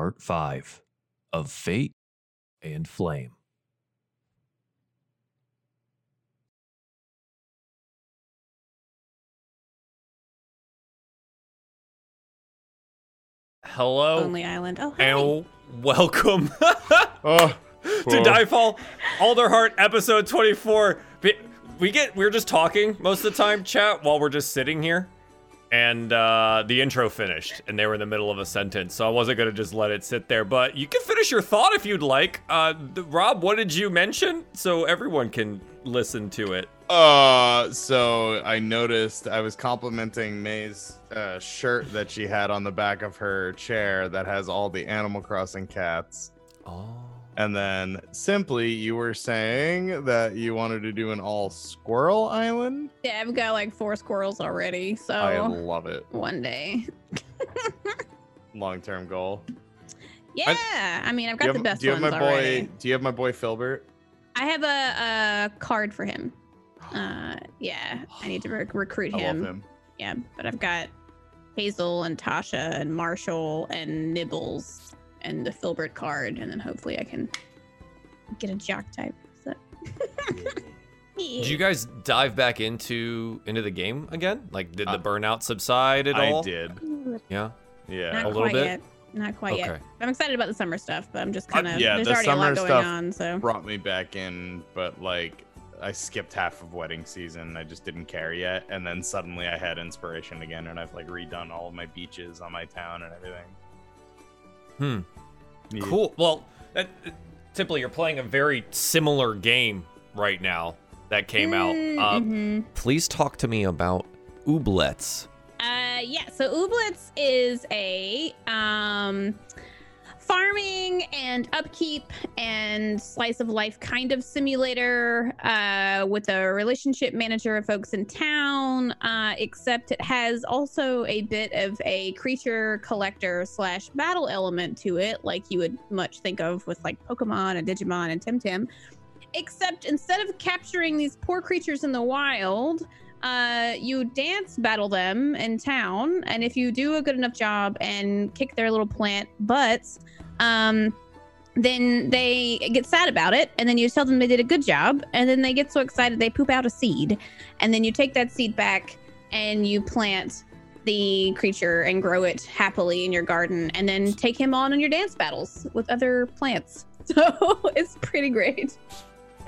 Part 5 of Fate and Flame. Hello Lonely Island. Oh, hi. and welcome Oh, to Diefall Alderheart episode 24. We- We get we're just talking most of the time, chat, while we're just sitting here. And uh, the intro finished, and they were in the middle of a sentence, so I wasn't gonna just let it sit there. But you can finish your thought if you'd like. Uh, th- Rob, what did you mention? So everyone can listen to it. uh, so I noticed I was complimenting May's uh, shirt that she had on the back of her chair that has all the Animal Crossing cats. Oh. And then simply, you were saying that you wanted to do an all squirrel island. Yeah, I've got like four squirrels already, so I love it. one day. Long term goal. Yeah, I, mean, I've got the have, best do you have my boy? already. Do you have my boy Filbert? I have a, a card for him. Uh, yeah, I need to rec- recruit I him. love him. Yeah, but I've got Hazel and Tasha and Marshal and Nibbles and the Filbert card, and then hopefully I can get a jock type. So. Did you guys dive back into into the game again? Like, did Uh, the burnout subside at I all? I did. Yeah. Yeah. Not A little quite bit? yet. Not quite yet. I'm excited about the summer stuff, but I'm just Uh, kind of yeah, there's the already a lot going stuff on. So brought me back in, but like I skipped half of wedding season. I just didn't care yet, and then suddenly I had inspiration again, and I've like redone all of my beaches on my town and everything. Hmm. Yeah. Cool. Well, that, simply, you're playing a very similar game right now that came out. Uh, Mhm. please talk to me about Ooblets. Uh, yeah. So Ooblets is a um, farming and upkeep and slice of life kind of simulator uh, with a relationship manager of folks in town. Uh, except it has also a bit of a creature collector slash battle element to it, like you would much think of with like Pokemon and Digimon and Temtem. Except instead of capturing these poor creatures in the wild, uh, you dance battle them in town, and if you do a good enough job and kick their little plant butts, um, then they get sad about it, and then you tell them they did a good job, and then they get so excited they poop out a seed, and then you take that seed back and you plant the creature and grow it happily in your garden, and then take him on in your dance battles with other plants. So it's pretty great.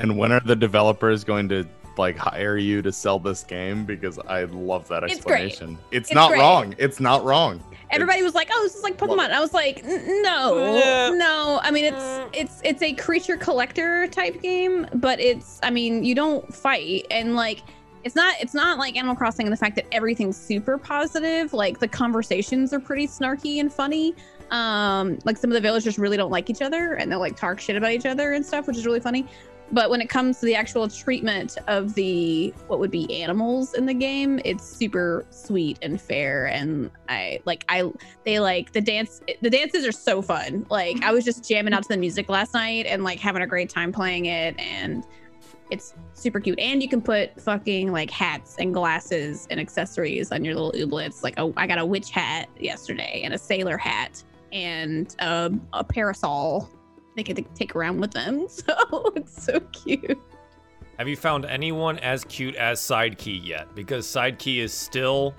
And when are the developers going to like hire you to sell this game? Because I love that It's great. explanation. It's, It's not great. wrong. It's not wrong. Everybody was like, "Oh, this is like Pokemon." it. I was like, "No, Yeah. no. I mean, it's it's it's a creature collector type game, but it's I mean, you don't fight and like it's not it's not like Animal Crossing and the fact that everything's super positive. Like the conversations are pretty snarky and funny. Um, like some of the villagers really don't like each other and they'll like talk shit about each other and stuff, which is really funny. But when it comes to the actual treatment of the what would be animals in the game, it's super sweet and fair. And I like I they like the dance the dances are so fun. Like I was just jamming out to the music last night and like having a great time playing it and it's super cute. And you can put fucking like hats and glasses and accessories on your little ooblets. Like oh I got a witch hat yesterday and a sailor hat and um, a parasol they get to take around with them. So it's so cute. Have you found anyone as cute as Sidekey yet? Because Sidekey is still,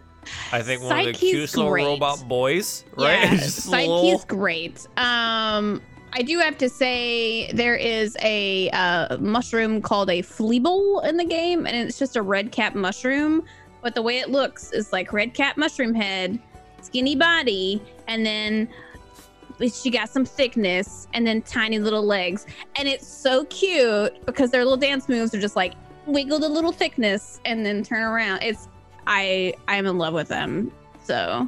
I think, one of the cutest little robot boys, right? Yeah, Sidekey's little- great. Um, I do have to say there is a uh, mushroom called a fleeble in the game, and it's just a red cap mushroom. But the way it looks is like red cap mushroom head, skinny body, and then she got some thickness, and then tiny little legs, and it's so cute because their little dance moves are just like wiggle the little thickness and then turn around. It's I I'm in love with them. So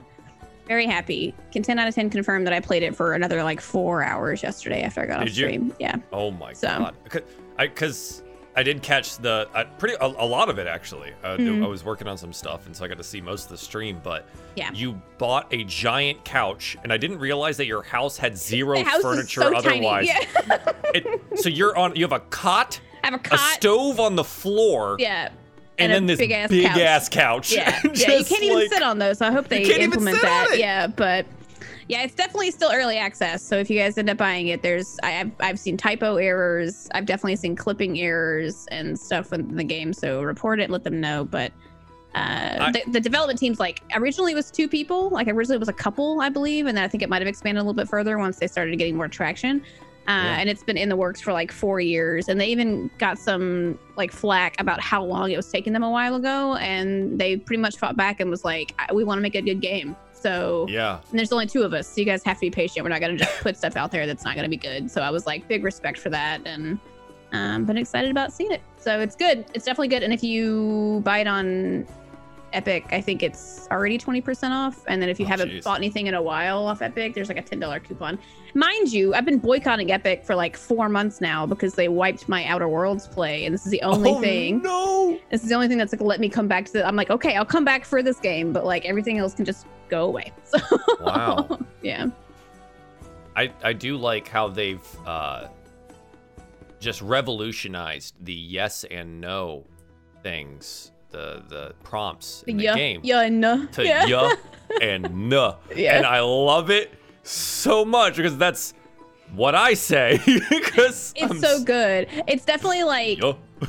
very happy. Can 10 out of 10 confirm that I played it for another like four hours yesterday after I got off Did you? stream. Yeah. Oh my So- god! Because I, did catch the uh, pretty a, a lot of it actually. Uh, Mhm. I was working on some stuff, and so I got to see most of the stream. But Yeah. you bought a giant couch, and I didn't realize that your house had zero house furniture so otherwise. Yeah. It, so you're on. You have a cot, I have a cot. a stove on the floor, yeah. and, and then this big-ass big ass couch. Yeah. yeah. You can't even sit on those. So I hope they can't even implement that. it. Yeah. But Yeah, it's definitely still early access. So if you guys end up buying it, there's I, have I've seen typo errors. I've definitely seen clipping errors and stuff in the game. So report it, let them know. But uh, I- the, the development team's like originally it was two people. Like originally it was a couple, I believe, and then I think it might have expanded a little bit further once they started getting more traction. Uh, Yeah. And it's been in the works for like four years, and they even got some like flack about how long it was taking them a while ago, and they pretty much fought back and was like, "We want to make a good game." So Yeah. and there's only two of us, so you guys have to be patient. We're not gonna just put stuff out there that's not gonna be good. So I was like, big respect for that, and um, been excited about seeing it. So it's good. It's definitely good. And if you buy it on Epic, I think it's already twenty percent off. And then if you Oh, haven't jeez. bought anything in a while off Epic, there's like a ten dollar coupon. Mind you, I've been boycotting Epic for like four months now because they wiped my Outer Worlds play, and this is the only oh, thing. No. This is the only thing that's like let me come back to the. I'm like, okay, I'll come back for this game, but like everything else can just go away. So Wow. yeah. I, I do like how they've uh, just revolutionized the yes and no things, the the prompts in the yeah, game yeah, no, to yeah, yeah and no. Yeah. And I love it so much because that's what I say. because It's I'm so good. It's definitely like.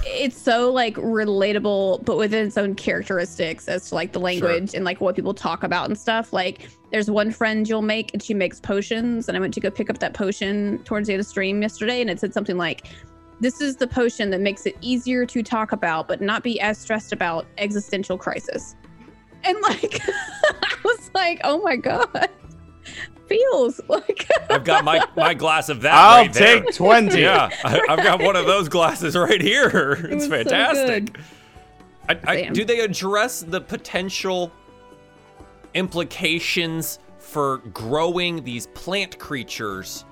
It's so like relatable, but within its own characteristics as to like the language and like what people talk about and stuff. Like there's one friend you'll make and she makes potions, and I went to go pick up that potion towards the end of the stream yesterday, and it said something like. This is the potion that makes it easier to talk about, but not be as stressed about existential crisis. And like, I was like, oh my God, feels like. I've got my, my glass of that. I'll right there. take 20. Yeah, I, I've got one of those glasses right here. It's was so fantastic. good. I, I, do they address the potential implications for growing these plant creatures?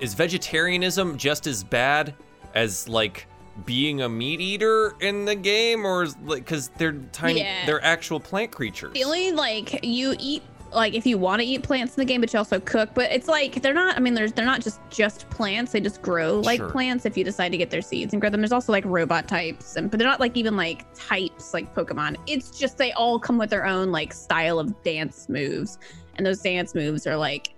Is vegetarianism just as bad as like being a meat eater in the game, or is like because they're tiny, Yeah. they're actual plant creatures? The only like you eat like if you want to eat plants in the game, but you also cook. But it's like they're not. I mean, there's they're not just just plants. They just grow like Sure. plants if you decide to get their seeds and grow them. There's also like robot types, and but they're not like even like types like Pokemon. It's just they all come with their own like style of dance moves, and those dance moves are like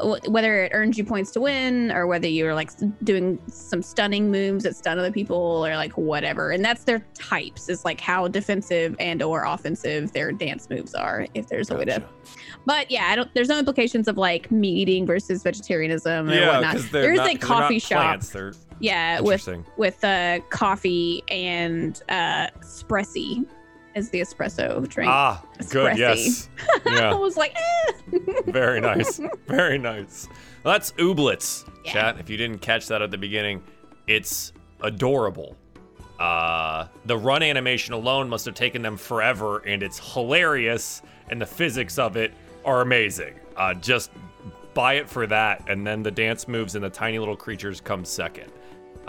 whether it earns you points to win or whether you're like doing some stunning moves that stun other people or like whatever. And that's their types. Is like how defensive and or offensive their dance moves are if there's a way to but yeah i don't there's no implications of like meat eating versus vegetarianism or Yeah, whatnot. because they're there's not, a coffee shop yeah with with uh coffee and uh espressi is the espresso drink Ah, good. Espressi. Yes. i was like eh. Very nice. Very nice. Well, that's Ooblets, Yeah. chat. If you didn't catch that at the beginning, it's adorable. Uh, the run animation alone must have taken them forever, and it's hilarious, and the physics of it are amazing. Uh, just buy it for that, and then the dance moves and the tiny little creatures come second.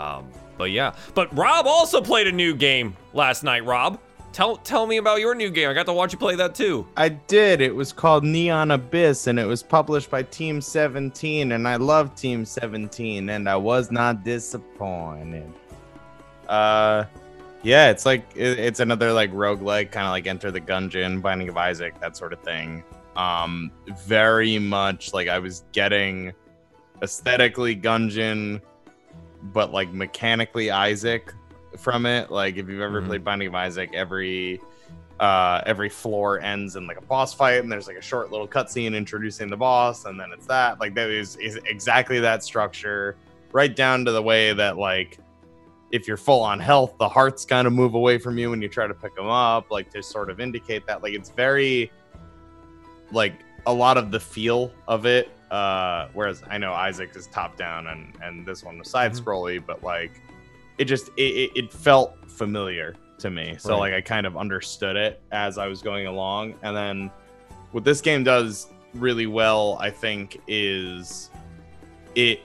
Um, but yeah, but Rob also played a new game last night. Rob, tell tell me about your new game. I got to watch you play that too. I did. It was called Neon Abyss, and it was published by Team 17, and I love Team 17, and I was not disappointed. Uh, yeah, it's like it, it's another like roguelike, kind of like Enter the Gungeon, Binding of Isaac, that sort of thing. Um, very much like I was getting aesthetically Gungeon, but like mechanically Isaac from it. Like if you've ever Mhm. played Binding of Isaac, every uh, every floor ends in like a boss fight, and there's like a short little cutscene introducing the boss, and then it's that. Like that is is exactly that structure, right down to the way that like if you're full on health, the hearts kind of move away from you when you try to pick them up, like to sort of indicate that. Like it's very like a lot of the feel of it. Uh, whereas I know Isaac is top down and and this one was side scrolly, but like it just it, it, it felt familiar to me. So Right. like I kind of understood it as I was going along. And then what this game does really well, I think, is it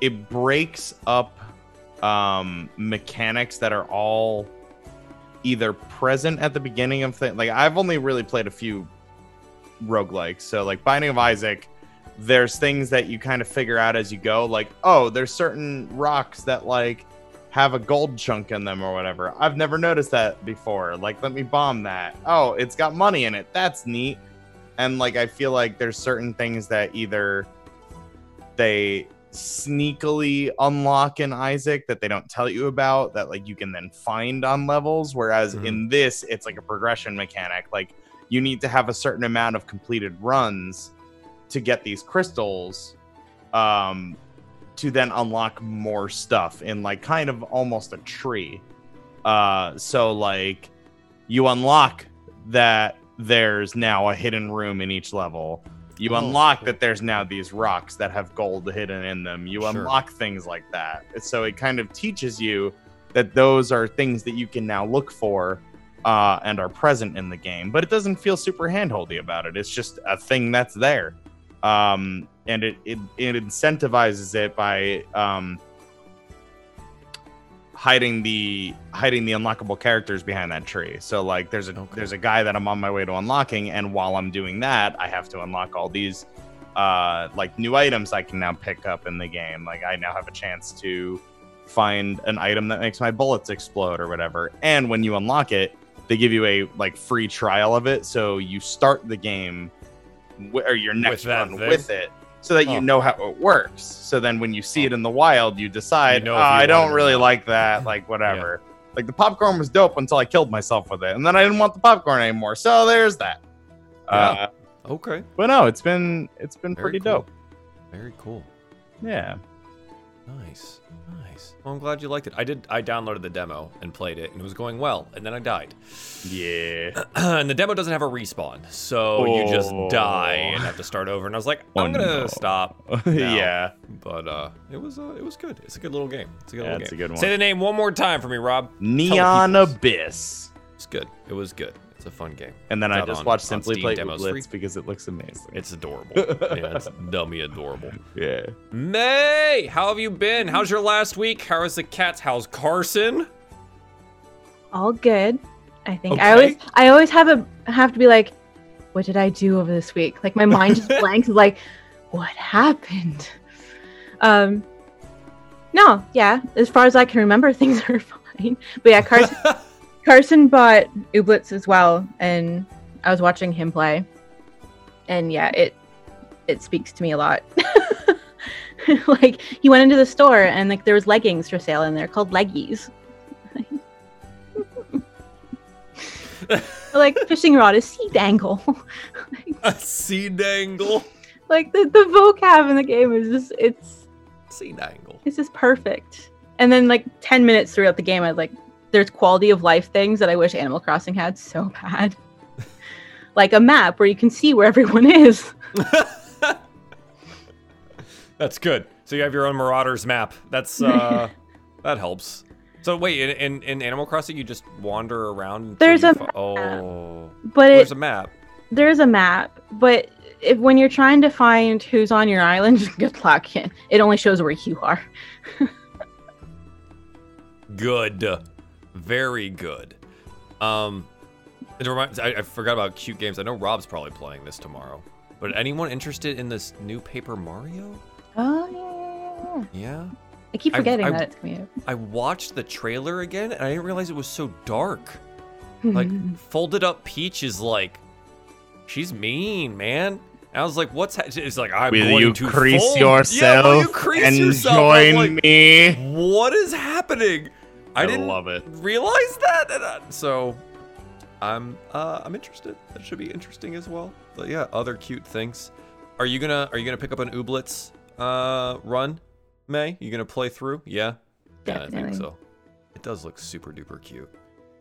it breaks up um mechanics that are all either present at the beginning of things like i've only really played a few roguelikes so like binding of isaac there's things that you kind of figure out as you go like oh there's certain rocks that like have a gold chunk in them or whatever. I've never noticed that before. Like let me bomb that. Oh it's got money in it. That's neat. And like I feel like there's certain things that either they sneakily unlock in Isaac that they don't tell you about that like you can then find on levels whereas Mhm. in this it's like a progression mechanic. Like you need to have a certain amount of completed runs to get these crystals um to then unlock more stuff in like kind of almost a tree uh so like you unlock that there's now a hidden room in each level you Oh, unlock cool. that there's now these rocks that have gold hidden in them. You Sure. unlock things like that. So it kind of teaches you that those are things that you can now look for uh, and are present in the game. But it doesn't feel super handholdy about it. It's just a thing that's there. Um, and it, it, it incentivizes it by um, hiding the hiding the unlockable characters behind that tree. So like there's a Okay. there's a guy that I'm on my way to unlocking, and while I'm doing that, I have to unlock all these uh like new items I can now pick up in the game. Like I now have a chance to find an item that makes my bullets explode or whatever. And when you unlock it, they give you a like free trial of it. So you start the game or your next that run thing? with it so that Huh. you know how it works. So then when you see it in the wild, you decide, You know "Oh, you I don't really not." like that, like whatever. Like the popcorn was dope until I killed myself with it, and then I didn't want the popcorn anymore. So there's that. Uh, Okay. but no, it's been it's been Very pretty cool. dope. Very cool. Yeah. Nice. Nice. Well, I'm glad you liked it. I did. I downloaded the demo and played it, and it was going well. And then I died. Yeah. and the demo doesn't have a respawn, so you just die Oh. and have to start over. And I was like, Oh, I'm gonna no. stop. yeah. But uh, it was uh, it was good. It's a good little game. It's a good Yeah, little game. a good one. Say the name one more time for me, Rob. Neon. Abyss. It's good. It was good. It's a fun game. And then It's I just on- watched on Simply Steam Play Demos Blitz free. because it looks amazing. It's adorable. yeah, it's dummy adorable. yeah. May, how have you been? How's your last week? How is the cats? How's Carson? all good. I think Okay. I always I always have a have to be like, what did I do over this week? Like my mind just blanks. Like, what happened? Um, no, yeah. As far as I can remember, things are fine. But yeah, Carson Carson bought Ooblets as well, and I was watching him play, and yeah, it it speaks to me a lot. like he went into the store and like there was leggings for sale in there called leggies. like fishing rod is sea dangle. A sea dangle. like the, the vocab in the game is just it's Sea dangle. it's just perfect. And then like ten minutes throughout the game, I was like, there's quality of life things that I wish Animal Crossing had so bad. like a map where you can see where everyone is. That's good. So you have your own Marauders map. That's uh, that helps. So wait, in, in, in Animal Crossing, you just wander around. There's a map. oh. But There's it, a map. there's a map, but if, when you're trying to find who's on your island, good luck. It only shows where you are. Good. Very good. Um, it reminds, I, I forgot about cute games. I know Rob's probably playing this tomorrow. But anyone interested in this new Paper Mario? Oh yeah, yeah, yeah. Yeah. I keep forgetting I- that it's coming out. I watched the trailer again, and I didn't realize it was so dark. Like, folded up Peach is like, she's mean, man. And I was like, what's ha-? it's like I'm Will going you to crease fold. yourself yeah, will you crease and yourself? join like, me? What is happening? I, I didn't love it. realize that, and, uh, so I'm uh, I'm interested. That should be interesting as well. But yeah, other cute things. Are you gonna Are you gonna pick up an Ooblets uh, run, May? You gonna play through? Yeah. Yeah, I think so. It does look super duper cute.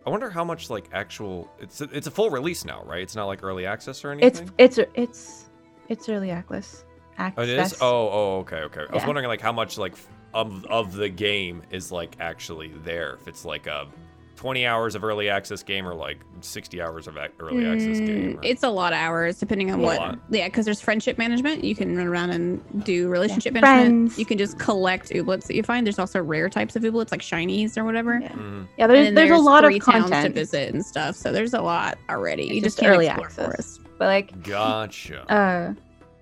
I wonder how much like actual it's a, it's a full release now, right? It's not like early access or anything. it's it's it's it's early access. Oh, it is. Oh, oh, okay, okay. I was wondering like how much like f- of of the game is like actually there. If it's like a 20 hours of early access game or like 60 hours of ac- early access game. Mm, or- It's a lot of hours depending on A what. lot. Yeah, because there's friendship management. You can run around and do relationship Yeah, management. friends. You can just collect ooblets that you find. There's also rare types of ooblets like shinies or whatever. Yeah, Mhm. yeah And there's there's a lot of content towns to visit and stuff. So there's a lot already. It's you just just can't early access. for us. but like Gotcha. uh,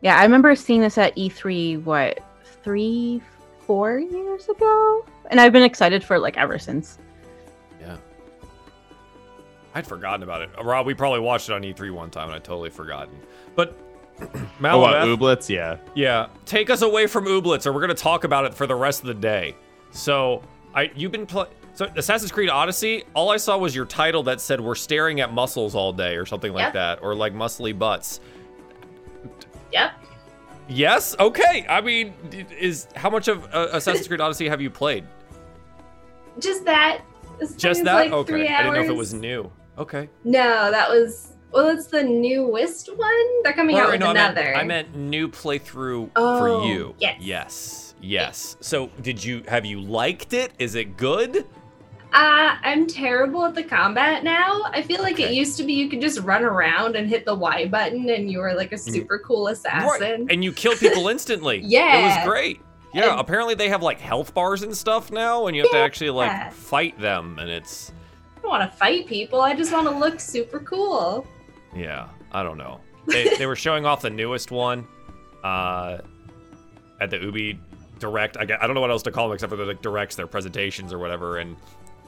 yeah, I remember seeing this at E3 what three, four years ago, and I've been excited for it like ever since. yeah. I'd forgotten about it. Rob, we probably watched it on E3 one time and I'd totally forgotten. But Oh, Malabeth, what, Ooblets? Yeah. yeah, take us away from Ooblets, or we're gonna talk about it for the rest of the day. So, I you've been playing. So Assassin's Creed Odyssey, all I saw was your title that said we're staring at muscles all day or something like Yep. that, or like muscly butts. Yep. Yes, okay. I mean, is how much of uh, Assassin's Creed Odyssey have you played? Just that. Just that? Like okay. I didn't know if it was new. Okay. No, that was. Well, it's the newest one. They're coming out with no, I meant, another. I meant new playthrough Oh, for you. yes. Yes. Yes. So, did you have you liked it? Is it good? Uh, I'm terrible at the combat now. I feel like it used to be you could just run around and hit the Y button and you were like a super cool assassin. And you kill people instantly. Yeah. It was great. Yeah, And- apparently they have like health bars and stuff now, and you have to actually like fight them, and it's I don't want to fight people. I just want to look super cool. yeah, I don't know. They they were showing off the newest one, uh, at the Ubi Direct. I, I don't know what else to call them except for the like directs, their presentations or whatever, and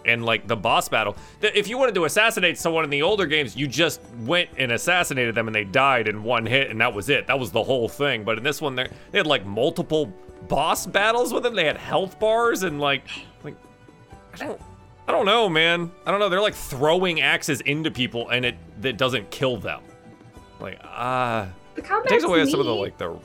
and like the boss battle. If you wanted to assassinate someone in the older games, you just went and assassinated them, and they died in one hit, and that was it. That was the whole thing. But in this one, they they had like multiple boss battles with them. They had health bars and like like I don't. I don't know, man. I don't know. They're like throwing axes into people, and it that doesn't kill them. Like ah, it takes away some of the like the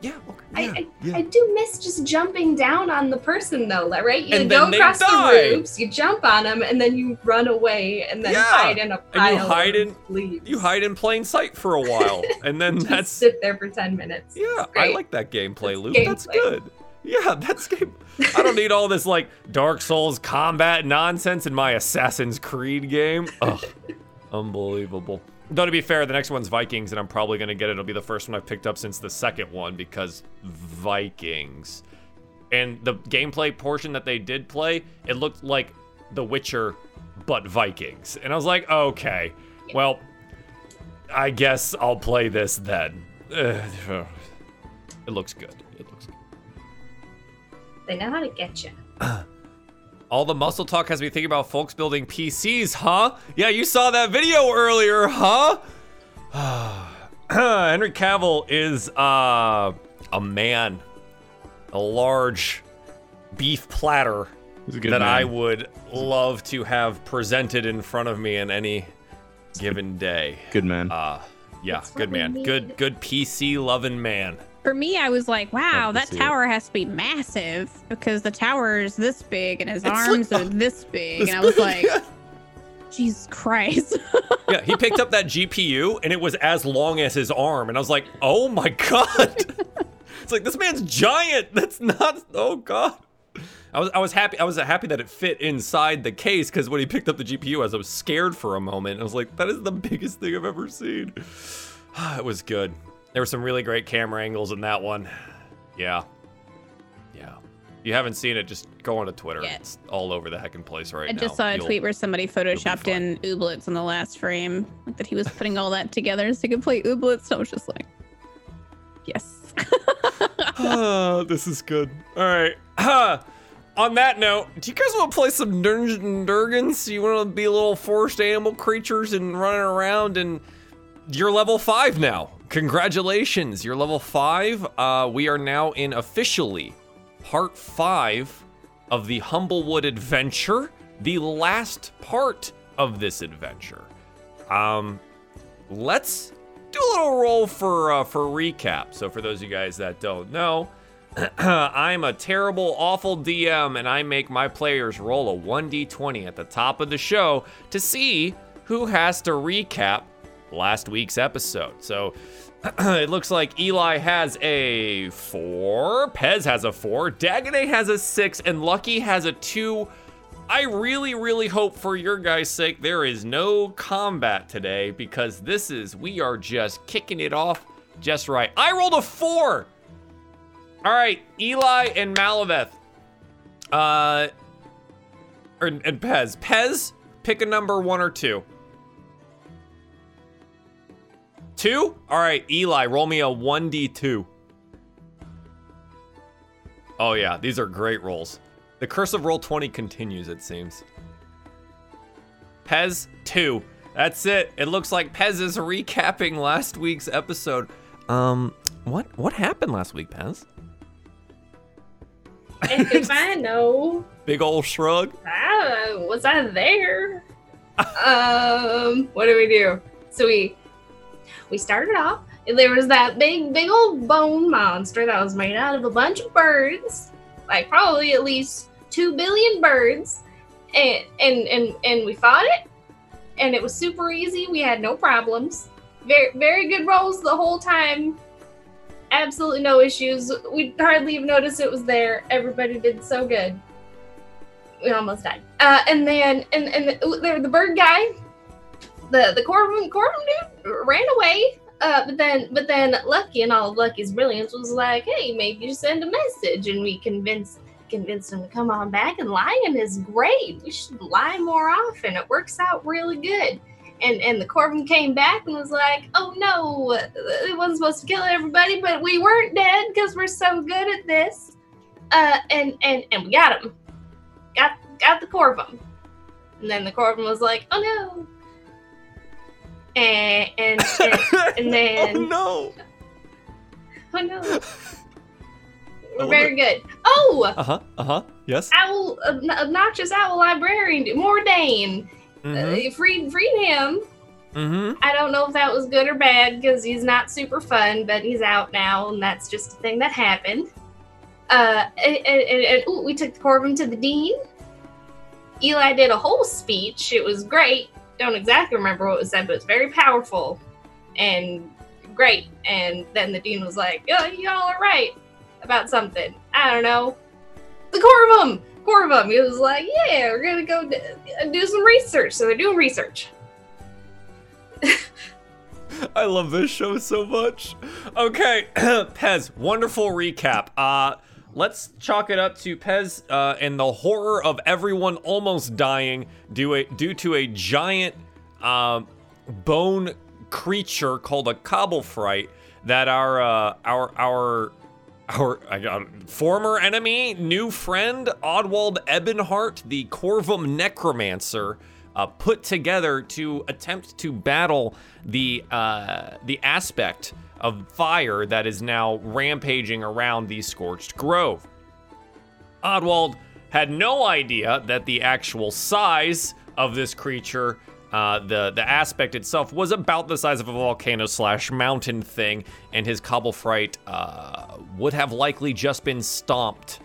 yeah. Okay, I, yeah, I, yeah. I do miss just jumping down on the person though, right? You And go then they across die. the roofs, you jump on them, and then you run away and then Yeah. hide in a pile. And you hide of in- leaves. you hide in plain sight for a while, and then Just that's sit there for ten minutes. yeah. I like that gameplay, It's Luke. That's gameplay. good. Yeah, that's game. I don't need all this like Dark Souls combat nonsense in my Assassin's Creed game. Ugh, unbelievable. Though to be fair, the next one's Vikings, and I'm probably gonna get it. It'll be the first one I've picked up since the second one because Vikings. And the gameplay portion that they did play, it looked like The Witcher, but Vikings. And I was like, okay, well, I guess I'll play this then. It looks good. It looks good. They know how to get you. All the muscle talk has me thinking about folks building PCs, huh? Yeah, you saw that video earlier, huh? Henry Cavill is uh, a man, a large beef platter He's a good that man. I would love to have presented in front of me in any given day. Good man. Uh, yeah, That's good man. Good, good PC loving man. For me, I was like, wow, to that see it. tower has to be massive because the tower is this big and his It's arms like- are this big. and I was like, Jesus Christ. yeah, he picked up that GPU and it was as long as his arm, and I was like, oh my god. it's like this man's giant. That's not. Oh god. I was I was happy I was happy that it fit inside the case because when he picked up the GPU, as I was scared for a moment, I was like, that is the biggest thing I've ever seen. it was good. There were some really great camera angles in that one. Yeah. Yeah. If you haven't seen it, just go onto Twitter. Yeah. It's all over the heckin' place right I now. I just saw a You'll- tweet where somebody photoshopped in Ooblets in the last frame, like that he was putting all that together so he could play Ooblets. So I was just like, yes. Ah, this is good. All right. Ah, on that note, do you guys want to play some Dungeons and Dragons? You want to be little forest animal creatures and running around, and you're level five now. Congratulations, you're level five. Uh, we are now in officially part five of the Humblewood adventure, the last part of this adventure. Um, let's do a little roll for uh, for recap. So for those of you guys that don't know, I'm a terrible, awful DM, and I make my players roll a 1d20 at the top of the show to see who has to recap last week's episode. So it looks like Eli has a four, Pez has a four, Dagonet has a six, and Lucky has a two. I really, really hope for your guys' sake there is no combat today because this is, we are just kicking it off just right. I rolled a four. All right, Eli and Malaveth. Uh, or, and Pez. Pez, pick a number one or two. Two? All right, Eli, roll me a 1d2. Oh, yeah, these are great rolls. The curse of roll 20 continues, it seems. Pez, two. That's it. It looks like Pez is recapping last week's episode. Um, what what happened last week, Pez? If I know, Big old shrug. I, was I there? um, what do we do? So we we started off. There was that big, big old bone monster that was made out of a bunch of birds, like probably at least two billion birds, and and and and we fought it, and it was super easy. We had no problems. Very, very good rolls the whole time. Absolutely no issues. We hardly even noticed it was there. Everybody did so good we almost died. Uh, and then and and the, the, the bird guy, the the Corvum Corvum dude ran away. Uh, but then but then Lucky and all of Lucky's brilliance was like, hey, maybe you send a message, and we convinced convinced him to come on back. And lying is great. We should lie more often. It works out really good. And and the Corvum came back and was like, oh no, it wasn't supposed to kill everybody, but we weren't dead because we're so good at this. Uh, and and and we got him got got the Corvum. And then the Corvum was like, oh no. And and and, and then oh no. oh no. We're very good. Oh, Uh huh. Uh huh. Yes. owl, ob- obnoxious owl librarian, Mordain. Mm-hmm. Uh, freed freed him. Mm-hmm. I don't know if that was good or bad because he's not super fun, but he's out now, and that's just a thing that happened. Uh, and, and, and, and ooh, we took the Corvum to the dean. Eli did a whole speech. It was great. Don't exactly remember what was said, but it's very powerful and great. And then the dean was like, "Oh, y'all are right about something. I don't know. The Corvum, Corvum." He was like, "Yeah, we're gonna go d- do some research." So they're doing research. I love this show so much. Okay, Pez, wonderful recap. Uh, let's chalk it up to Pez uh, and the horror of everyone almost dying due, a, due to a giant um, bone creature called a cobblefright that our uh, our our our former enemy, new friend, Oddwald Ebonheart, the Corvum Necromancer, uh, put together to attempt to battle the uh, the aspect of fire that is now rampaging around the Scorched Grove. Oddwald had no idea that the actual size of this creature, uh, the the aspect itself, was about the size of a volcano slash mountain thing, and his cobblefright uh, would have likely just been stomped,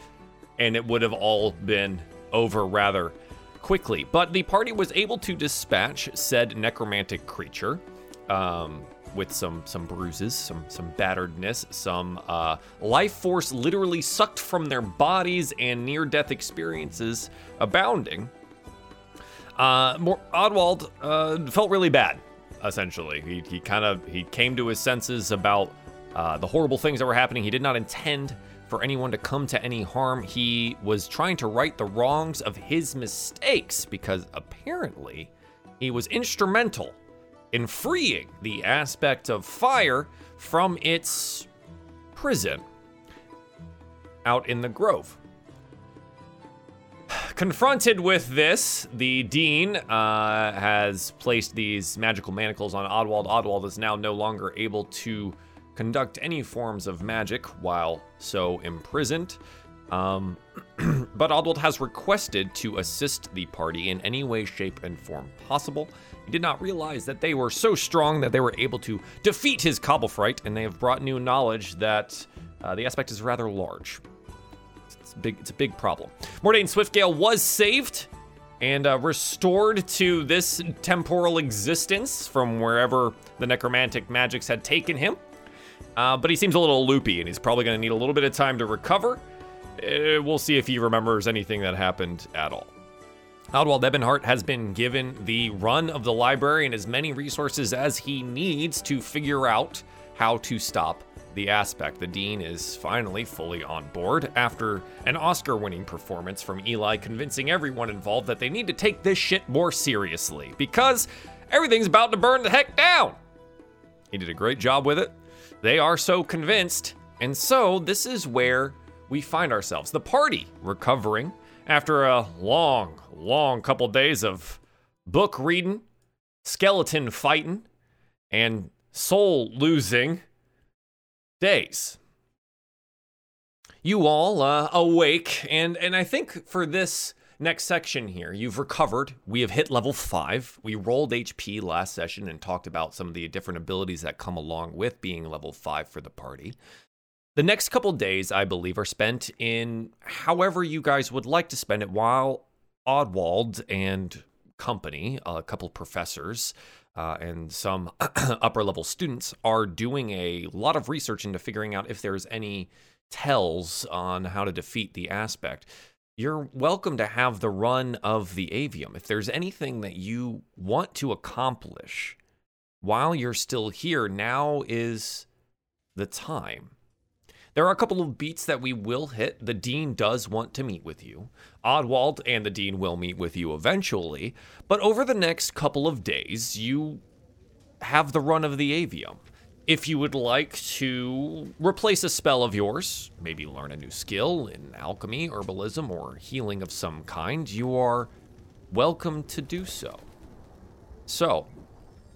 and it would have all been over rather quickly. But the party was able to dispatch said necromantic creature. Um, with some some bruises, some some batteredness, some uh, life force literally sucked from their bodies, and near-death experiences abounding. Uh, uh, felt really bad. Essentially, he he kind of he came to his senses about uh, the horrible things that were happening. He did not intend for anyone to come to any harm. He was trying to right the wrongs of his mistakes because apparently he was instrumental in freeing the aspect of fire from its prison out in the grove. Confronted with this, the dean uh, has placed these magical manacles on Oddwald. Oddwald is now no longer able to conduct any forms of magic while so imprisoned. Um, but Oddwald has requested to assist the party in any way, shape, and form possible. He did not realize that they were so strong that they were able to defeat his Cobblefright, and they have brought new knowledge that uh, the aspect is rather large. It's a big, it's a big problem. Mordain Swiftgale was saved and uh, restored to this temporal existence from wherever the necromantic magics had taken him. Uh, but he seems a little loopy, and he's probably going to need a little bit of time to recover. Uh, we'll see if he remembers anything that happened at all. Oddwald Ebonheart has been given the run of the library and as many resources as he needs to figure out how to stop the aspect. The dean is finally fully on board after an Oscar winning performance from Eli convincing everyone involved that they need to take this shit more seriously because everything's about to burn the heck down. He did a great job with it. They are so convinced. And so this is where we find ourselves. The party recovering after a long, long couple days of book reading, skeleton fighting and soul losing days. You all uh, awake, and and I think for this next section here, you've recovered. We have hit level five. We rolled HP last session and talked about some of the different abilities that come along with being level five for the party. The next couple days, I believe, are spent in however you guys would like to spend it while Oddwald and company, a couple professors, uh, and some upper level students are doing a lot of research into figuring out if there's any tells on how to defeat the aspect. You're welcome to have the run of the avium. If there's anything that you want to accomplish while you're still here, now is the time. There are a couple of beats that we will hit. The Dean does want to meet with you. Oddwald and the Dean will meet with you eventually. But over the next couple of days, you have the run of the Avium. If you would like to replace a spell of yours, maybe learn a new skill in alchemy, herbalism, or healing of some kind, you are welcome to do so. So,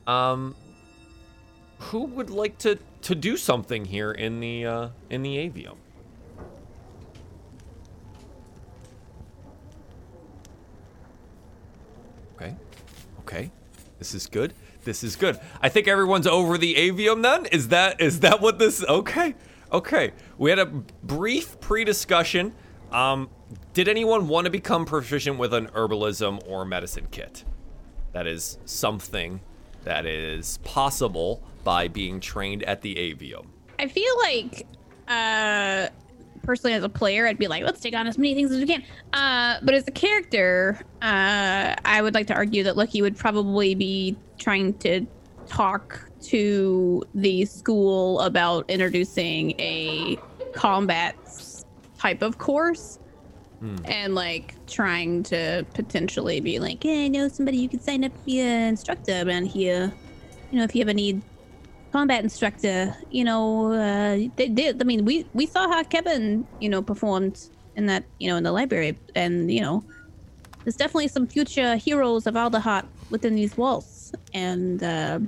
um, who would like to to do something here in the uh, in the avium? Okay, okay, this is good. This is good. I think everyone's over the avium. Then is that is that what this? Okay, okay. We had a brief pre-discussion. Um, did anyone want to become proficient with an herbalism or medicine kit? That is something that is possible by being trained at the avium. I feel like, uh, personally as a player, I'd be like, let's take on as many things as we can. Uh, but as a character, uh, I would like to argue that Lucky would probably be trying to talk to the school about introducing a combat type of course. And like trying to potentially be like, hey, I know somebody you could sign up to be an instructor around here. You know, if you ever need combat instructor, you know, uh, they did. I mean, we we saw how Kevin, you know, performed in that, you know, in the library, and you know, there's definitely some future heroes of Alderheart within these walls, and uh,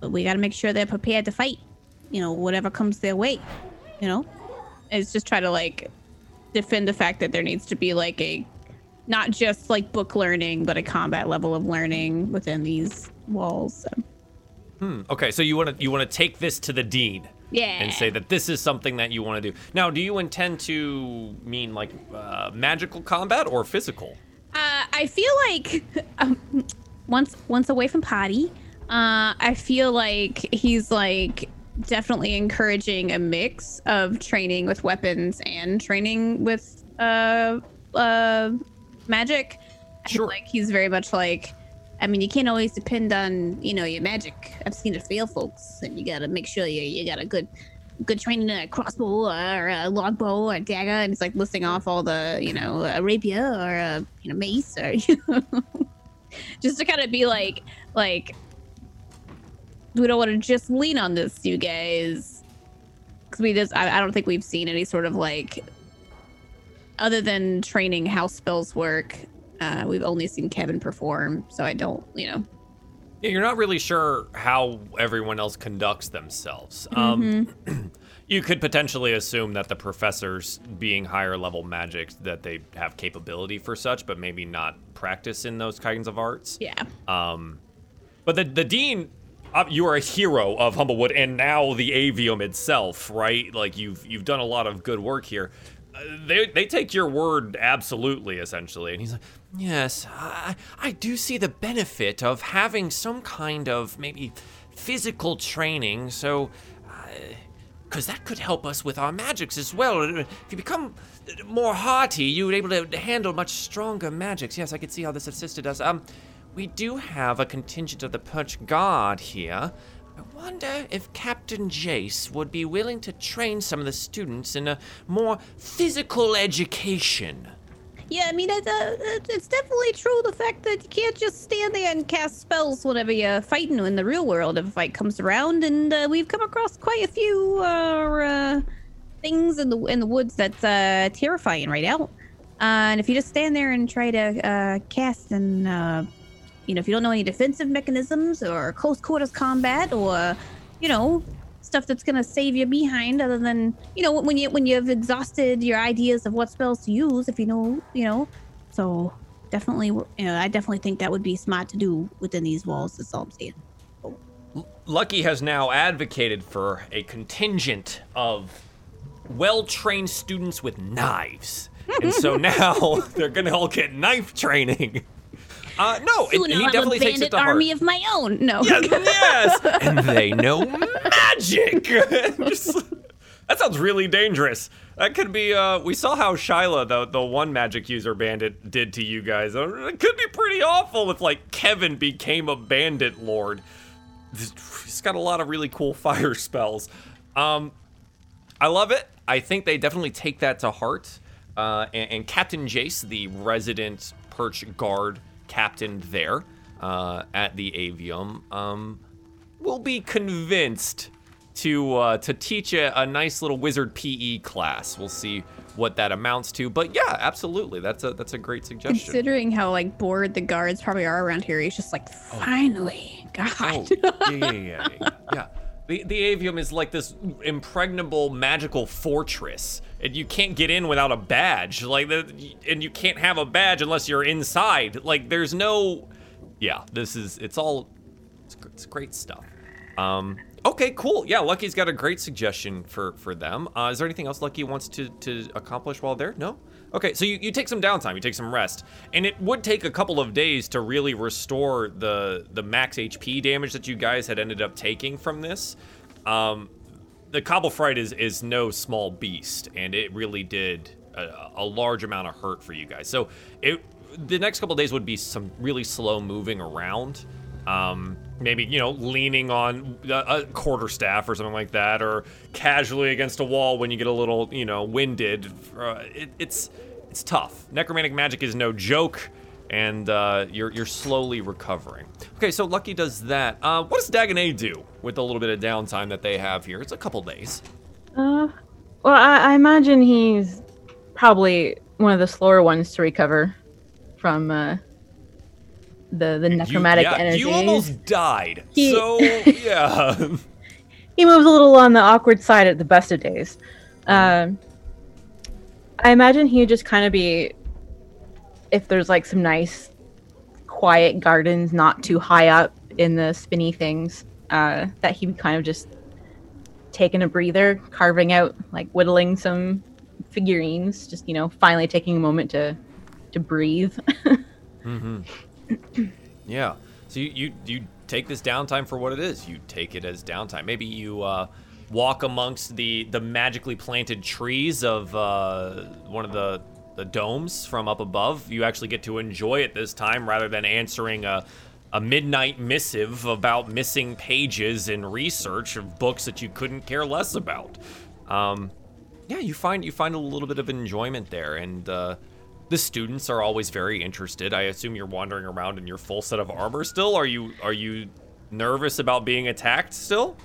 but we got to make sure they're prepared to fight. You know, whatever comes their way. You know, it's just try to like defend the fact that there needs to be like a not just like book learning, but a combat level of learning within these walls. So. Hmm. Okay, so you want to you want to take this to the dean Yeah. and say that this is something that you want to do. Now, do you intend to mean like uh, magical combat or physical? Uh, I feel like um, once once away from potty, uh, I feel like he's like definitely encouraging a mix of training with weapons and training with uh uh magic. I feel Sure. like he's very much like. I mean, you can't always depend on you know your magic. I've seen it fail, folks, and you gotta make sure you you got a good good training in a crossbow or a longbow or a dagger, and it's like listing off all the, you know, a rapier or a you know mace or you know, just to kind of be like, like we don't want to just lean on this, you guys, because we just I, I don't think we've seen any sort of like other than training how spells work. Uh, we've only seen Kevin perform, so I don't, you know. Yeah, you're not really sure how everyone else conducts themselves. Um, you could potentially assume that the professors, being higher level magic, that they have capability for such, but maybe not practice in those kinds of arts. Yeah. Um, but the the dean, you are a hero of Humblewood, and now the Avium itself, right? Like you've you've done a lot of good work here. Uh, they they take your word absolutely, essentially. And he's like, yes, I I do see the benefit of having some kind of maybe physical training, so. because that could help us with our magics as well. If you become more hearty, you're able to handle much stronger magics. Yes, I could see how this assisted us. Um, we do have a contingent of the Perch Guard here. I wonder if Captain Jace would be willing to train some of the students in a more physical education. Yeah, I mean, it's, uh, it's definitely true the fact that you can't just stand there and cast spells whenever you're fighting in the real world if a fight comes around. And uh, we've come across quite a few uh, uh, things in the in the woods that's uh, terrifying right now. Uh, and if you just stand there and try to cast and you know, if you don't know any defensive mechanisms or close quarters combat or, you know, stuff that's gonna save you behind, other than you know when you when you've exhausted your ideas of what spells to use, if you know, you know, so definitely, you know, I definitely think that would be smart to do within these walls. That's all I'm saying. Lucky has now advocated for a contingent of well-trained students with knives, and so now they're gonna all get knife training. Uh, no, and, Soon and I'll he definitely a takes it bandit to heart. army of my own. No. Yes, yes, and they know magic. Just- that sounds really dangerous. That could be. Uh, we saw how Shyla, the the one magic user bandit, did to you guys. Uh, It could be pretty awful if like Kevin became a bandit lord. He's got a lot of really cool fire spells. Um, I love it. I think they definitely take that to heart. Uh, and, and Captain Jace, the resident perch guard captain there uh, at the Avium, um, will be convinced to uh, to teach a, a nice little wizard PE class. We'll see what that amounts to. But yeah, absolutely, that's a that's a great suggestion. Considering how like bored the guards probably are around here, he's just like, finally, God. Oh, yeah, yeah, yeah, yeah. yeah. The, the avium is like this impregnable magical fortress, and you can't get in without a badge. Like, the, and you can't have a badge unless you're inside. Like, there's no, yeah. This is it's all, it's, it's great stuff. Um, okay, cool. Yeah, Lucky's got a great suggestion for for them. Uh, is there anything else Lucky wants to to accomplish while there? No. Okay, so you, you take some downtime, you take some rest, and it would take a couple of days to really restore the the max HP damage that you guys had ended up taking from this. Um, the Cobble Fright is is no small beast, and it really did a, a large amount of hurt for you guys. So it the next couple days would be some really slow moving around. Um, maybe you know leaning on a, a quarter staff or something like that, or casually against a wall when you get a little you know winded. Uh, it, it's it's tough. Necromantic magic is no joke, and uh, you're you're slowly recovering. Okay, so Lucky does that. Uh, what does Dagonet do with a little bit of downtime that they have here? It's a couple days. Uh, well, I, I imagine he's probably one of the slower ones to recover from uh, the the You- necromantic yeah, energies. You almost died. He- So yeah. he moves a little on the awkward side at the best of days. Um, I imagine he would just kind of be, if there's like some nice, quiet gardens not too high up in the spinny things, uh, that he would kind of just taking a breather, carving out, like whittling some figurines, just you know, finally taking a moment to to breathe. hmm yeah. So you, you you take this downtime for what it is. You take it as downtime. Maybe you uh, walk amongst the the magically planted trees of uh, one of the the domes from up above. You actually get to enjoy it this time rather than answering a a midnight missive about missing pages in research of books that you couldn't care less about. Um, yeah, you find you find a little bit of enjoyment there, and uh, the students are always very interested. I assume you're wandering around in your full set of armor still. Are you are you nervous about being attacked still?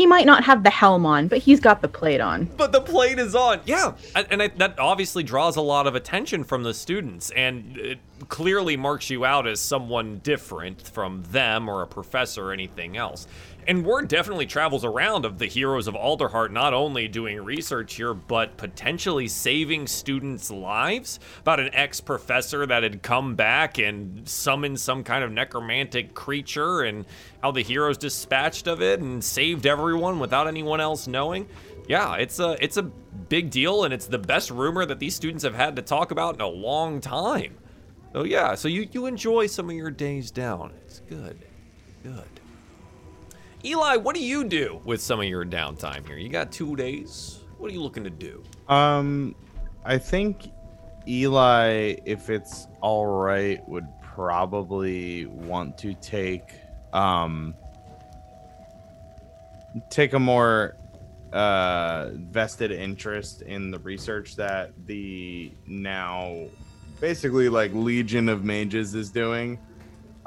He might not have the helm on, but he's got the plate on. But the plate is on. Yeah, and, I, that obviously draws a lot of attention from the students, and it clearly marks you out as someone different from them or a professor or anything else. And word definitely travels around of the heroes of Alderheart not only doing research here, but potentially saving students' lives. About an ex professor that had come back and summoned some kind of necromantic creature, and how the heroes dispatched of it and saved everyone without anyone else knowing. Yeah, it's a it's a big deal, and it's the best rumor that these students have had to talk about in a long time. So yeah, so you you enjoy some of your days down. It's good, good. Eli, what do you do with some of your downtime here? You got two days. What are you looking to do? Um, I think Eli, if it's all right, would probably want to take um take a more uh vested interest in the research that the now basically like Legion of Mages is doing.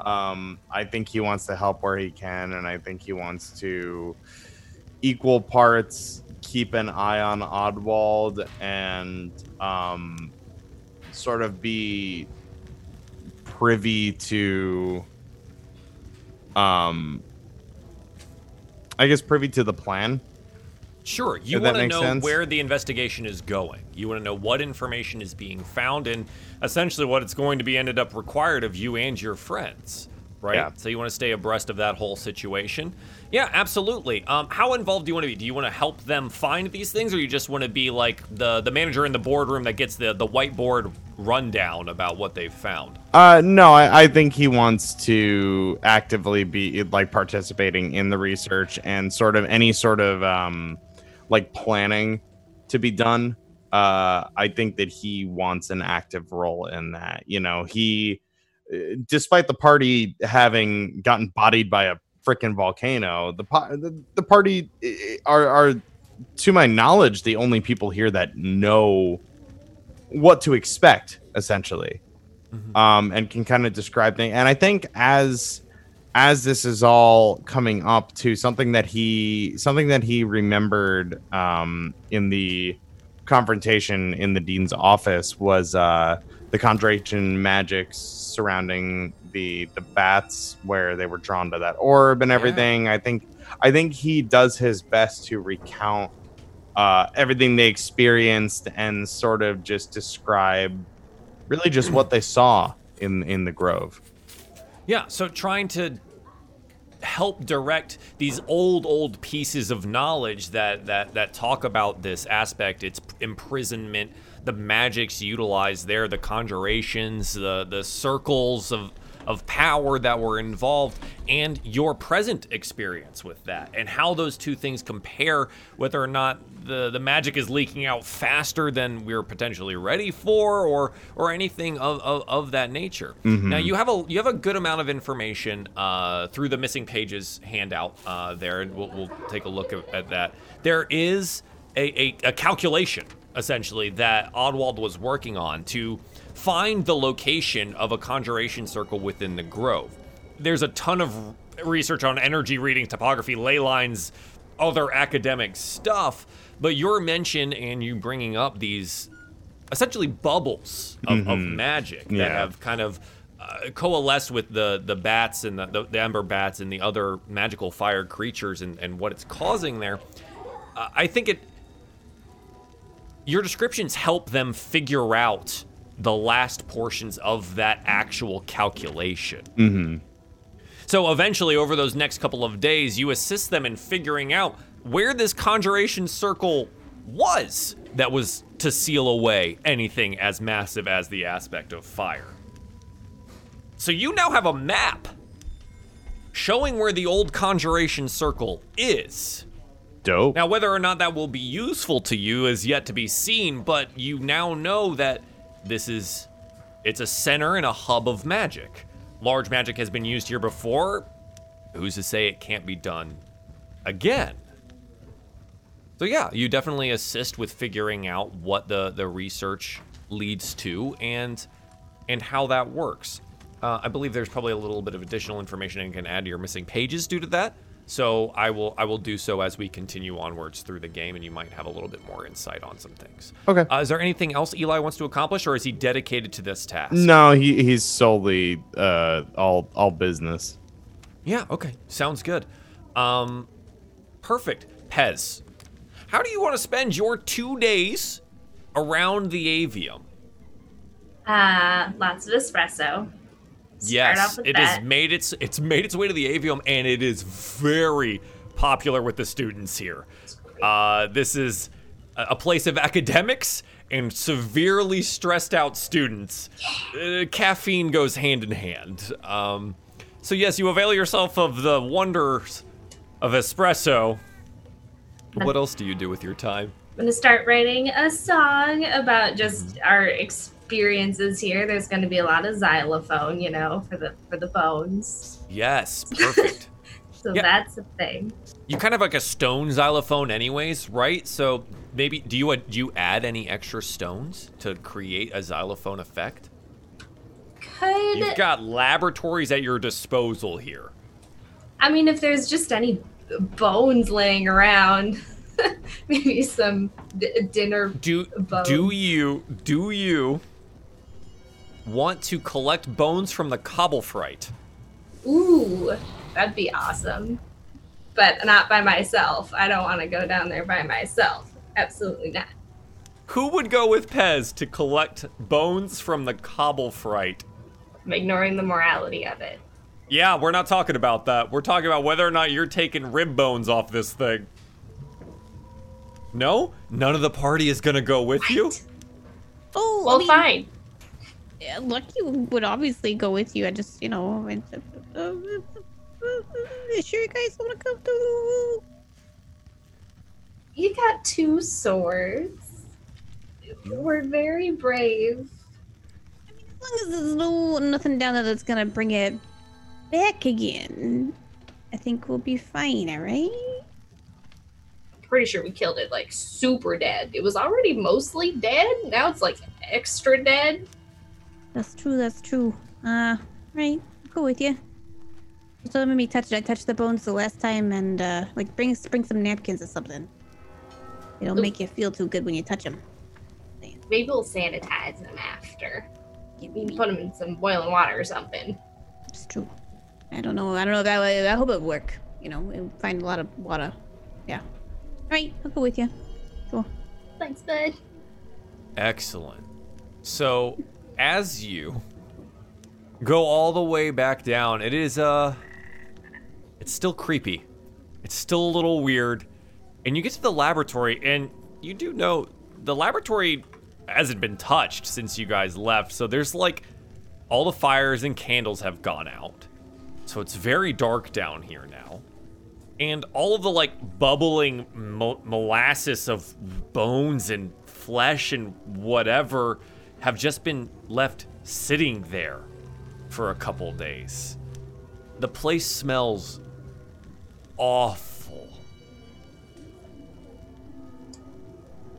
Um, I think he wants to help where he can, and I think he wants to equal parts keep an eye on Oddwald and um, sort of be privy to um I guess privy to the plan. Sure. You want to know sense. where the investigation is going. You want to know what information is being found and essentially what it's going to be ended up required of you and your friends. Right? Yeah. So you want to stay abreast of that whole situation. Yeah, absolutely. Um, how involved do you want to be? Do you want to help them find these things, or you just want to be like the the manager in the boardroom that gets the the whiteboard rundown about what they've found? Uh no, I, I think he wants to actively be like participating in the research and sort of any sort of um like planning to be done. Uh I think that he wants an active role in that. You know, he uh, despite the party having gotten bodied by a freaking volcano, the, the the party are are to my knowledge the only people here that know what to expect essentially um, and can kind of describe things. And I think as as this is all coming up to something that he something that he remembered um, in the confrontation in the dean's office was uh, the conjuration magics surrounding the the bats where they were drawn to that orb and everything. I think I think he does his best to recount uh, everything they experienced and sort of just describe really just what they saw in in the grove. Yeah, so trying to help direct these old old pieces of knowledge that that that talk about this aspect. Its imprisonment the magics utilized there the conjurations the the circles of of power that were involved and your present experience with that and how those two things compare whether or not the the magic is leaking out faster than we're potentially ready for or or anything of of, of that nature. Now you have a you have a good amount of information uh, through the missing pages handout uh, there and we'll, we'll take a look at, at that. There is a, a, a calculation essentially that Oddwald was working on to find the location of a conjuration circle within the grove. There's a ton of research on energy reading, topography, ley lines, other academic stuff, but your mention and you bringing up these essentially bubbles of, of magic that have kind of uh, coalesced with the the bats and the, the, the ember bats and the other magical fire creatures and, and what it's causing there. Uh, I think it your descriptions help them figure out the last portions of that actual calculation. Mm-hmm. So eventually, over those next couple of days, you assist them in figuring out where this conjuration circle was that was to seal away anything as massive as the aspect of fire. So you now have a map showing where the old conjuration circle is. Dope. Now, whether or not that will be useful to you is yet to be seen, but you now know that this is it's a center and a hub of magic. Large magic has been used here before. Who's to say it can't be done again? So yeah, you definitely assist with figuring out what the the research leads to and and how that works. Uh, I believe there's probably a little bit of additional information I can add to your missing pages due to that. So I will I will do so as we continue onwards through the game, and you might have a little bit more insight on some things. Okay. Uh, is there anything else Eli wants to accomplish, or is he dedicated to this task? No, he he's solely uh all all business. Yeah, okay. Sounds good. Um perfect. Pez. How do you want to spend your 2 days around the avium? Uh, lots of espresso. Yes, it has made its it's made its way to the avium and it is very popular with the students here. Uh this is a place of academics and severely stressed out students. Uh, caffeine goes hand in hand. Um, so yes, you avail yourself of the wonders of espresso. What else do you do with your time? I'm gonna start writing a song about just our experiences here. There's gonna be a lot of xylophone, you know, for the for the bones. Yes, perfect. So Yeah. that's a thing. you kind of like a stone xylophone, anyways, right? So maybe do you uh, do you add any extra stones to create a xylophone effect? Could You've got laboratories at your disposal here. I mean if there's just any bones laying around, maybe some d- dinner Do Bones. do you do you want to collect bones from the Cobblefright. Ooh, that'd be awesome. But not by myself. I don't want to go down there by myself. Absolutely not. Who would go with Pez to collect bones from the Cobblefright? I'm ignoring the morality of it. Yeah, we're not talking about that. We're talking about whether or not you're taking rib bones off this thing. No? None of the party is gonna go with you? Oh, I Well, mean, fine. Yeah, Lucky would obviously go with you. I just, you know, I- uh, sure you guys want to come too? You got two swords. We're very brave. I mean, as long as there's no nothing down there that's gonna bring it back again, I think we'll be fine. All right. Pretty sure we killed it like super dead. It was already mostly dead. Now it's like extra dead. That's true. That's true. Uh, right. I'll go with you. Just let me touch it. I touched the bones the last time, and uh, like bring bring some napkins or something. It'll Ooh. make you feel too good when you touch them. Maybe we'll sanitize them after. Yeah, We can maybe. put them in some boiling water or something. It's true. I don't know. I don't know if that way. I hope it would work. You know, we'll find a lot of water. Yeah. All right. I'll go with you. Sure. Thanks, bud. Excellent. So, as you go all the way back down, it is uh it's still creepy. It's still a little weird. And you get to the laboratory and you do know the laboratory hasn't been touched since you guys left. So there's like all the fires and candles have gone out. So it's very dark down here now. And all of the like bubbling mo- molasses of bones and flesh and whatever have just been left sitting there for a couple days. The place smells awful.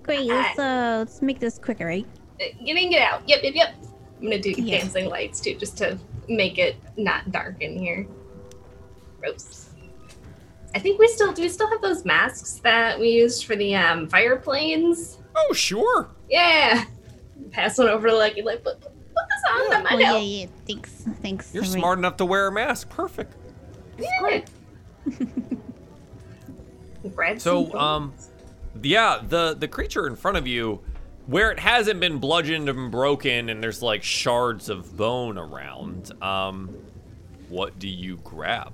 Great. Let's uh, let's make this quicker, right? Uh, Get in, get out. Yep, yep, yep. I'm gonna do Yeah. dancing lights too, just to make it not dark in here. Gross. I think we still do. We still have those masks that we used for the um, fire planes. Oh, sure. Yeah. Pass one over to Lucky. Like, put, put this on. That might Oh yeah, help. yeah. Thanks. Thanks. You're All right. smart enough to wear a mask. Perfect. Yeah. Grab So, um. Yeah, the the creature in front of you, where it hasn't been bludgeoned and broken, and there's like shards of bone around. Um, what do you grab?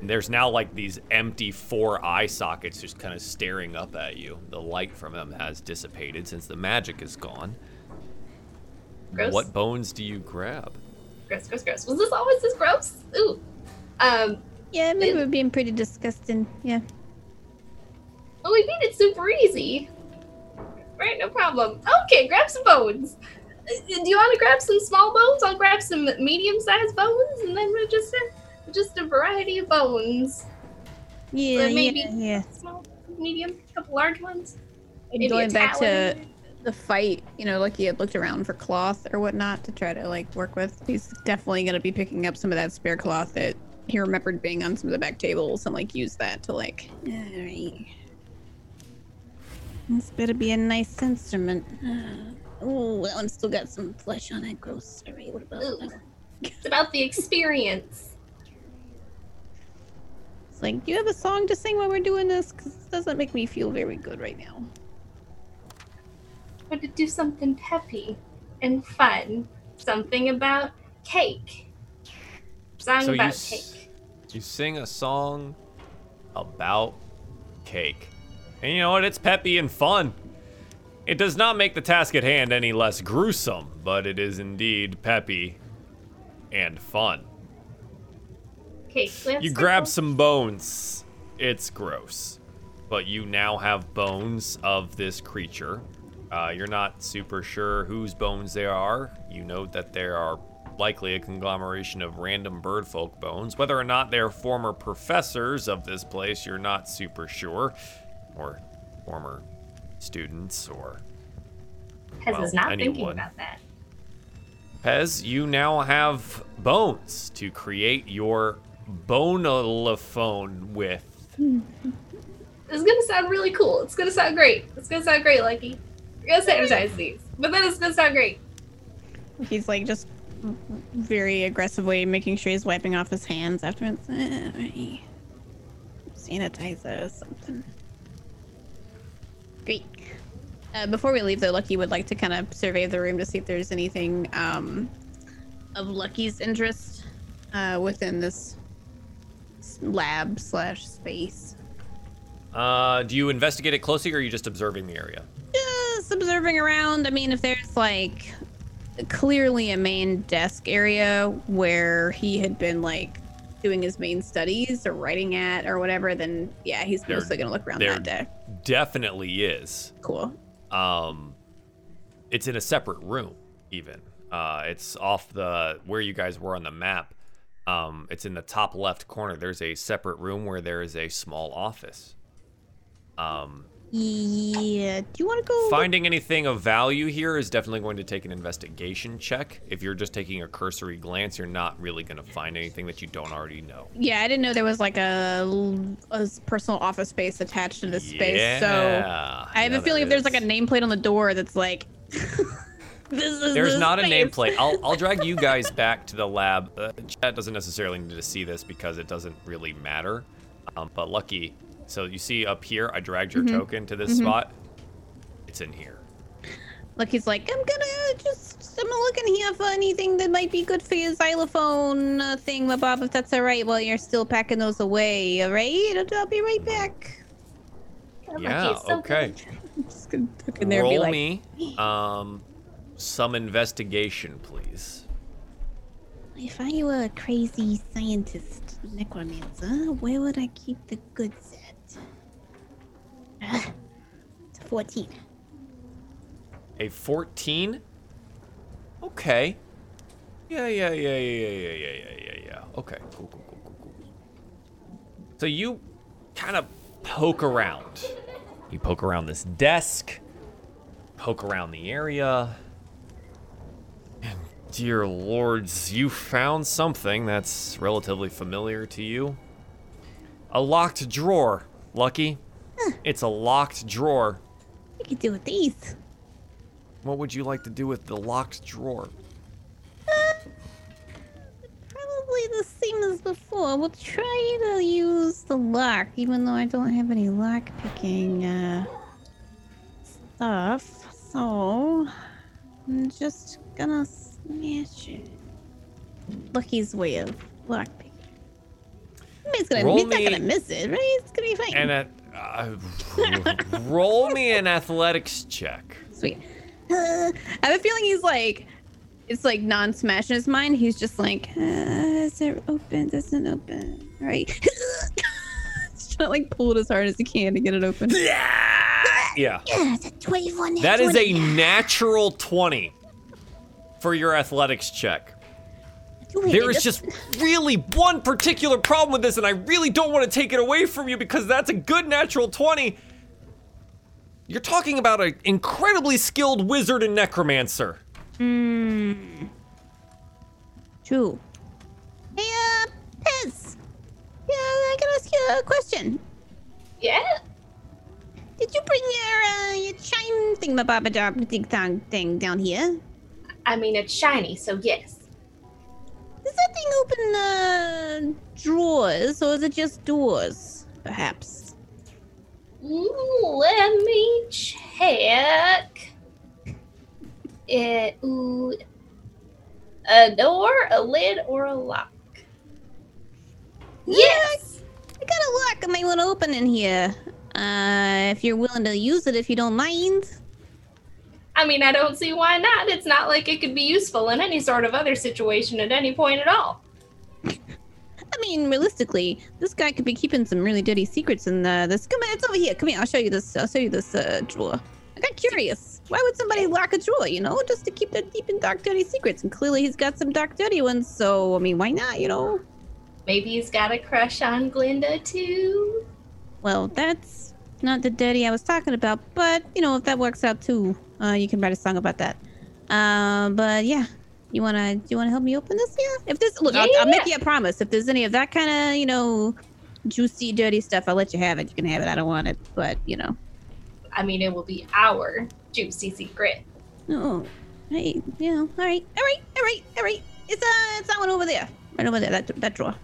And there's now like these empty four eye sockets just kind of staring up at you. The light from them has dissipated since the magic is gone. Gross. What bones do you grab? gross, gross, gross. Was this always this gross? Ooh. Um. Yeah, maybe we're being pretty disgusting. Yeah. Well, we made it super easy. Right, no problem. Okay, grab some bones. Uh, Do you want to grab some small bones? I'll grab some medium-sized bones, and then we're just a, just a variety of bones. Yeah. Or maybe- Yeah. Yeah. Small, medium, couple large ones. And Maybe a going back to talon. The fight, you know, like he had looked around for cloth or whatnot to try to like work with. He's definitely gonna be picking up some of that spare cloth that he remembered being on some of the back tables and like use that to like. Alright. This better be a nice instrument. Oh, that one's still got some flesh on it. Gross. Alright, what about Ooh. that? It's about the experience. It's like, do you have a song to sing while we're doing this? Because this doesn't make me feel very good right now. But to do something peppy and fun. Something about cake. Song So you about s- cake. You sing a song about cake. And you know what? It's peppy and fun. It does not make the task at hand any less gruesome, but it is indeed peppy and fun. Cake. You grab some bones. It's gross. But you now have bones of this creature. Uh, you're not super sure whose bones they are. You note that there are likely a conglomeration of random birdfolk bones. Whether or not they're former professors of this place, you're not super sure. Or former students, or. Pez well, is not thinking anyone. about that. Pez, you now have bones to create your bonalophone with. This is gonna sound really cool. It's gonna sound great. It's gonna sound great, Lucky. We're gonna sanitize these, but then it's gonna sound great. He's like just very aggressively making sure he's wiping off his hands afterwards. Uh, right. Sanitizer or something. Great. Uh, before we leave, though, Lucky would like to kind of survey the room to see if there's anything um, of Lucky's interest uh, within this lab slash space. Uh, do you investigate it closely, or are you just observing the area? Just observing around. I mean, if there's like clearly a main desk area where he had been like doing his main studies or writing at or whatever, then yeah, he's There- mostly gonna look around there- that deck. Definitely is. Cool. Um, it's in a separate room, even. Uh, it's off the where you guys were on the map. Um, it's in the top left corner. There's a separate room where there is a small office. Um, Yeah. Do you want to go? finding anything of value here is definitely going to take an investigation check. If you're just taking a cursory glance, you're not really going to find anything that you don't already know. Yeah, I didn't know there was like a, a personal office space attached to this space. So I have yeah, a feeling if there's like a nameplate on the door that's like, this is There's the not a nameplate. I'll, I'll drag you guys back to the lab. Uh, Chad doesn't necessarily need to see this because it doesn't really matter. Um, but Lucky, so you see up here, I dragged your Mm-hmm. token to this spot. It's in here. Look, he's like, I'm gonna just, I'm looking here for anything that might be good for your xylophone uh, thing, Bob, if that's all right, while you're still packing those away, all right? I'll, I'll be right back. God, Yeah, so okay. I'm just gonna tuck in there and be Roll like, me um, some investigation, please. if I were a crazy scientist necromancer, where would I keep the goods at? it's a 14. A 14? Okay. Yeah, yeah, yeah, yeah, yeah, yeah, yeah, yeah, yeah. Okay, cool, cool, cool, cool, cool. So you kind of poke around. You poke around this desk, poke around the area. And dear lords, you found something that's relatively familiar to you. A locked drawer, Lucky. It's a locked drawer. I could do with these. What would you like to do with the locked drawer? Probably the same as before. We'll try to use the lock, even though I don't have any lock picking uh, stuff. So I'm just gonna smash it. Lucky's way of lock picking. He's, gonna, he's not gonna miss it, right? It's gonna be fine. And a, uh, roll me an athletics check. Sweet. Uh, I have a feeling he's like, it's like non-smash in his mind. He's just like, uh, is it open? Doesn't open. Right. He's trying to like pull it as hard as he can to get it open. Yeah. Yeah, it's a 21. That is a natural 20 for your athletics check. There is just really one particular problem with this, and I really don't want to take it away from you because that's a good natural 20. You're talking about an incredibly skilled wizard and necromancer. Hmm. True. Hey, uh, Pez. Yeah, I gotta ask you a question. Yeah. Did you bring your uh your chime thingamabob ding dong thing down here? I mean, it's shiny, so yes. Does that thing open uh drawers or is it just doors? Perhaps. Ooh, let me check. It, ooh, a door, a lid, or a lock? Yes. I got a lock I might want to open in here. Uh, if you're willing to use it, if you don't mind. I mean, I don't see why not. It's not like it could be useful in any sort of other situation at any point at all. I mean, realistically, this guy could be keeping some really dirty secrets in uh, this. Come on, it's over here. Come here. I'll show you this. I'll show you this uh, drawer. I got curious. Why would somebody lock a drawer? You know, just to keep their deep and dark, dirty secrets. And clearly, he's got some dark, dirty ones. So, I mean, why not? You know. Maybe he's got a crush on Glinda too. Well, that's not the dirty I was talking about. But you know, if that works out too, uh, you can write a song about that. Um, but yeah, you wanna you wanna help me open this? Yeah. If this look, Yeah, I'll, yeah, I'll make you a promise. If there's any of that kind of you know juicy, dirty stuff, I'll let you have it. You can have it. I don't want it, but you know. I mean, it will be our juicy secret. Oh, Hey, you know, all right, all right, all right, all right. It's uh, it's that one over there, right over there, that that drawer.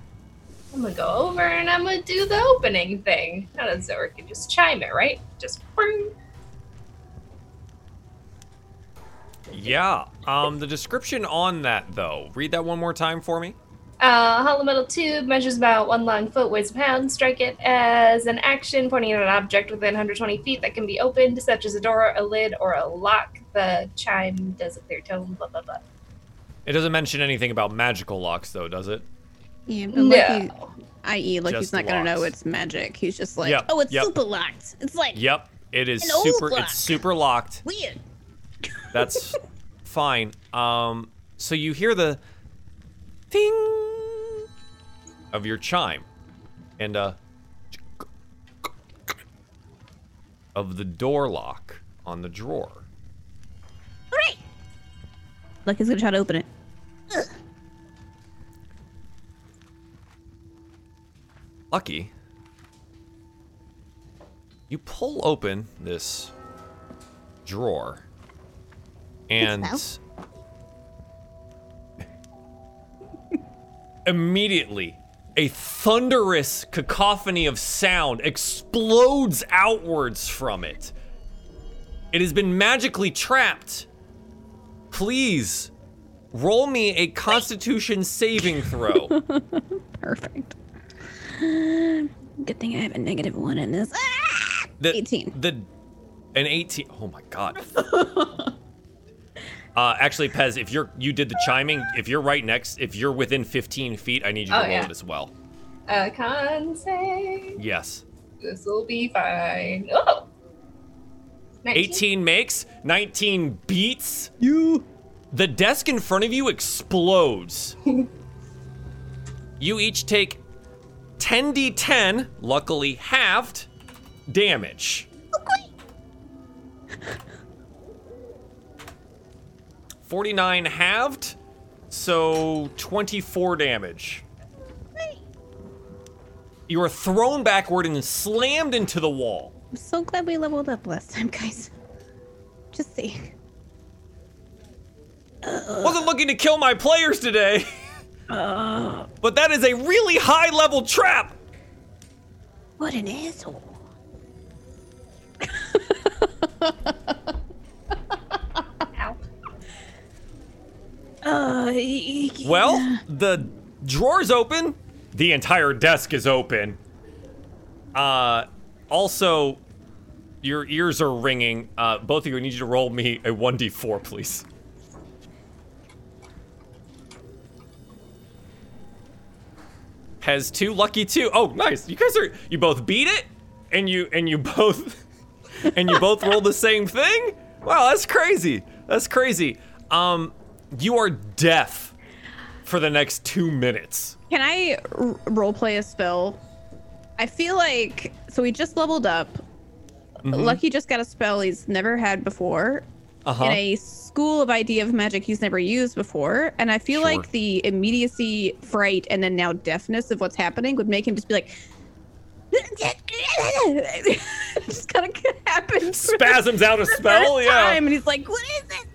I'm gonna go over and I'm gonna do the opening thing. How does it work? You just chime it, right? Just bring. Yeah. Um, the description on that though. Read that one more time for me. Uh, hollow metal tube measures about one long foot, weighs a pound. Strike it as an action pointing at an object within 120 feet that can be opened, such as a door, a lid, or a lock. The chime does a clear tone. Blah blah blah. It doesn't mention anything about magical locks though, does it? Yeah, but No. I.e., like he's not gonna know it's magic. He's just like, Yep, oh, it's yep. super locked. It's like Yep. It is An old super. lock. It's super locked. weird. That's fine. Um, so you hear the ding of your chime, and uh, of the door lock on the drawer. All right. Lucky's gonna try to open it. Lucky, you pull open this drawer, and immediately a thunderous cacophony of sound explodes outwards from it. It has been magically trapped. Please roll me a constitution saving throw. Perfect. Good thing I have a negative one in this. Ah! The, 18. The an 18. Oh my god. uh actually Pez, if you're you did the chiming, if you're right next, if you're within 15 feet, I need you to Oh, roll yeah. it as well. Uh, con save. Yes. This will be fine. Oh. 19. 18 makes, 19 beats. You. The desk in front of you explodes. you each take 10d10, luckily halved, damage. 49 halved, so 24 damage. You are thrown backward and slammed into the wall. I'm so glad we leveled up last time, guys. Just see. Wasn't looking to kill my players today, but that is a really high level trap. What an asshole. Uh, y- y- Well, the drawer's open. The entire desk is open. Uh, also, your ears are ringing. Uh, both of you I need you to roll me a 1d4, please. Has two, lucky two. Oh, nice. You guys are you both beat it, and you and you both and you both roll the same thing. Wow, that's crazy. That's crazy. Um, you are deaf for the next two minutes. Can I r- roleplay a spell? I feel like so we just leveled up. Mm-hmm. Lucky just got a spell he's never had before Uh-huh. in a school of idea of magic he's never used before, and I feel Sure. like the immediacy, fright, and then now deafness of what's happening would make him just be like. just kind of the Spasms out a spell, yeah. time, and he's like, "What is it?"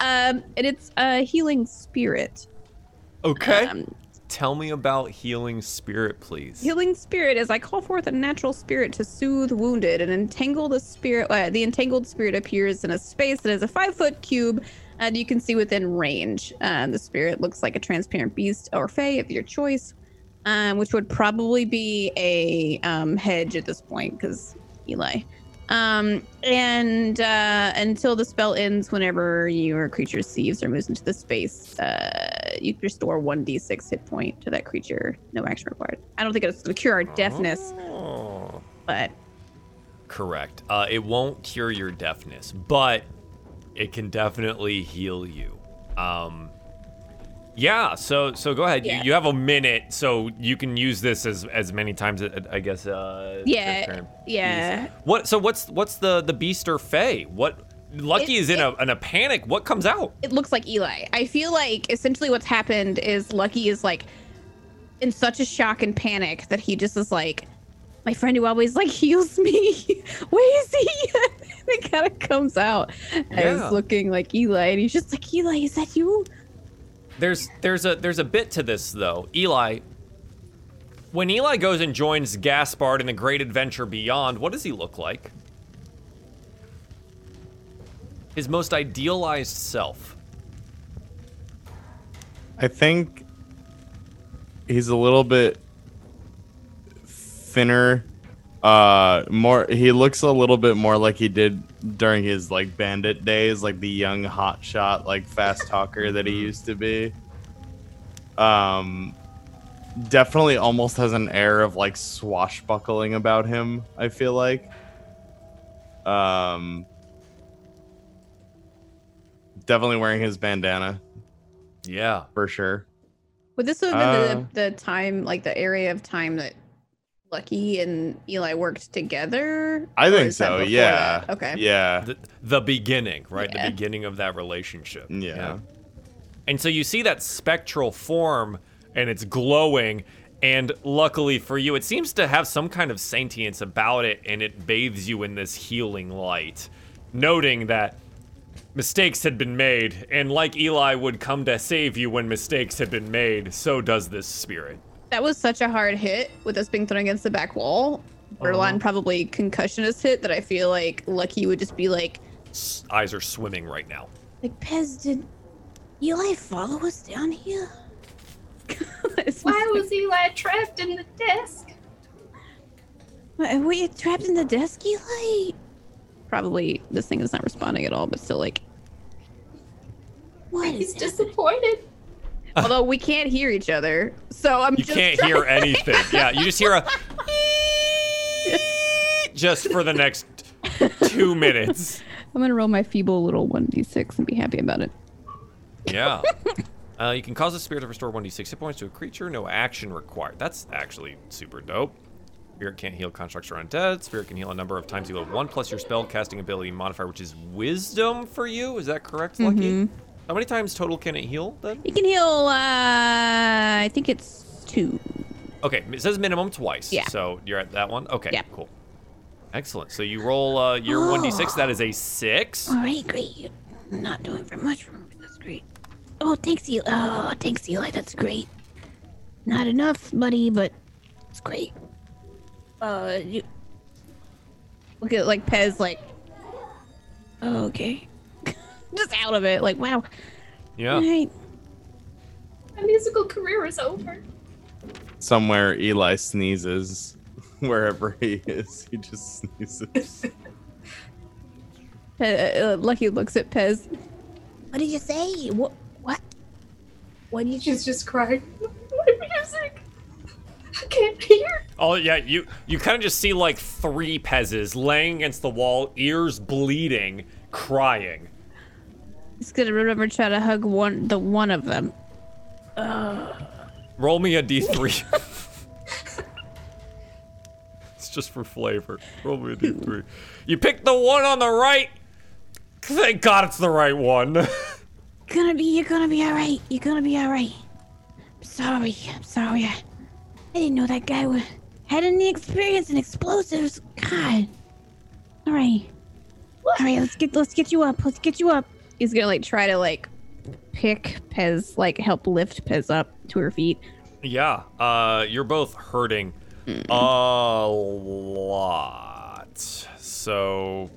Um, and it's a healing spirit. Okay. Um, Tell me about healing spirit, please. Healing spirit is I call forth a natural spirit to soothe wounded and entangle the spirit. Uh, the entangled spirit appears in a space that is a five foot cube, and you can see within range. Um, the spirit looks like a transparent beast or fey of your choice, um, which would probably be a um, hedge at this point because Eli. Um, and uh, until the spell ends, whenever your creature sees or moves into the space, uh, you restore 1d6 hit point to that creature. No action required. I don't think it's going to cure our deafness, Oh. but Correct. Uh, it won't cure your deafness, but it can definitely heal you. Um, yeah. So so go ahead. Yeah. You, you have a minute, so you can use this as as many times. uh, I guess. Uh, Yeah, yeah. What? So what's what's the the beast or fey? What? Lucky It- is in a in a panic. What comes out? it looks like Eli. I feel like essentially what's happened is Lucky is like in such a shock and panic that he just is like, my friend who always like heals me, where is he? it kind of comes out as Yeah. looking like Eli, and he's just like, Eli, is that you? There's there's a there's a bit to this though. Eli when Eli goes and joins Gaspard in the Great Adventure Beyond, what does he look like? His most idealized self. I think he's a little bit thinner. Uh, more. He looks a little bit more like he did during his like bandit days, like the young hotshot, like fast talker that he used to be. Um, definitely almost has an air of like swashbuckling about him. I feel like. Um, definitely wearing his bandana Yeah. for sure. Would this have been Uh, the, the time, like the area of time that Lucky and Eli worked together? I think so. Yeah. that? Okay. Yeah. The, the beginning, right? Yeah. The beginning of that relationship. Yeah. And so you see that spectral form and it's glowing. And luckily for you, it seems to have some kind of sentience about it and it bathes you in this healing light. Noting that mistakes had been made, and like Eli would come to save you when mistakes had been made, so does this spirit. That was such a hard hit with us being thrown against the back wall. Borderline Uh-huh. probably concussionist hit that I feel like Lucky would just be like, S- eyes are swimming right now. like Pez, did Eli follow us down here? Why was Eli trapped in the desk? like, were you trapped in the desk, Eli? Probably this thing is not responding at all, but still like. What He's is happening? disappointed. Although we can't hear each other, so I'm You just can't trying- hear anything. Yeah, you just hear a just for the next two minutes. I'm gonna roll my feeble little 1d6 and be happy about it. Yeah. Uh, you can cause a spirit to restore 1d6 hit points to a creature, no action required. That's actually super dope. Spirit can't heal constructs or undead. Spirit can heal a number of times you have one plus your spell casting ability modifier, which is wisdom for you. Is that correct, Lucky? Mhm. How many times total can it heal then? It can heal. Uh, I think it's two. Okay, it says minimum twice. Yeah. So you're at that one? Okay, Yeah. cool. Excellent. So you roll uh, your 1d6. That is a 6. All right, great. I'm not doing very much. That's great. Oh, thanks, Eli. Oh, thanks, Eli. That's great. Not enough, buddy, but it's great. Uh, you look at like Pez, like, oh, okay, just out of it. Like, wow. Yeah. All right. My musical career is over. Somewhere Eli sneezes. Wherever he is, he just sneezes. Pe- uh, Lucky looks at Pez. What did you say? What? What? What did you? She's just crying. My music. I can't hear. Oh yeah, you you kind of just see like three Pezes laying against the wall, ears bleeding, crying. Just gonna remember try to hug one, the one of them. Roll me a d3. it's just for flavor. Roll me a d3. You picked the one on the right. Thank God it's the right one. Gonna be, you're gonna be alright. You're gonna be alright. I'm sorry. I'm sorry. I, I didn't know that guy would, had any experience in explosives. God. Alright. Alright, let's get let's get you up. Let's get you up. He's gonna like try to like pick Pez, like help lift Pez up to her feet. yeah, uh, you're both hurting a lot. So,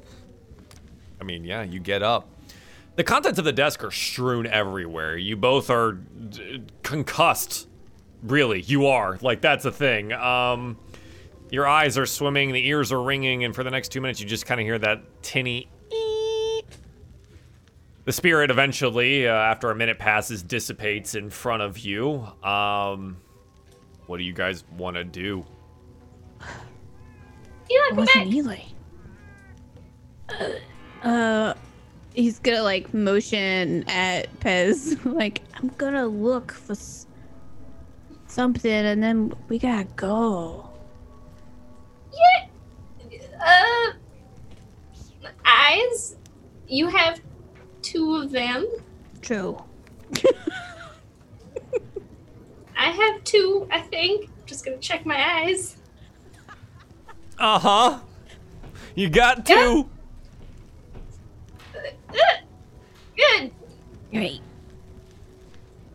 I mean, yeah, you get up. The contents of the desk are strewn everywhere. You both are d- concussed. Really, you are. Like that's a thing. Um, your eyes are swimming, the ears are ringing, and for the next two minutes, you just kind of hear that tinny. "Eep." The spirit eventually, uh, after a minute passes, dissipates in front of you. Um, what do you guys want to do? Eli, It come back. Eli. Uh, uh, he's gonna like motion at Pez, like I'm gonna look for s- something, and then we gotta go. Yeah. Uh, eyes. You have two of them. True. I have two. I think. Just gonna check my eyes. Uh huh. You got two. Good. Great.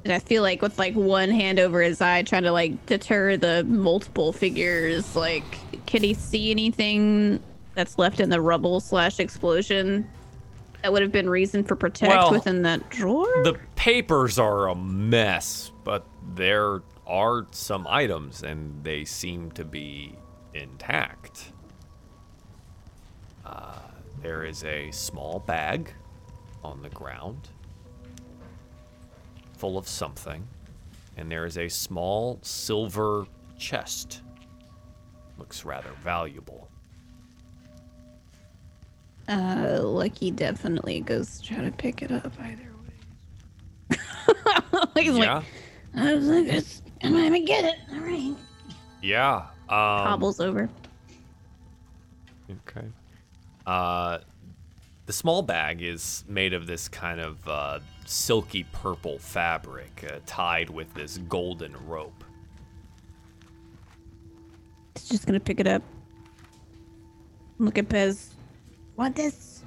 And I feel like with like one hand over his eye, trying to like deter the multiple figures, like, can he see anything that's left in the rubble slash explosion that would have been reason for protect Well, within that drawer? The papers are a mess, but there are some items and they seem to be intact. Uh, there is a small bag on the ground full of something, and there is a small silver chest. Looks rather valuable. Uh, Lucky definitely goes to try to pick it up either way. He's yeah, like, I was like, it's, I'm gonna get it. All right. yeah. Um, Hobbles over. Okay. Uh, the small bag is made of this kind of uh, silky purple fabric uh, tied with this golden rope. It's just gonna pick it up. Look at Pez. Want this?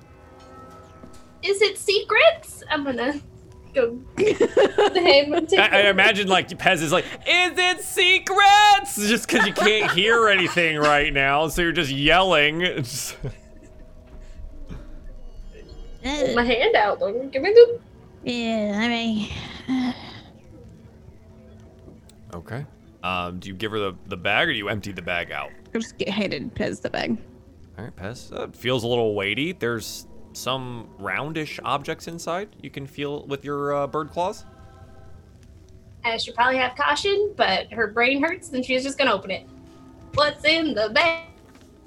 Is it secrets? I'm gonna go the hand I, I imagine like Pez is like, is it secrets? Just because you can't hear anything right now, so you're just yelling. Hold my hand out. Don't Give me the. Yeah, I mean, okay. Um, do you give her the, the bag or do you empty the bag out? I'll just get handed Pez the bag. All right, Pez. Uh, it feels a little weighty. There's some roundish objects inside you can feel with your uh, bird claws. I should probably have caution, but her brain hurts and she's just gonna open it. What's in the bag?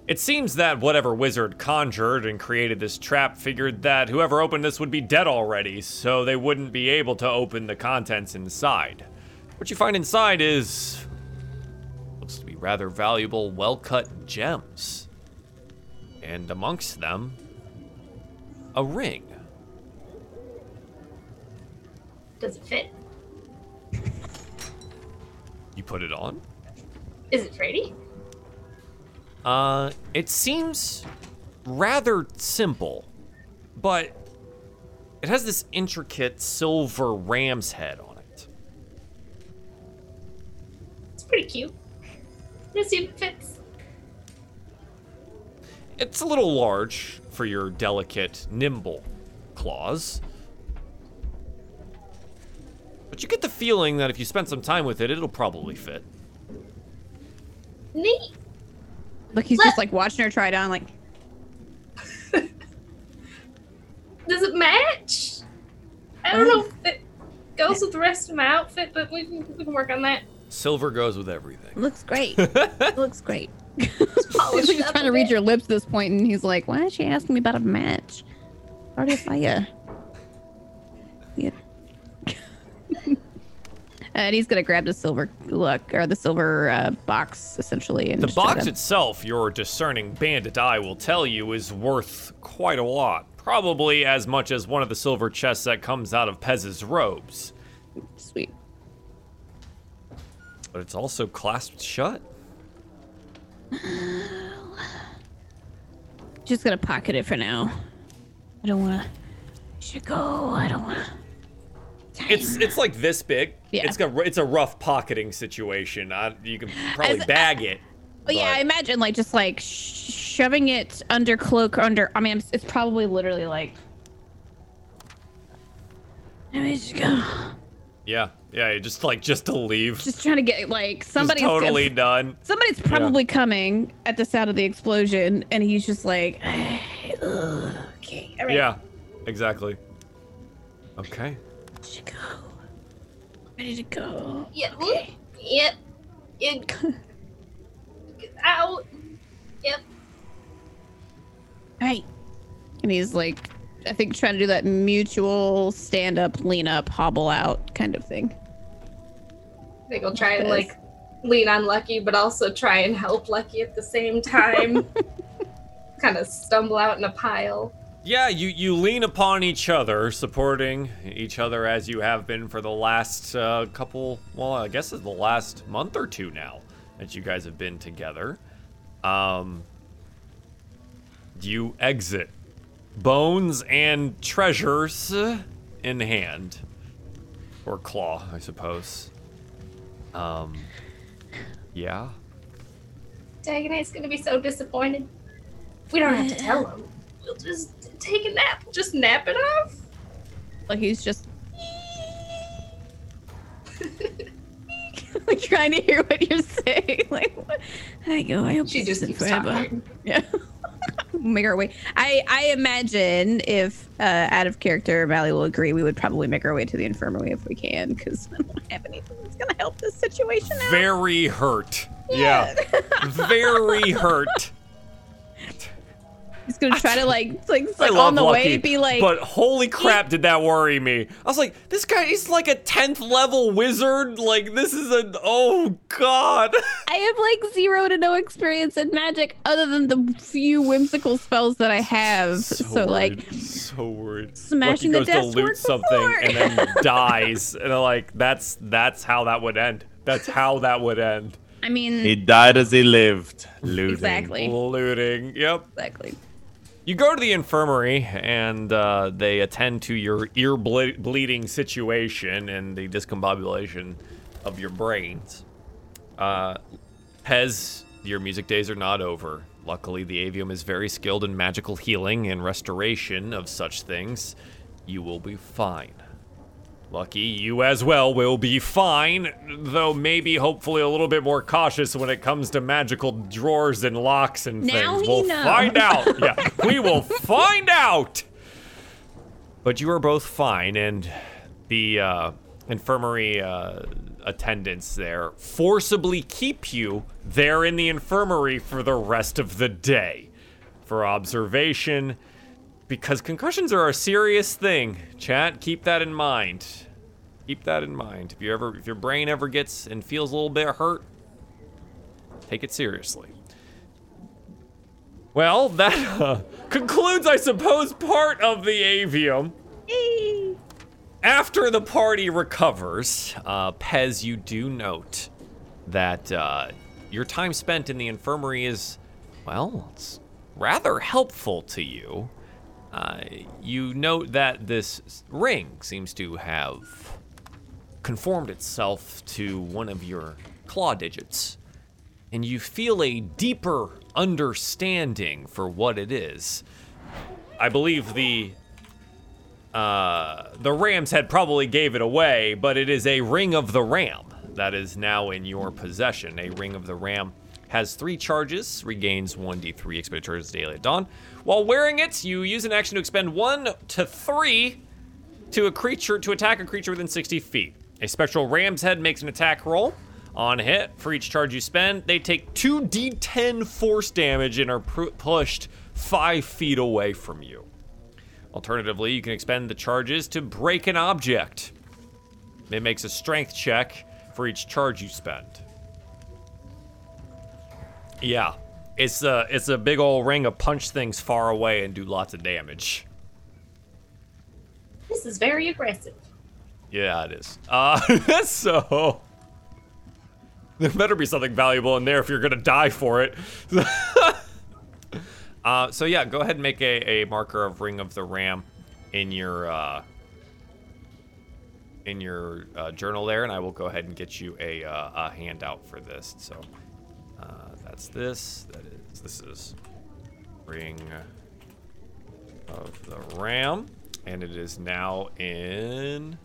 It seems that whatever wizard conjured and created this trap figured that whoever opened this would be dead already, so they wouldn't be able to open the contents inside. What you find inside is. looks to be rather valuable, well cut gems. And amongst them, a ring. Does it fit? You put it on? Is it Freddy? Uh, it seems rather simple, but it has this intricate silver ram's head on it. It's pretty cute. Let's see if it fits. It's a little large for your delicate, nimble claws. But you get the feeling that if you spend some time with it, it'll probably fit. Neat. Look, he's just like watching her try it on, like, Does it match? I don't know if it goes with the rest of my outfit, but we can, we can work on that. Silver goes with everything. looks great. looks great. Polish he's it trying to read your lips at this point, and he's like, "Why is she asking me about a match? Already a fire." yeah. and he's gonna grab the silver look or the silver uh, box essentially, and The box to- itself, your discerning bandit eye will tell you, is worth quite a lot. Probably as much as one of the silver chests that comes out of Pez's robes. Sweet. But it's also clasped shut. Just gonna pocket it for now. I don't wanna. Should go. I don't wanna. It's it's like this big. Yeah. It's got it's a rough pocketing situation. I, you can probably As- bag it. Oh yeah, I imagine like just like sh- shoving it under cloak or under. I mean, it's probably literally like. Let me just go. Yeah, yeah. Just like just to leave. Just trying to get like Just somebody's totally done. somebody's probably coming at the sound of the explosion, and he's just like, okay, all right, Yeah, exactly. Okay. should go. Ready to go. Yep. Okay. Yep. It, out. Yep. All right. And he's like, I think trying to do that mutual stand up, lean up, hobble out kind of thing. I think I'll try and like lean on Lucky, but also try and help Lucky at the same time. kind of stumble out in a pile. Yeah, you you lean upon each other, supporting each other as you have been for the last uh, couple. Well, I guess it's the last month or two now that you guys have been together. Um, you exit bones and treasures in hand, or claw, I suppose. Um, yeah. Dagonet's gonna be so disappointed. We don't have to tell him. We'll just take a nap. Just nap it off. Like he's just like trying to hear what you're saying. Like, what? I go. I hope She this just isn't keeps forever. talking. Yeah. Make our way. I I imagine if uh, out of character, Valley will agree, we would probably make our way to the infirmary if we can, because I don't have anything that's gonna help this situation out. Very hurt. Yeah. Very hurt. He's gonna try to like like, like on the Lucky, way be like but holy crap, did that worry me? I was like, this guy, he's like a 10th level wizard. Like, this is a, oh god. I have like zero to no experience in magic other than the few whimsical spells that I have. So, like worried, so worried. smashing Lucky the goes desk to loot something before. and then dies, and I'm like, that's that's how that would end. That's how that would end. I mean He died as he lived, looting. exactly. Looting. Yep. Exactly. You go to the infirmary and uh, they attend to your ear ble- bleeding situation and the discombobulation of your brains. Uh, Pez, your music days are not over. Luckily, the avium is very skilled in magical healing and restoration of such things. You will be fine. Lucky, you as well will be fine, though maybe hopefully a little bit more cautious when it comes to magical drawers and locks and Now things. we'll knows. find out. Yeah, we will find out. But you are both fine, and the uh, infirmary uh, attendants there forcibly keep you there in the infirmary for the rest of the day for observation because concussions are a serious thing. Chat, keep that in mind. Keep that in mind. If you ever if your brain ever gets and feels a little bit hurt, take it seriously. Well, that uh, concludes, I suppose, part of the avium. After the party recovers, uh, Pez, you do note that uh, your time spent in the infirmary is, well, it's rather helpful to you. Uh, you note that this ring seems to have conformed itself to one of your claw digits, and you feel a deeper understanding for what it is. I believe the uh, the Ram's head probably gave it away, but it is a ring of the Ram that is now in your possession. A ring of the Ram has three charges, regains 1d3 expenditures daily at dawn. While wearing it, you use an action to expend one to three to a creature to attack a creature within 60 feet. A spectral ram's head makes an attack roll. On hit, for each charge you spend, they take 2d10 force damage and are pu- pushed 5 feet away from you. Alternatively, you can expend the charges to break an object. It makes a strength check for each charge you spend. Yeah, it's a it's a big old ring of punch things far away and do lots of damage. This is very aggressive. Yeah, it is. Uh, so there better be something valuable in there if you're gonna die for it. uh, so yeah, go ahead and make a, a marker of Ring of the Ram in your uh, in your uh, journal there, and I will go ahead and get you a, uh, a handout for this. So that's this. That is this is Ring of the Ram, and it is now in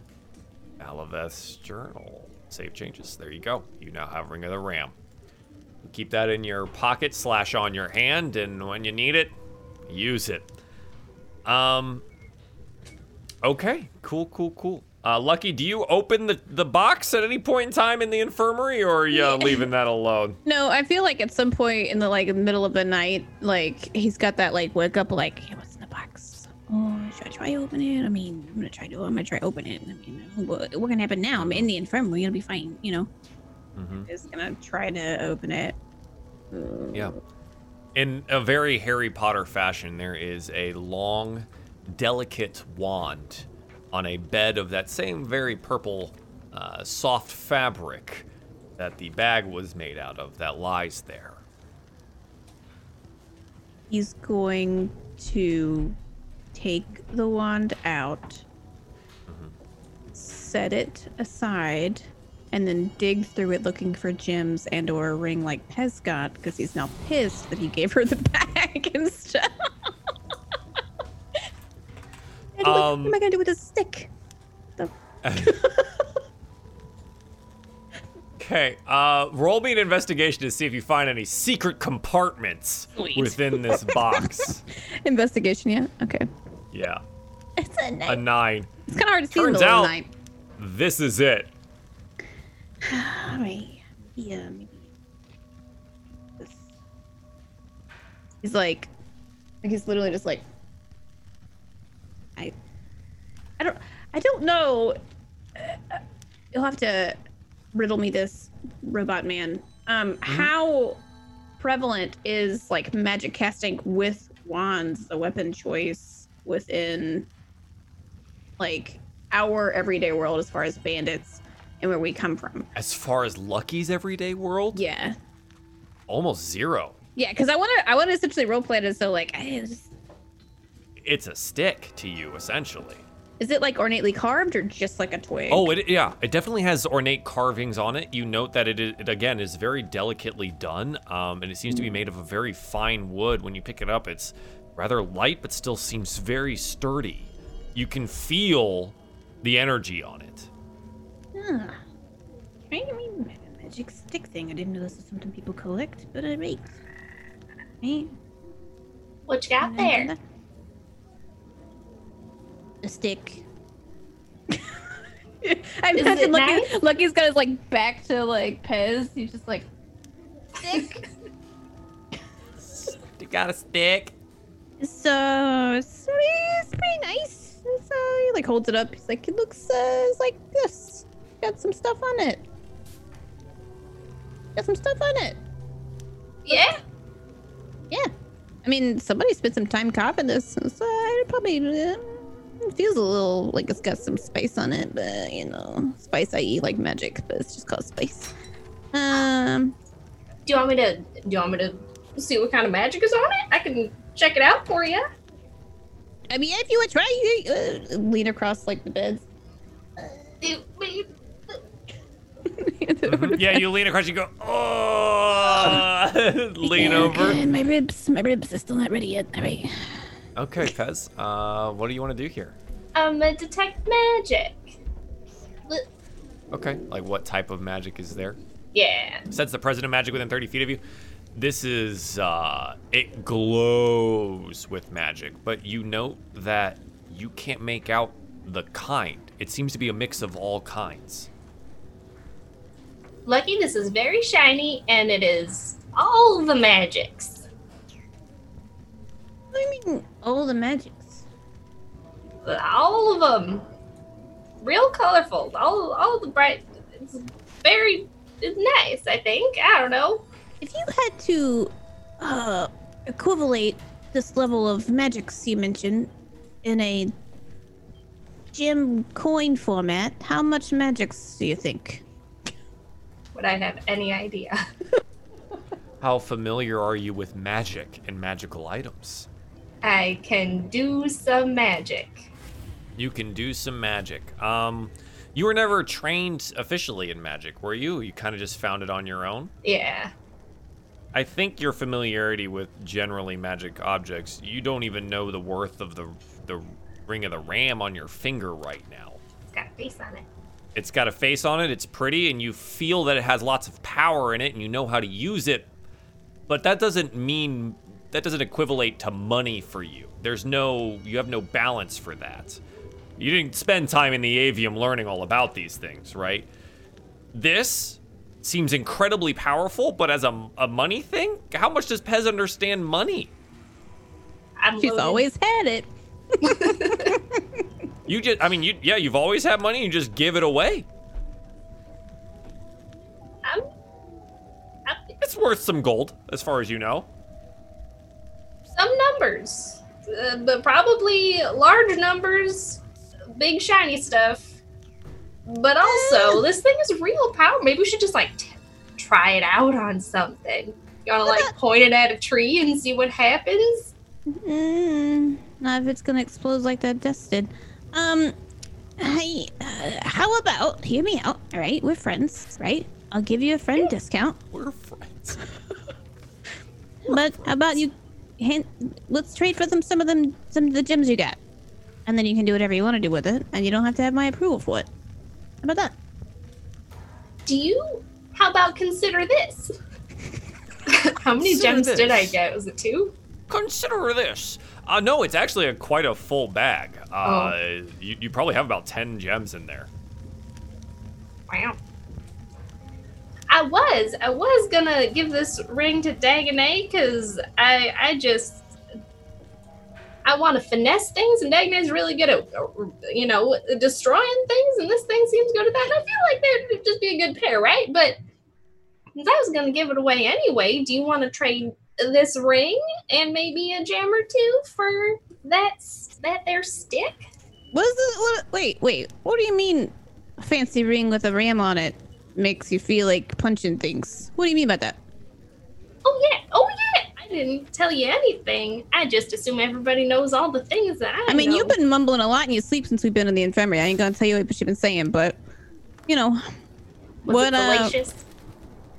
Alaveth's journal. Save changes. There you go. You now have Ring of the Ram. Keep that in your pocket slash on your hand, and when you need it, use it. Um. Okay. Cool. Cool. Cool. Uh, Lucky, do you open the, the box at any point in time in the infirmary, or are you leaving that alone? No, I feel like at some point in the like middle of the night, like he's got that like wake up like, hey, what's in the box? Oh, should I try to open it? I mean, I'm gonna try to. I'm gonna try open it. I mean, what, what can happen now? I'm in the infirmary. It'll be fine. You know. Mhm. Just gonna try to open it. Yeah. In a very Harry Potter fashion, there is a long, delicate wand on a bed of that same very purple, uh, soft fabric that the bag was made out of that lies there. He's going to take the wand out set it aside and then dig through it looking for gems and or a ring like Pez got because he's now pissed that he gave her the bag and stuff. And what- Um, what am I gonna do with a stick? Okay, uh, roll me an investigation to see if you find any secret compartments Sweet. within this box. Investigation, yeah. Okay. yeah, It's a a nine. It's kind of hard to see in the turns out- the night. This is it. All right. Yeah, maybe. This. He's like, like he's literally just like, I, I don't, I don't know. Uh, You'll have to riddle me this, robot man. Um, how prevalent is like magic casting with wands the weapon choice within like our everyday world as far as bandits and where we come from? As far as Lucky's everyday world, Yeah. almost zero. Yeah, because I want to. I want to essentially roleplay it as though like, I just, It's a stick to you, essentially. Is it like ornately carved or just like a twig? Oh, it yeah, it definitely has ornate carvings on it. You note that it, is, it again is very delicately done, um, and it seems to be made of a very fine wood. When you pick it up, it's rather light, but still seems very sturdy. You can feel the energy on it. Huh. I mean, ma- magic stick thing. I didn't know this is something people collect, but I right. Right. What you got there? A stick. I Is imagine it Lucky, nice? Lucky's got his like back to like Pez. He's just like stick. You got a stick? so it's, it's pretty nice. So he like holds it up. He's like, it looks uh, it's like this. Got some stuff on it. Got some stuff on it. Yeah. Yeah. I mean, somebody spent some time carving this, so it probably uh, feels a little like it's got some spice on it, but you know, spice i.e. like magic, but it's just called spice. Um, Do you want me to? Do you want me to see what kind of magic is on it? I can check it out for you. I mean, if you would try, you uh, lean across like the beds. yeah, you lean across, you go, oh, lean over. okay, My ribs, my ribs are still not ready yet. All right. Okay, Pez, uh, what do you want to do here? Um, detect magic. Okay, like what type of magic is there? Yeah. Sense the presence of magic within 30 feet of you. This is, uh, it glows with magic, but you note that you can't make out the kind. It seems to be a mix of all kinds. Lucky, this is very shiny, and it is all the magics. I mean, all the magics. All of them. Real colorful. All, all the bright. It's very it's nice. I think. I don't know. If you had to uh, equivalate this level of magics you mentioned in a gem coin format, how much magics do you think? Would I have any idea? How familiar are you with magic and magical items? I can do some magic. You can do some magic. Um, you were never trained officially in magic, were you? You kind of just found it on your own? Yeah. I think your familiarity with generally magic objects, you don't even know the worth of the the ring of the ram on your finger right now. It's got a face on it. It's got a face on it, it's pretty, and you feel that it has lots of power in it and you know how to use it. But that doesn't mean that doesn't equivalate to money for you. There's no you have no balance for that. You didn't spend time in the avium learning all about these things, right? This seems incredibly powerful, but as a, a money thing, how much does Pez understand money? I'm She's loaded. always had it. You just, I mean, you, yeah, you've always had money. You just give it away. I'm, I'm It's worth some gold, as far as you know. Some numbers, uh, but probably large numbers, big shiny stuff. But also, this thing is real power. Maybe we should just like t- try it out on something. You wanna like point it at a tree and see what happens? Mm, not if it's gonna explode like that dust did. Um, Hey, uh, how about hear me out? All right, we're friends, right? I'll give you a friend discount. We're friends. But how about you? Hand, let's trade for them some of them some of the gems you got, and then you can do whatever you want to do with it, and you don't have to have my approval for it. How about that? Do you? How about consider this? How many Consider gems did I get? Was it two? Consider this. Uh, no, it's actually a, quite a full bag. Uh, you, you probably have about 10 gems in there. Wow. I was, I was gonna give this ring to Dagonet because I, I just, I want to finesse things, and Dagonet's really good at, you know, destroying things, and this thing seems good at that. I feel like they'd just be a good pair, right? But since I was gonna give it away anyway, do you want to trade this ring and maybe a gem or two for that that there stick? What is this? What, wait, wait. What do you mean? Fancy ring with a ram on it makes you feel like punching things. What do you mean by that? Oh yeah, oh yeah. I didn't tell you anything. I just assume everybody knows all the things that I, I mean, know. you've been mumbling a lot in your sleep since we've been in the infirmary. I ain't gonna tell you what you've been saying, but you know, Was what, it uh.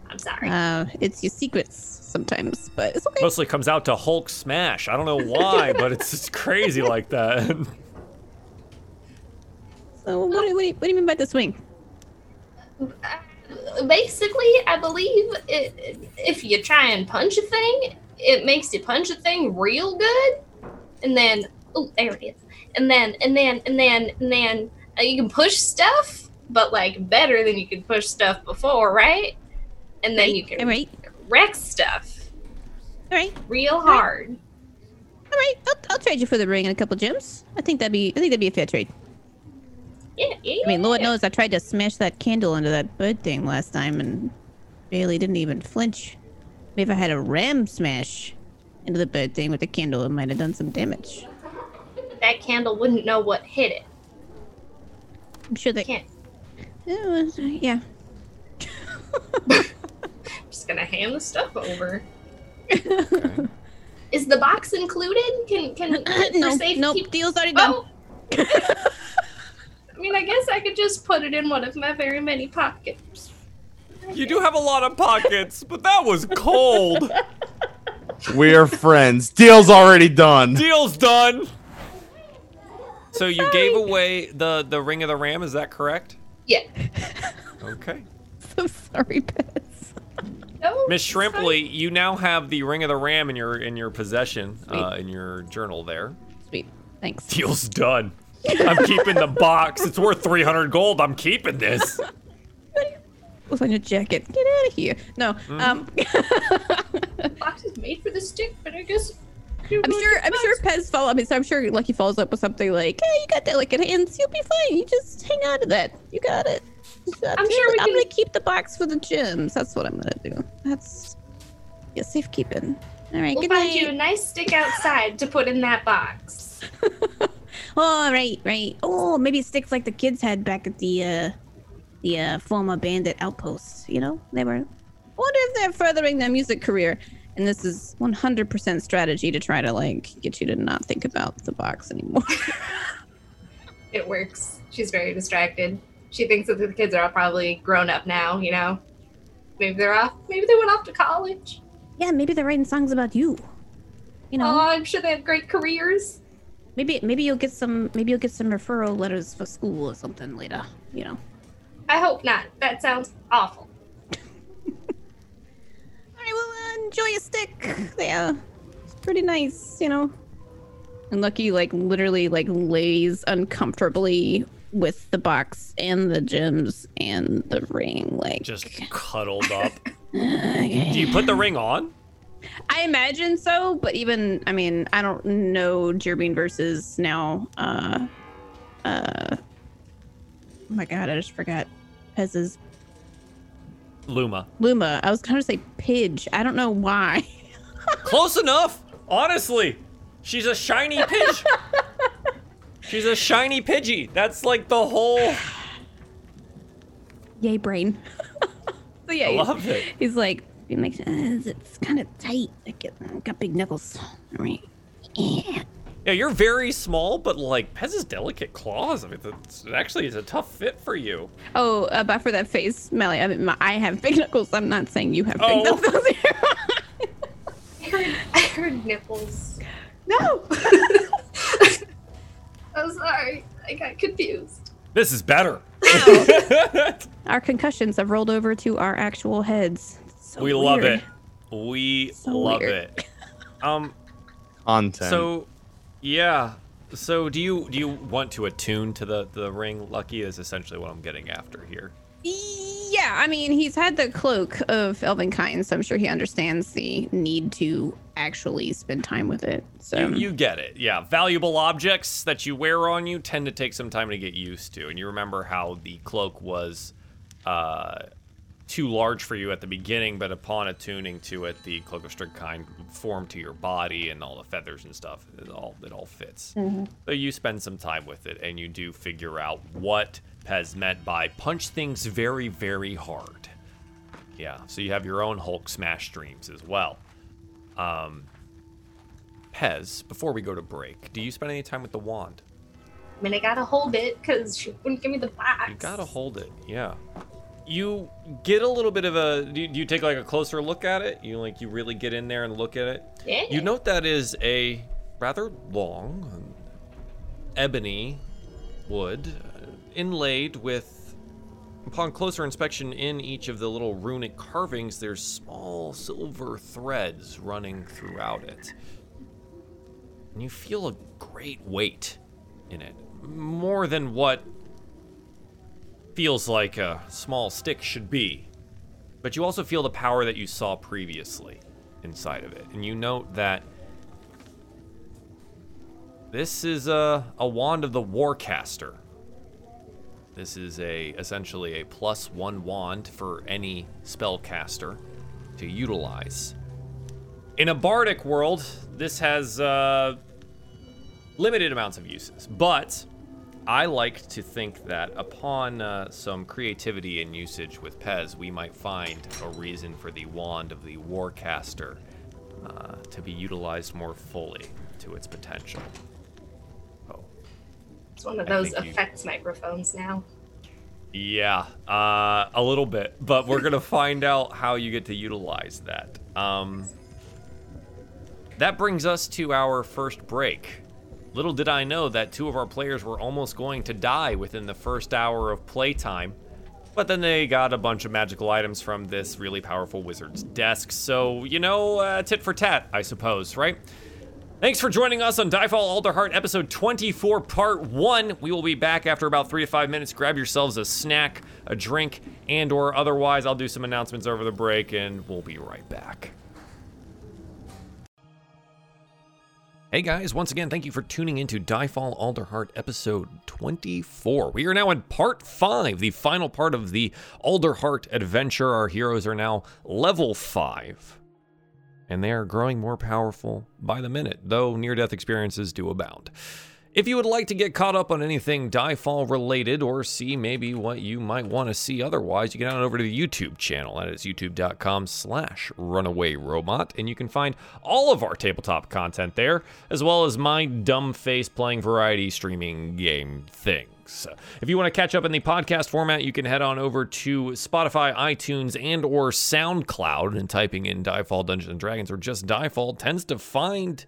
I'm sorry. uh, it's your secrets sometimes, but it's okay. Mostly comes out to Hulk smash. I don't know why, but it's just crazy like that. So what do, what, do you, what do you mean by the swing? Uh, Basically, I believe it, if you try and punch a thing, it makes you punch a thing real good, and then oh, there it is, and then and then and then and then uh, you can push stuff, but like better than you could push stuff before, right? And then Right, you can all right, wreck stuff all right, real hard. all right. I'll, I'll trade you for the ring and a couple gems. I think that'd be I think that'd be a fair trade. Yeah, yeah. I mean, Lord knows I tried to smash that candle into that bird thing last time and Bailey didn't even flinch. Maybe if I had a ram smash into the bird thing with the candle, it might have done some damage. that candle wouldn't know what hit it. I'm sure they Can't. It was- yeah. I'm just gonna hand the stuff over. Is the box included? Can can for no, nope. Deal's already done. Oh. I mean, I guess I could just put it in one of my very many pockets. you do have a lot of pockets, but that was cold. We are friends. Deal's already done. Deal's done. So you gave away the the ring of the ram, is that correct? Yeah. Okay. so sorry, Pez. No, Miss Shrimply, fine. Shrimpley, you now have the ring of the ram in your in your possession, uh, in your journal there. Sweet. Thanks. Deal's done. I'm keeping the box. It's worth 300 gold. I'm keeping this. What's on your jacket? Get out of here. No. Mm-hmm. Um box is made for the stick, but I guess. I'm sure I'm sure Pez follow I mean so I'm sure Lucky follows up with something like, Hey, you got that like at hands, you'll be fine. You just hang on to that. You got it. I'm sure we I'm can- gonna keep the box for the gems. That's what I'm gonna do. That's yeah, safekeeping. All right, We'll good find night. you a nice stick outside to put in that box. Oh, right, right. Oh, maybe it sticks like the kids had back at the uh the uh former bandit outposts, you know? They were wonder if they're furthering their music career. And this is 100% strategy to try to like get you to not think about the box anymore. It works. She's very distracted. She thinks that the kids are all probably grown up now. You know, maybe they're off. Maybe they went off to college. yeah, maybe they're writing songs about you. You know, Oh, I'm sure they have great careers. Maybe maybe you'll get some maybe you'll get some referral letters for school or something later. You know. I hope not. That sounds awful. All right, well, uh, enjoy your stick. Yeah, it's pretty nice, you know. And Lucky, like, literally, like, lays uncomfortably with the box and the gems and the ring, like. Just cuddled up. okay. Do you put the ring on? I imagine so, but even I mean, I don't know Jerbean versus now. Uh, uh. Oh my god, I just forgot Pez's Luma. Luma. I was to say Pidge. I don't know why. Close enough. Honestly, she's a shiny pidge. she's a shiny Pidgey. That's like the whole. Yay, brain. so yeah, I he's- love it. He's like, he makes uh, it's kind of tight. I get got big knuckles. All right. Yeah. Yeah, you're very small, but like Pez's delicate claws. I mean, it's, it actually is a tough fit for you. Oh, uh, but for that face, Melly, I mean, my, I have big knuckles. I'm not saying you have big Oh. knuckles. I heard, I heard nipples. No. I'm sorry. I got confused. This is better. our concussions have rolled over to our actual heads. So we love it. We So love weird. it. Um. Content. So, yeah. So, do you do you want to attune to the the ring? Lucky is essentially what I'm getting after here. Yeah, I mean, he's had the cloak of Elvenkind, so I'm sure he understands the need to actually spend time with it. So You, you get it. Yeah. Valuable objects that you wear on you tend to take some time to get used to. And you remember how the cloak was uh, too large for you at the beginning, but upon attuning to it, the cloak of strict kind form to your body and all the feathers and stuff. It all it all fits. So you spend some time with it, and you do figure out what Pez meant by punch things very, very hard. Yeah. So you have your own Hulk smash streams as well. Um, Pez, before we go to break, do you spend any time with the wand? I mean, I gotta hold it because she wouldn't give me the box. You gotta hold it, yeah. You get a little bit of a. Do you, do you take like a closer look at it? You like you really get in there and look at it. Yeah. You note that is a rather long ebony wood uh, inlaid with. Upon closer inspection in each of the little runic carvings, there's small silver threads running throughout it. And you feel a great weight in it. More than what feels like a small stick should be. But you also feel the power that you saw previously inside of it. And you note that this is a, a wand of the Warcaster. This is a essentially a plus one wand for any spellcaster to utilize. In a bardic world, this has uh, limited amounts of uses, but I like to think that upon uh, some creativity and usage with Pez, we might find a reason for the wand of the Warcaster uh, to be utilized more fully to its potential. Oh, It's one of I those think you- effects microphones now. yeah, uh, a little bit, but we're gonna find out how you get to utilize that. Um, that brings us to our first break. Little did I know that two of our players were almost going to die within the first hour of playtime, but then they got a bunch of magical items from this really powerful wizard's desk. So, you know, uh, tit for tat, I suppose, right? Thanks for joining us on Diefall Alderheart episode 24, part 1. We will be back after about 3 to 5 minutes. Grab yourselves a snack, a drink, and or otherwise I'll do some announcements over the break and we'll be right back. Hey guys, once again, thank you for tuning in into Diefall Alderheart episode 24. We are now in part 5, the final part of the Alderheart adventure. Our heroes are now level 5 and they are growing more powerful by the minute, though near death experiences do abound. If you would like to get caught up on anything Diefall related or see maybe what you might want to see otherwise, you can head on over to the YouTube channel. That is youtube.com slash runaway robot, and you can find all of our tabletop content there, as well as my dumb face playing variety streaming game things. If you want to catch up in the podcast format, you can head on over to Spotify, iTunes, and or SoundCloud and typing in Diefall Dungeons and Dragons or just Diefall tends to find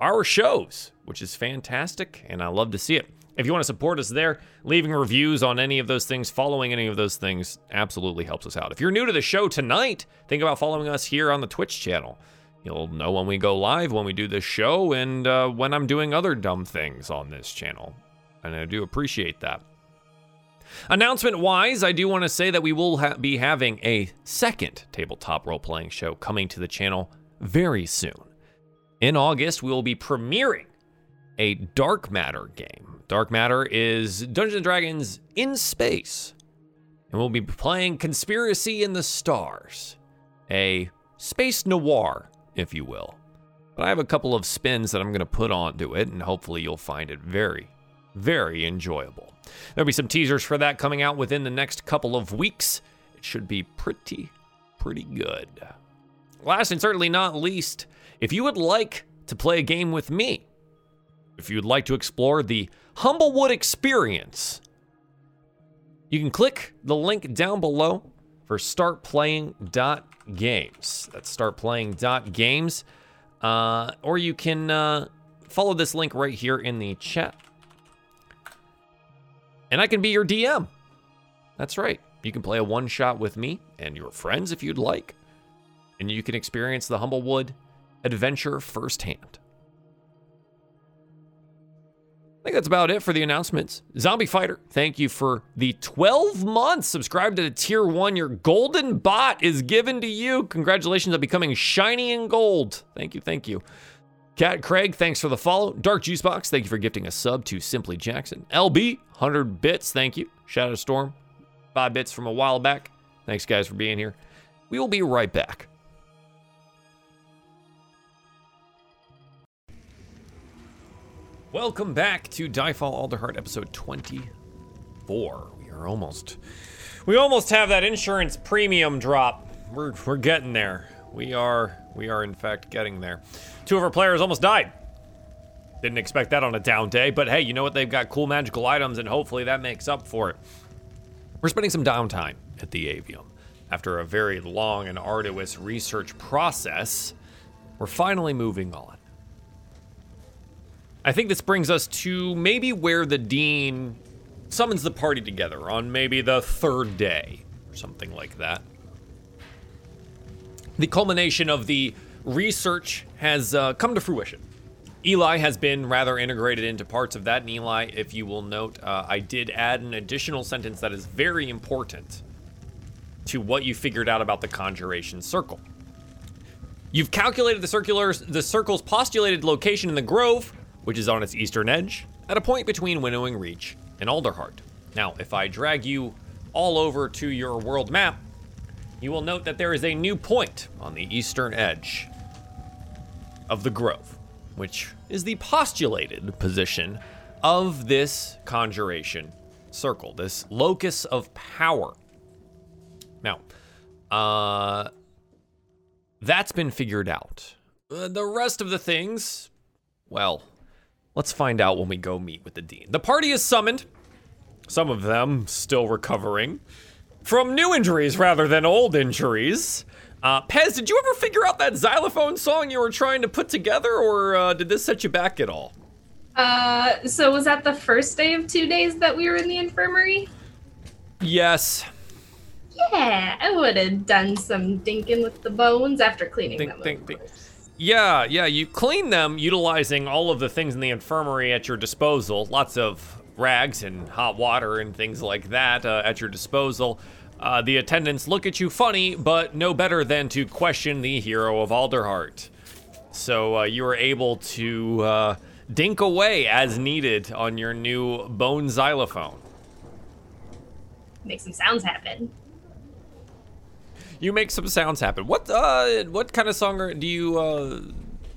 our shows, which is fantastic, and I love to see it. If you want to support us there, leaving reviews on any of those things, following any of those things absolutely helps us out. If you're new to the show tonight, think about following us here on the Twitch channel. You'll know when we go live, when we do this show, and uh, when I'm doing other dumb things on this channel. And I do appreciate that. Announcement wise, I do want to say that we will ha- be having a second tabletop role playing show coming to the channel very soon. In August, we will be premiering a Dark Matter game. Dark Matter is Dungeons and Dragons in space. And we'll be playing Conspiracy in the Stars, a space noir, if you will. But I have a couple of spins that I'm going to put onto it, and hopefully you'll find it very, very enjoyable. There'll be some teasers for that coming out within the next couple of weeks. It should be pretty, pretty good. Last and certainly not least, if you would like to play a game with me, if you'd like to explore the Humblewood experience, you can click the link down below for startplaying.games. That's startplaying.games. Uh, or you can uh, follow this link right here in the chat. And I can be your DM. That's right. You can play a one shot with me and your friends if you'd like. And you can experience the Humblewood adventure firsthand. I think that's about it for the announcements. Zombie Fighter, thank you for the 12 months. subscribed to the tier one. Your golden bot is given to you. Congratulations on becoming shiny and gold. Thank you, thank you. Cat Craig, thanks for the follow. Dark Juice Box, thank you for gifting a sub to Simply Jackson. LB, 100 bits, thank you. Shadow Storm, 5 bits from a while back. Thanks, guys, for being here. We will be right back. Welcome back to Diefall Alderheart episode 24. We are almost we almost have that insurance premium drop. We're we're getting there. We are we are in fact getting there. Two of our players almost died. Didn't expect that on a down day, but hey, you know what? They've got cool magical items and hopefully that makes up for it. We're spending some downtime at the Avium. After a very long and arduous research process, we're finally moving on. I think this brings us to maybe where the dean summons the party together on maybe the third day or something like that. The culmination of the research has uh, come to fruition. Eli has been rather integrated into parts of that, and Eli, if you will note, uh, I did add an additional sentence that is very important to what you figured out about the conjuration circle. You've calculated the circular the circle's postulated location in the grove, which is on its eastern edge, at a point between Winnowing Reach and Alderheart. Now, if I drag you all over to your world map, you will note that there is a new point on the eastern edge of the grove, which is the postulated position of this conjuration circle, this locus of power. Now, uh, that's been figured out. Uh, the rest of the things, well, let's find out when we go meet with the dean. The party is summoned, some of them still recovering from new injuries rather than old injuries. Uh, Pez, did you ever figure out that xylophone song you were trying to put together, or uh, did this set you back at all? Uh, so was that the first day of two days that we were in the infirmary? Yes. Yeah, I would have done some dinking with the bones after cleaning them. dink, of dink. course. Yeah, yeah, you clean them utilizing all of the things in the infirmary at your disposal. Lots of rags and hot water and things like that uh, at your disposal. Uh, the attendants look at you funny, but no better than to question the hero of Alderheart. So uh, you are able to uh, dink away as needed on your new bone xylophone. Make some sounds happen. You make some sounds happen. What uh, what kind of song are, do you uh,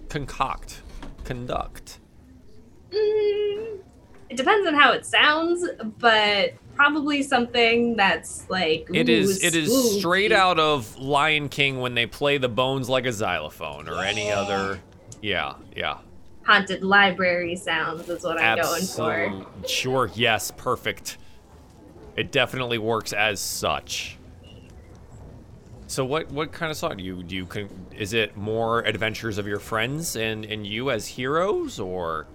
concoct, conduct? Mm, it depends on how it sounds, but probably something that's like. It is ooh, it is spooky. straight out of Lion King when they play the bones like a xylophone or any other. Yeah, yeah. haunted library sounds is what I'm going for. Sure. Yes. Perfect. It definitely works as such. So what what kind of song do you do? You con- is it more adventures of your friends and and you as heroes or?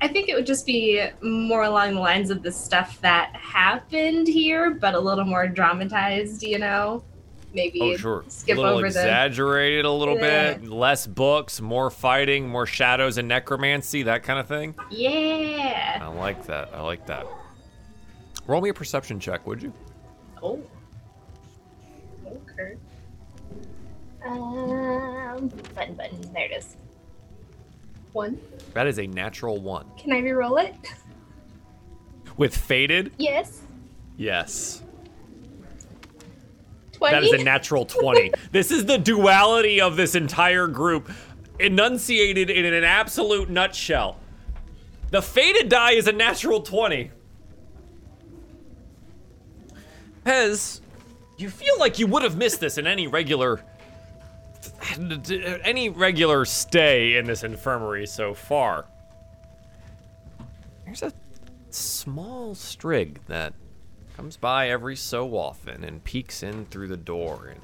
I think it would just be more along the lines of the stuff that happened here, but a little more dramatized, you know? Maybe Oh, sure. skip a little over the. exaggerated a little Yeah. bit. Less books, more fighting, more shadows and necromancy, that kind of thing. Yeah. I like that. I like that. Roll me a perception check, would you? Oh. Okay. Um, button, button. There it is. One. That is a natural one. Can I re-roll it? With faded? Yes. Yes. Twenty. That is a natural 20. this is the duality of this entire group, enunciated in an absolute nutshell. The faded die is a natural 20. Pez, you feel like you would have missed this in any regular any regular stay in this infirmary so far. there's a small strig that comes by every so often and peeks in through the door and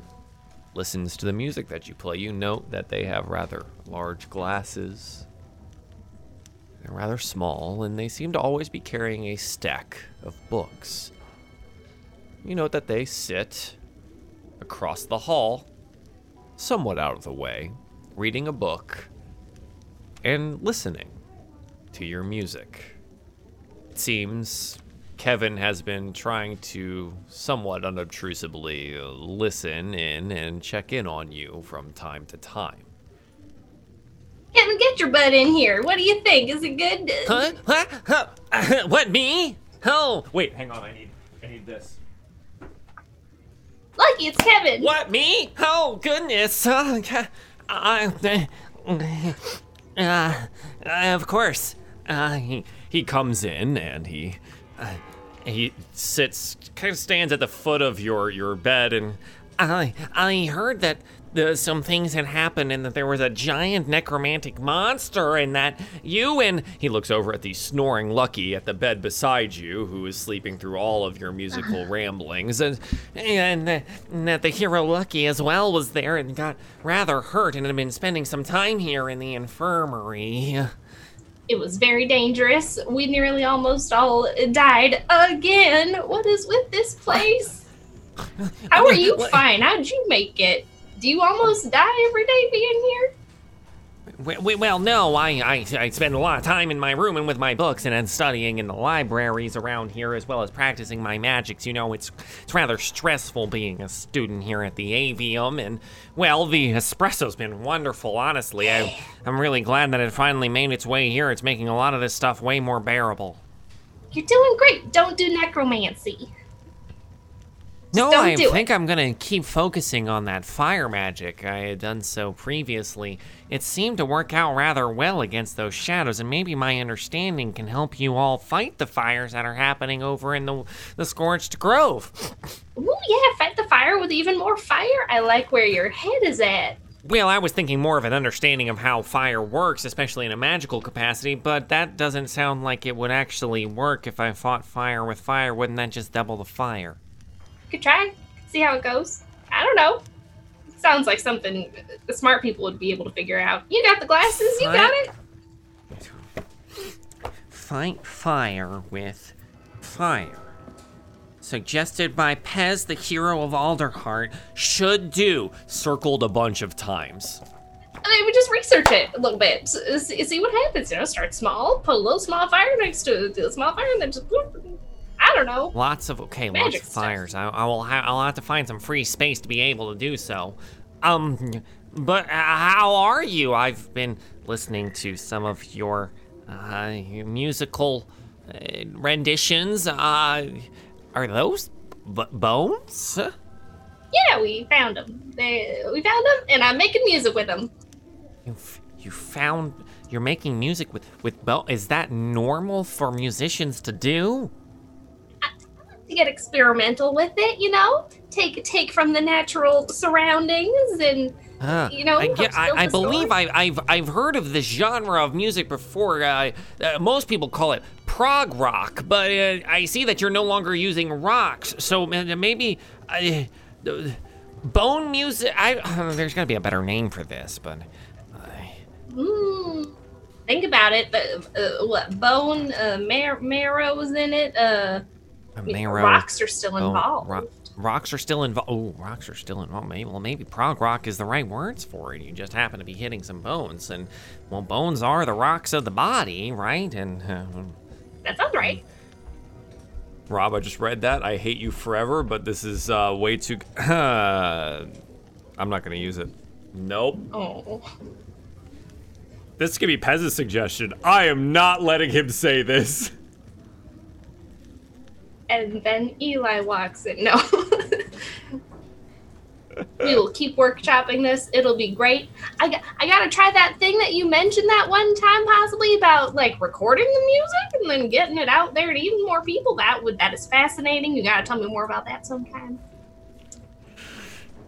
listens to the music that you play. You note that they have rather large glasses. They're rather small, and they seem to always be carrying a stack of books. You note that they sit across the hall, somewhat out of the way, reading a book and listening to your music. It seems Kevin has been trying to somewhat unobtrusively listen in and check in on you from time to time. Kevin, get your butt in here. What do you think? Is it good? Huh? Huh? Huh? what me? Oh, wait, hang on. I need, I need this. Lucky, it's Kevin. What me? Oh goodness! Uh, uh, uh, of course. Uh, he he comes in and he uh, he sits, kind of stands at the foot of your your bed, and I I heard that the, some things had happened and that there was a giant necromantic monster and that you and he looks over at the snoring Lucky at the bed beside you who is sleeping through all of your musical ramblings and and, uh, and that the hero Lucky as well was there and got rather hurt and had been spending some time here in the infirmary. It was very dangerous. We nearly almost all died again. What is with this place? How are you fine? How'd you make it? Do you almost die every day being here? Well, well, no, I, I, I spend a lot of time in my room and with my books and then studying in the libraries around here as well as practicing my magics. You know, it's it's rather stressful being a student here at the Avium. And, well, the espresso's been wonderful, honestly. I, I'm really glad that it finally made its way here. It's making a lot of this stuff way more bearable. You're doing great. Don't do necromancy. No, I think I'm gonna keep focusing on that fire magic. I had done so previously. It seemed to work out rather well against those shadows, and maybe my understanding can help you all fight the fires that are happening over in the the Scorched Grove. Ooh, yeah, fight the fire with even more fire. I like where your head is at. Well, I was thinking more of an understanding of how fire works, especially in a magical capacity, but that doesn't sound like it would actually work if I fought fire with fire. Wouldn't that just double the fire? Could try. See how it goes. I don't know. Sounds like something the smart people would be able to figure out. You got the glasses. You got it. Fight fire with fire. Suggested by Pez, the hero of Alderheart, should do. Circled a bunch of times. I would just research it a little bit. See what happens. You know, start small, put a little small fire next to the small fire, and then just. whoop. I don't know. Lots of okay, lots of stuff. fires. I, I will. Ha- I'll have to find some free space to be able to do so. Um, but uh, how are you? I've been listening to some of your uh, musical uh, renditions. Uh, are those b- bones? Yeah, we found them. They, we found them, and I'm making music with them. You f- you found you're making music with with bell. Is that normal for musicians to do? To get experimental with it, you know, take take from the natural surroundings, and Huh. You know, I, get- I, I believe. I, I've I've heard of this genre of music before. Uh, uh, most people call it prog rock, but uh, I see that you're no longer using rocks. So uh, maybe uh, uh, bone music. I there's got to be a better name for this, but. mm, think about it. The uh, what bone uh, mar- marrow's in it. A I mean, marrow- rocks are still Oh, involved. ro- rocks are still involved. Oh, rocks are still involved. Maybe, well, maybe prog rock is the right words for it. You just happen to be hitting some bones, and well, bones are the rocks of the body, right? And uh, That sounds right. Rob, I just read that. I hate you forever, but this is uh, way too. I'm not gonna use it. Nope. Oh, This could be Pez's suggestion. I am not letting him say this. and then Eli walks in. No. we will keep workshopping this. It'll be great. I got, I gotta try that thing that you mentioned that one time, possibly about like recording the music and then getting it out there to even more people. That would that is fascinating. You gotta tell me more about that sometime.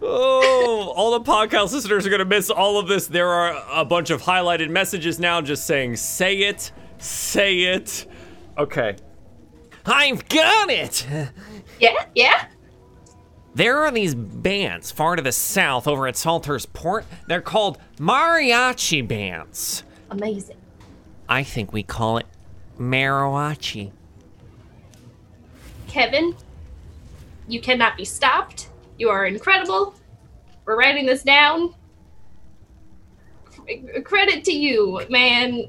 Oh, all the podcast listeners are gonna miss all of this. There are a bunch of highlighted messages now just saying, say it, say it. Okay. I've got it! Yeah, yeah. There are these bands far to the south over at Salter's Port. They're called mariachi bands. Amazing. I think we call it mariachi. Kevin, you cannot be stopped. You are incredible. We're writing this down. Credit to you, man.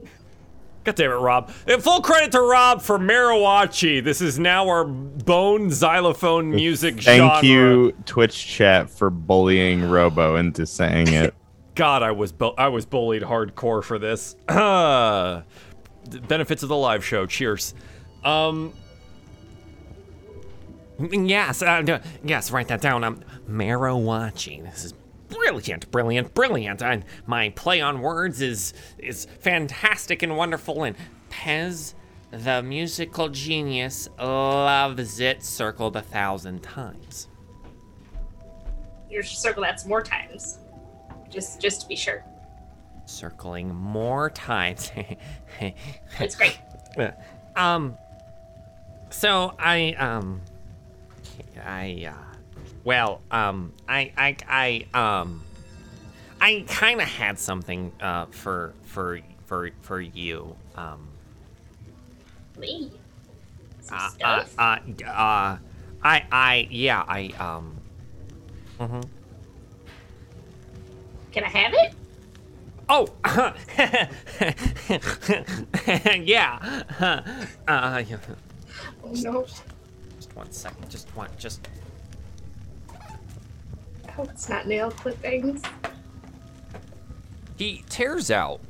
God damn it, Rob. And full credit to Rob for mariachi. This is now our bone xylophone music Thank genre. you, Twitch chat, for bullying Robo into saying it. God, I was bu- I was bullied hardcore for this. Benefits of the live show. Cheers. Um. Yes, uh, yes. Write that down. Um, Mariachi. This is brilliant, brilliant, brilliant. And my play on words is is fantastic and wonderful. And Pez, the musical genius, loves it. Circled a thousand times. You should circle that more times. Just just to be sure. Circling more times. that's great. um so i um i uh well um i i i um i kind of had something uh for for for for you um Me. Uh, uh, stuff. uh, uh i i yeah i um mhm. Can I have it? Oh, yeah. Uh, yeah. Oh, no. Just one second. Just one. Just. It's not nail clippings. He tears out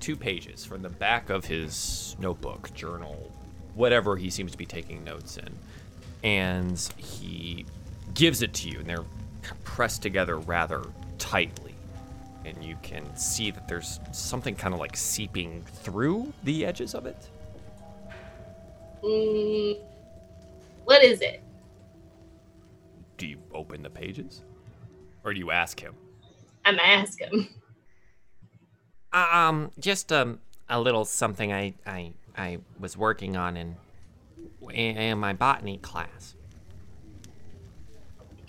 two pages from the back of his notebook, journal, whatever he seems to be taking notes in, and he gives it to you, and they're pressed together rather tightly. And you can see that there's something kind of like seeping through the edges of it. Mm, what is it? Do you open the pages? Or do you ask him? I'm asking. Um, just um, a little something I I I was working on in in my botany class.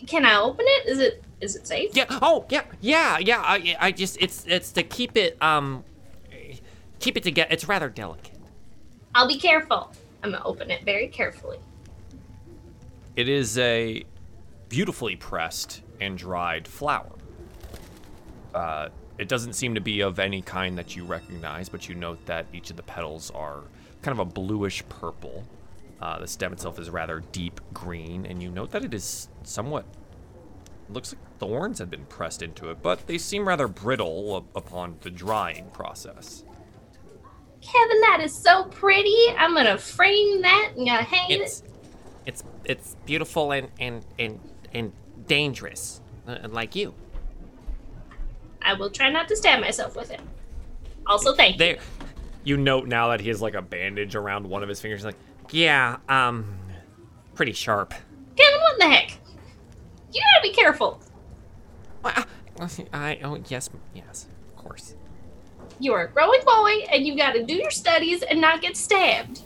Can I open it? Is it is it safe? Yeah. Oh, yeah, yeah, yeah. I I just it's it's to keep it um keep it together. It's rather delicate. I'll be careful. I'm gonna open it very carefully. It is a beautifully pressed and dried flower. Uh, it doesn't seem to be of any kind that you recognize, but you note that each of the petals are kind of a bluish purple. Uh, the stem itself is rather deep green, and you note that it is somewhat. Looks like thorns had been pressed into it, but they seem rather brittle up- upon the drying process. Kevin, that is so pretty. I'm gonna frame that and gonna hang It's, it. it's, it's beautiful and and and and dangerous, uh, like you. I will try not to stab myself with it. Also, thank you. There, you note now that he has like a bandage around one of his fingers. Like, yeah, um, pretty sharp. Kevin, what the heck? You gotta be careful. Well, I oh yes yes of course. You are a growing boy, and you gotta do your studies and not get stabbed.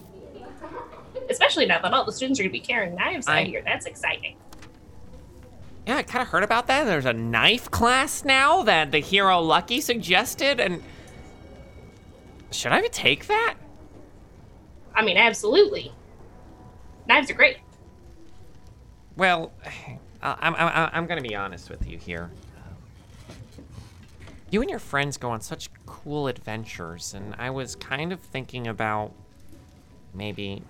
Especially now that all the students are gonna be carrying knives I- out here. That's exciting. Yeah, I kind of heard about that. There's a knife class now that the hero Lucky suggested, and should I take that? I mean, absolutely. Knives are great. Well, I'm, I'm, I'm gonna be honest with you here. You and your friends go on such cool adventures, and I was kind of thinking about maybe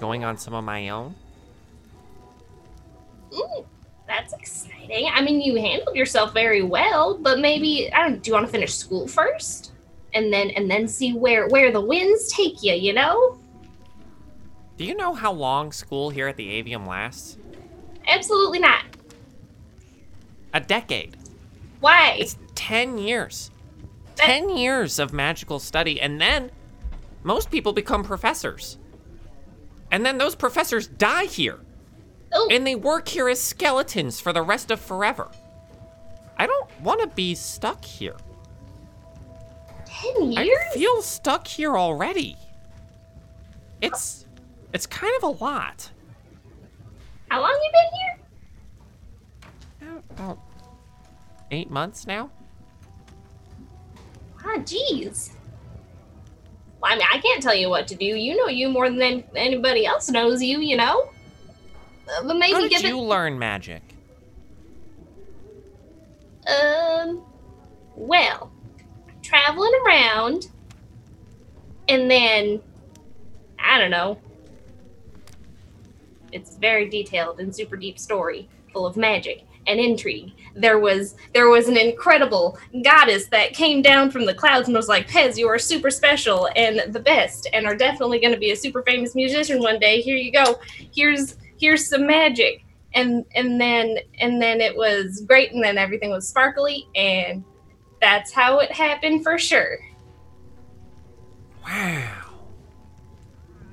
going on some of my own. Ooh, that's exciting. I mean, you handled yourself very well, but maybe I don't. Do you want to finish school first, and then and then see where where the winds take you? You know? Do you know how long school here at the Avium lasts? Absolutely not. A decade. Why? It's 10 years. 10 years of magical study, and then most people become professors. And then those professors die here, oh, and they work here as skeletons for the rest of forever. I don't want to be stuck here. ten years? I feel stuck here already. It's it's kind of a lot. How long you been here? About eight months now. Ah, jeez. Well, I mean, I can't tell you what to do. You know you more than anybody else knows you. You know. Uh, but maybe How did you learn magic? Um. Well, traveling around, and then I don't know. It's very detailed and super deep story, full of magic and intrigue. There was there was an incredible goddess that came down from the clouds and was like, "Pez, you are super special and the best, and are definitely going to be a super famous musician one day. Here you go. Here's here's some magic." And and then and then it was great, and then everything was sparkly, and that's how it happened for sure. Wow.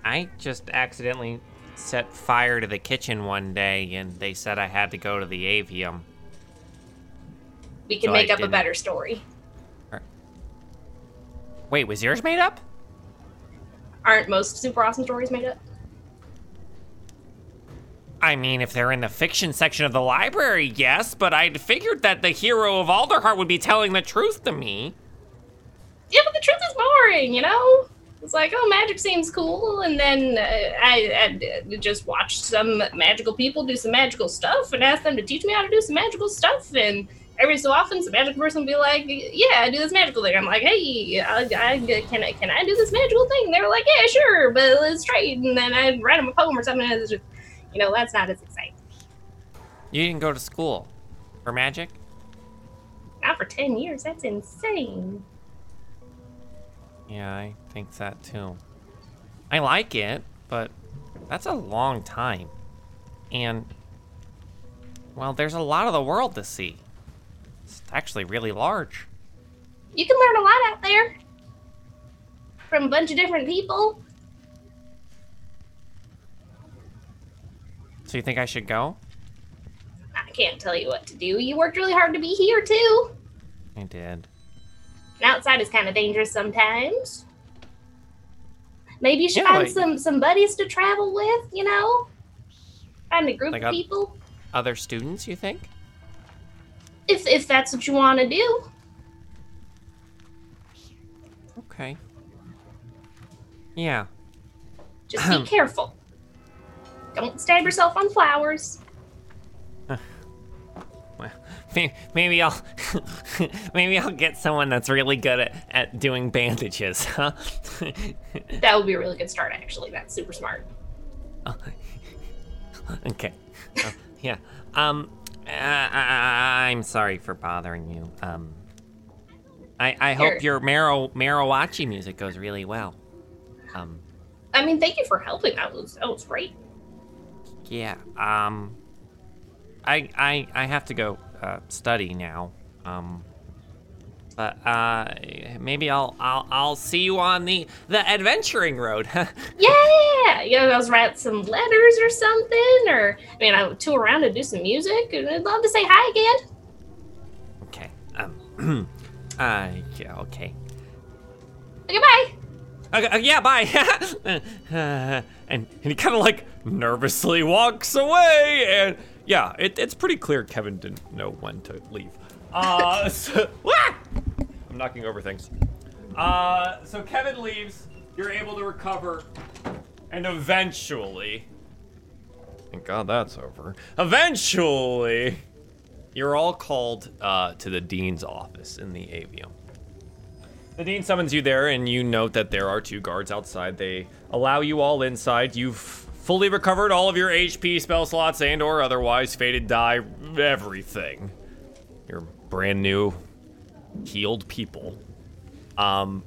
I just accidentally set fire to the kitchen one day, and they said I had to go to the avium. We can So make I up a didn't- better story. Wait, was yours made up? Aren't most super awesome stories made up? I mean, if they're in the fiction section of the library, yes, but I'd figured that the hero of Alderheart would be telling the truth to me. Yeah, but the truth is boring, you know? It's like, oh, magic seems cool, and then uh, I, I just watched some magical people do some magical stuff and asked them to teach me how to do some magical stuff, and every so often, some magical person will be like, yeah, I do this magical thing. I'm like, hey, I, I, can, I, can I do this magical thing? They're like, yeah, sure, but let's trade, and then I'd write them a poem or something, and it's just, you know, that's not as exciting. You didn't go to school for magic? Not for 10 years, that's insane. Yeah, I think that too. I like it, but that's a long time. And, well, there's a lot of the world to see. It's actually really large. You can learn a lot out there from a bunch of different people. So you think I should go? I can't tell you what to do. You worked really hard to be here too. I did. And outside is kind of dangerous sometimes. Maybe you should Yeah, find like- some some buddies to travel with. You know, find a group Like of people Other students, you think? if if that's what you want to do. Okay. Yeah. Just be careful. Don't stab yourself on flowers. Well, may- maybe I'll maybe I'll get someone that's really good at, at doing bandages, huh? That would be a really good start. Actually, that's super smart. okay. Oh, yeah. Um. Uh, I, I'm sorry for bothering you. Um. I I Sure. hope your Maro Marawachi music goes really well. Um. I mean, thank you for helping. That was that was great. Yeah. Um. I I I have to go uh, study now. Um. But uh, maybe I'll I'll I'll see you on the the adventuring road. Yeah, yeah. I was write some letters or something, or I mean, I would tour around and do some music, and I'd love to say hi again. okay. Um. uh. Yeah. Okay. Goodbye. Okay, uh, yeah, bye. Uh, and, and he kind of like nervously walks away. And yeah, it, it's pretty clear Kevin didn't know when to leave. Uh, so, Ah! I'm knocking over things. Uh, so Kevin leaves. You're able to recover, and eventually, thank God that's over. Eventually, you're all called uh, to the dean's office in the avium. The dean summons you there, and you note that there are two guards outside. They allow you all inside. You've fully recovered all of your HP, spell slots, and/or otherwise faded die, everything. You're brand new, healed people. Um,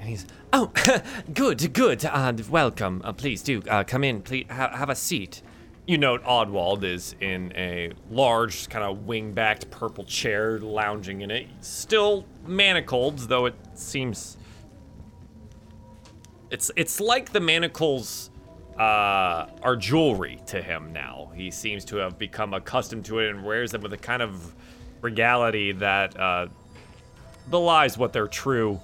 and he's, oh, good, good. Uh, welcome. Uh, please do uh, come in. Please ha- have a seat. You note Oddwald is in a large, kind of wing-backed purple chair, lounging in it. Still manacled, though it seems it's it's like the manacles uh, are jewelry to him now. He seems to have become accustomed to it and wears them with a kind of regality that uh, belies what their true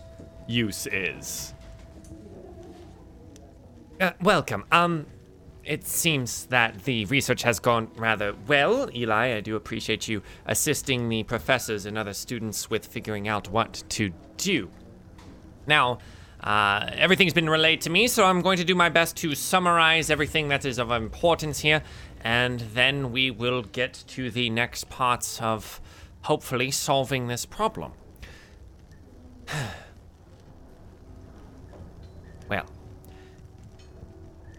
use is. Uh, welcome. Um, it seems that the research has gone rather well, Eli. I do appreciate you assisting the professors and other students with figuring out what to do. Now, uh, everything's been relayed to me, so I'm going to do my best to summarize everything that is of importance here, and then we will get to the next parts of hopefully solving this problem. well,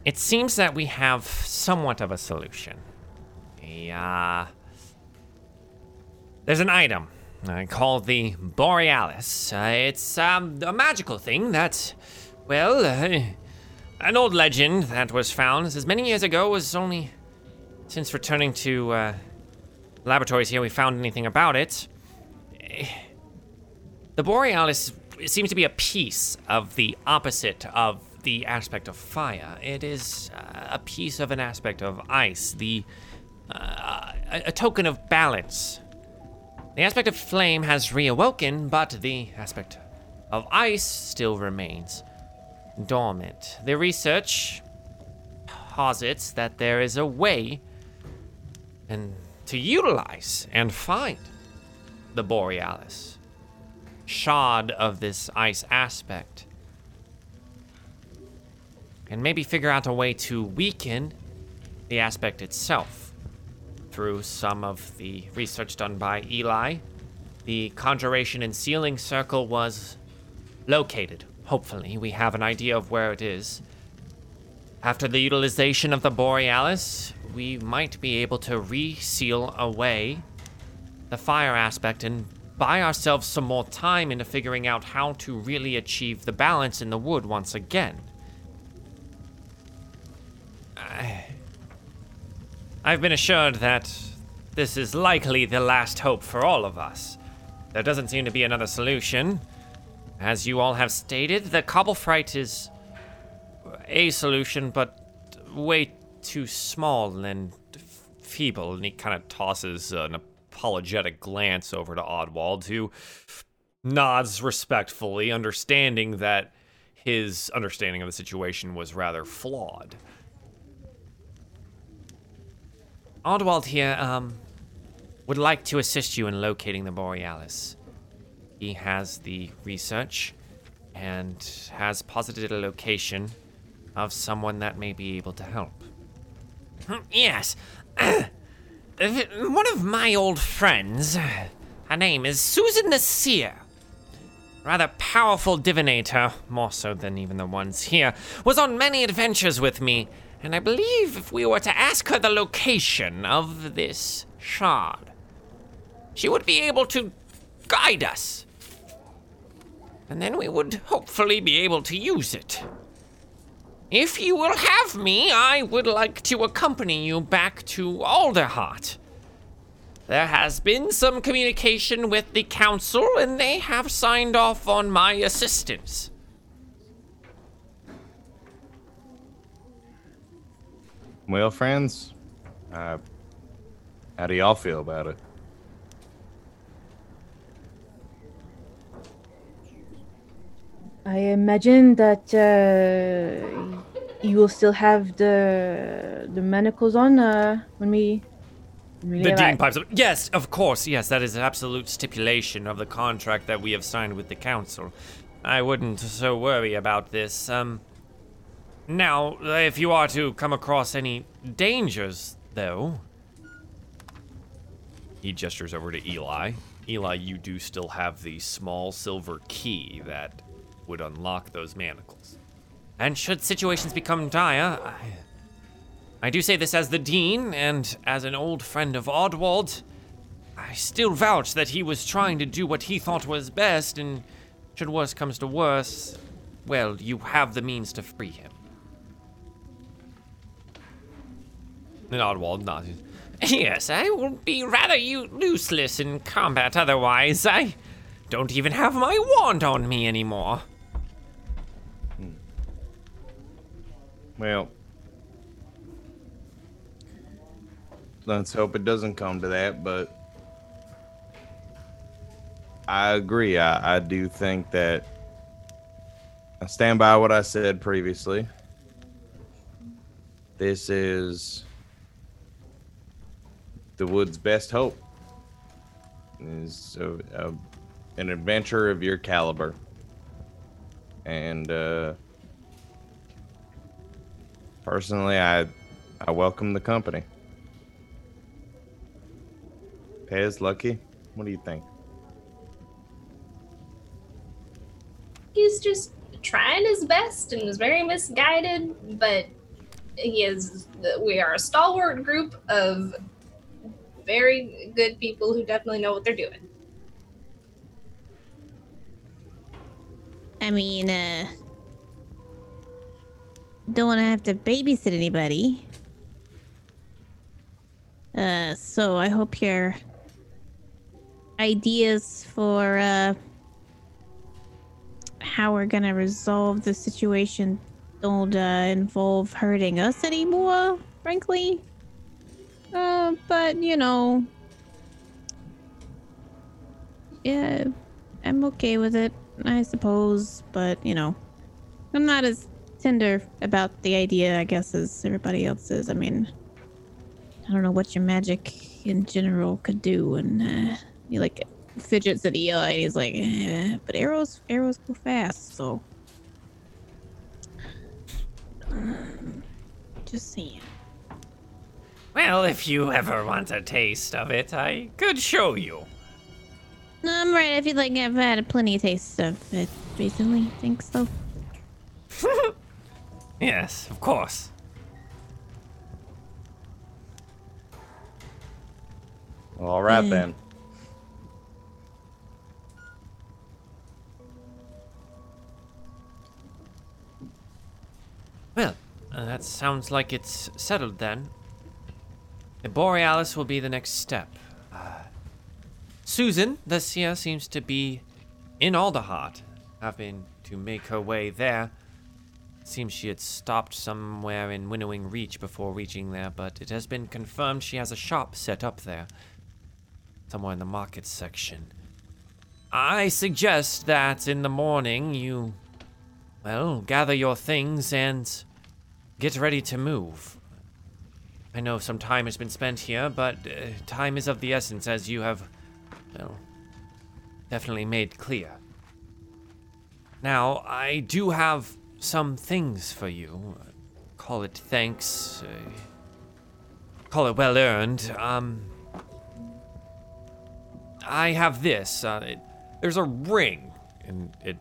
it seems that we have somewhat of a solution. Uh, there's an item uh, call the Borealis. Uh, it's um, a magical thing that, well, uh, an old legend that was found as many years ago was only since returning to uh, laboratories here we found anything about it. The Borealis seems to be a piece of the opposite of the aspect of fire. It is uh, a piece of an aspect of ice, the uh, a, a token of balance. The aspect of flame has reawoken, but the aspect of ice still remains dormant. The research posits that there is a way and to utilize and find the Borealis shard of this ice aspect. And maybe figure out a way to weaken the aspect itself through some of the research done by Eli. The conjuration and sealing circle was located. Hopefully, we have an idea of where it is. After the utilization of the Borealis, we might be able to reseal away the fire aspect and buy ourselves some more time into figuring out how to really achieve the balance in the wood once again. I- I've been assured that this is likely the last hope for all of us. There doesn't seem to be another solution. As you all have stated, the cobblefrite is a solution, but way too small and feeble. And he kind of tosses an apologetic glance over to Oddwald, who nods respectfully, understanding that his understanding of the situation was rather flawed. Oddwald here, um, would like to assist you in locating the Borealis. He has the research and has posited a location of someone that may be able to help. Yes. One of my old friends, her name is Susan the Seer. Rather powerful divinator, more so than even the ones here, was on many adventures with me, and I believe if we were to ask her the location of this shard, she would be able to guide us. And then we would hopefully be able to use it. If you will have me, I would like to accompany you back to Alderheart. There has been some communication with the council, and they have signed off on my assistance. Well, friends, uh, how do y'all feel about it? I imagine that uh, you will still have the the manacles on uh, when we. When we The dean pipes up. Yes, of course. Yes, that is an absolute stipulation of the contract that we have signed with the council. I wouldn't so worry about this. Um, now, uh, if you are to come across any dangers, though, he gestures over to Eli. Eli, you do still have the small silver key that would unlock those manacles. And should situations become dire, I, I do say this as the dean and as an old friend of Oddwald. I still vouch that he was trying to do what he thought was best, and should worse comes to worse, well, you have the means to free him. And Oddwald nods. Yes, I will be rather useless in combat otherwise. I don't even have my wand on me anymore. Hmm. Well, let's hope it doesn't come to that, but I agree. I, I do think that I stand by what I said previously. This is the wood's best hope. Is a, a, an adventure of your caliber, and uh, personally, I I welcome the company. Pez, Lucky, what do you think? He's just trying his best and is very misguided, but he is. We are a stalwart group of very good people who definitely know what they're doing. I mean, uh, don't want to have to babysit anybody. Uh, so I hope your ideas for uh how we're gonna resolve the situation don't uh, involve hurting us anymore, frankly. Uh, but you know, yeah, I'm okay with it, I suppose. But you know, I'm not as tender about the idea, I guess, as everybody else is. I mean, I don't know what your magic in general could do, and uh, you like fidgets at Eli, he's like, eh, but arrows, arrows go fast, so. Just saying. Well, if you ever want a taste of it, I could show you. No, I'm right. I feel like I've had plenty of taste of it recently. Think so. Yes, of course. Well, all right Mm. then. Well, uh, that sounds like it's settled then. The Borealis will be the next step. Uh, Susan, the seer, seems to be in Alderheart, having to make her way there. Seems she had stopped somewhere in Winnowing Reach before reaching there, but it has been confirmed she has a shop set up there, somewhere in the market section. I suggest that in the morning you well, gather your things and get ready to move. I know some time has been spent here, but uh, time is of the essence, as you have, well, definitely made clear. Now, I do have some things for you. Call it thanks. Uh, call it well earned. Um, I have this. Uh, it, there's a ring, and it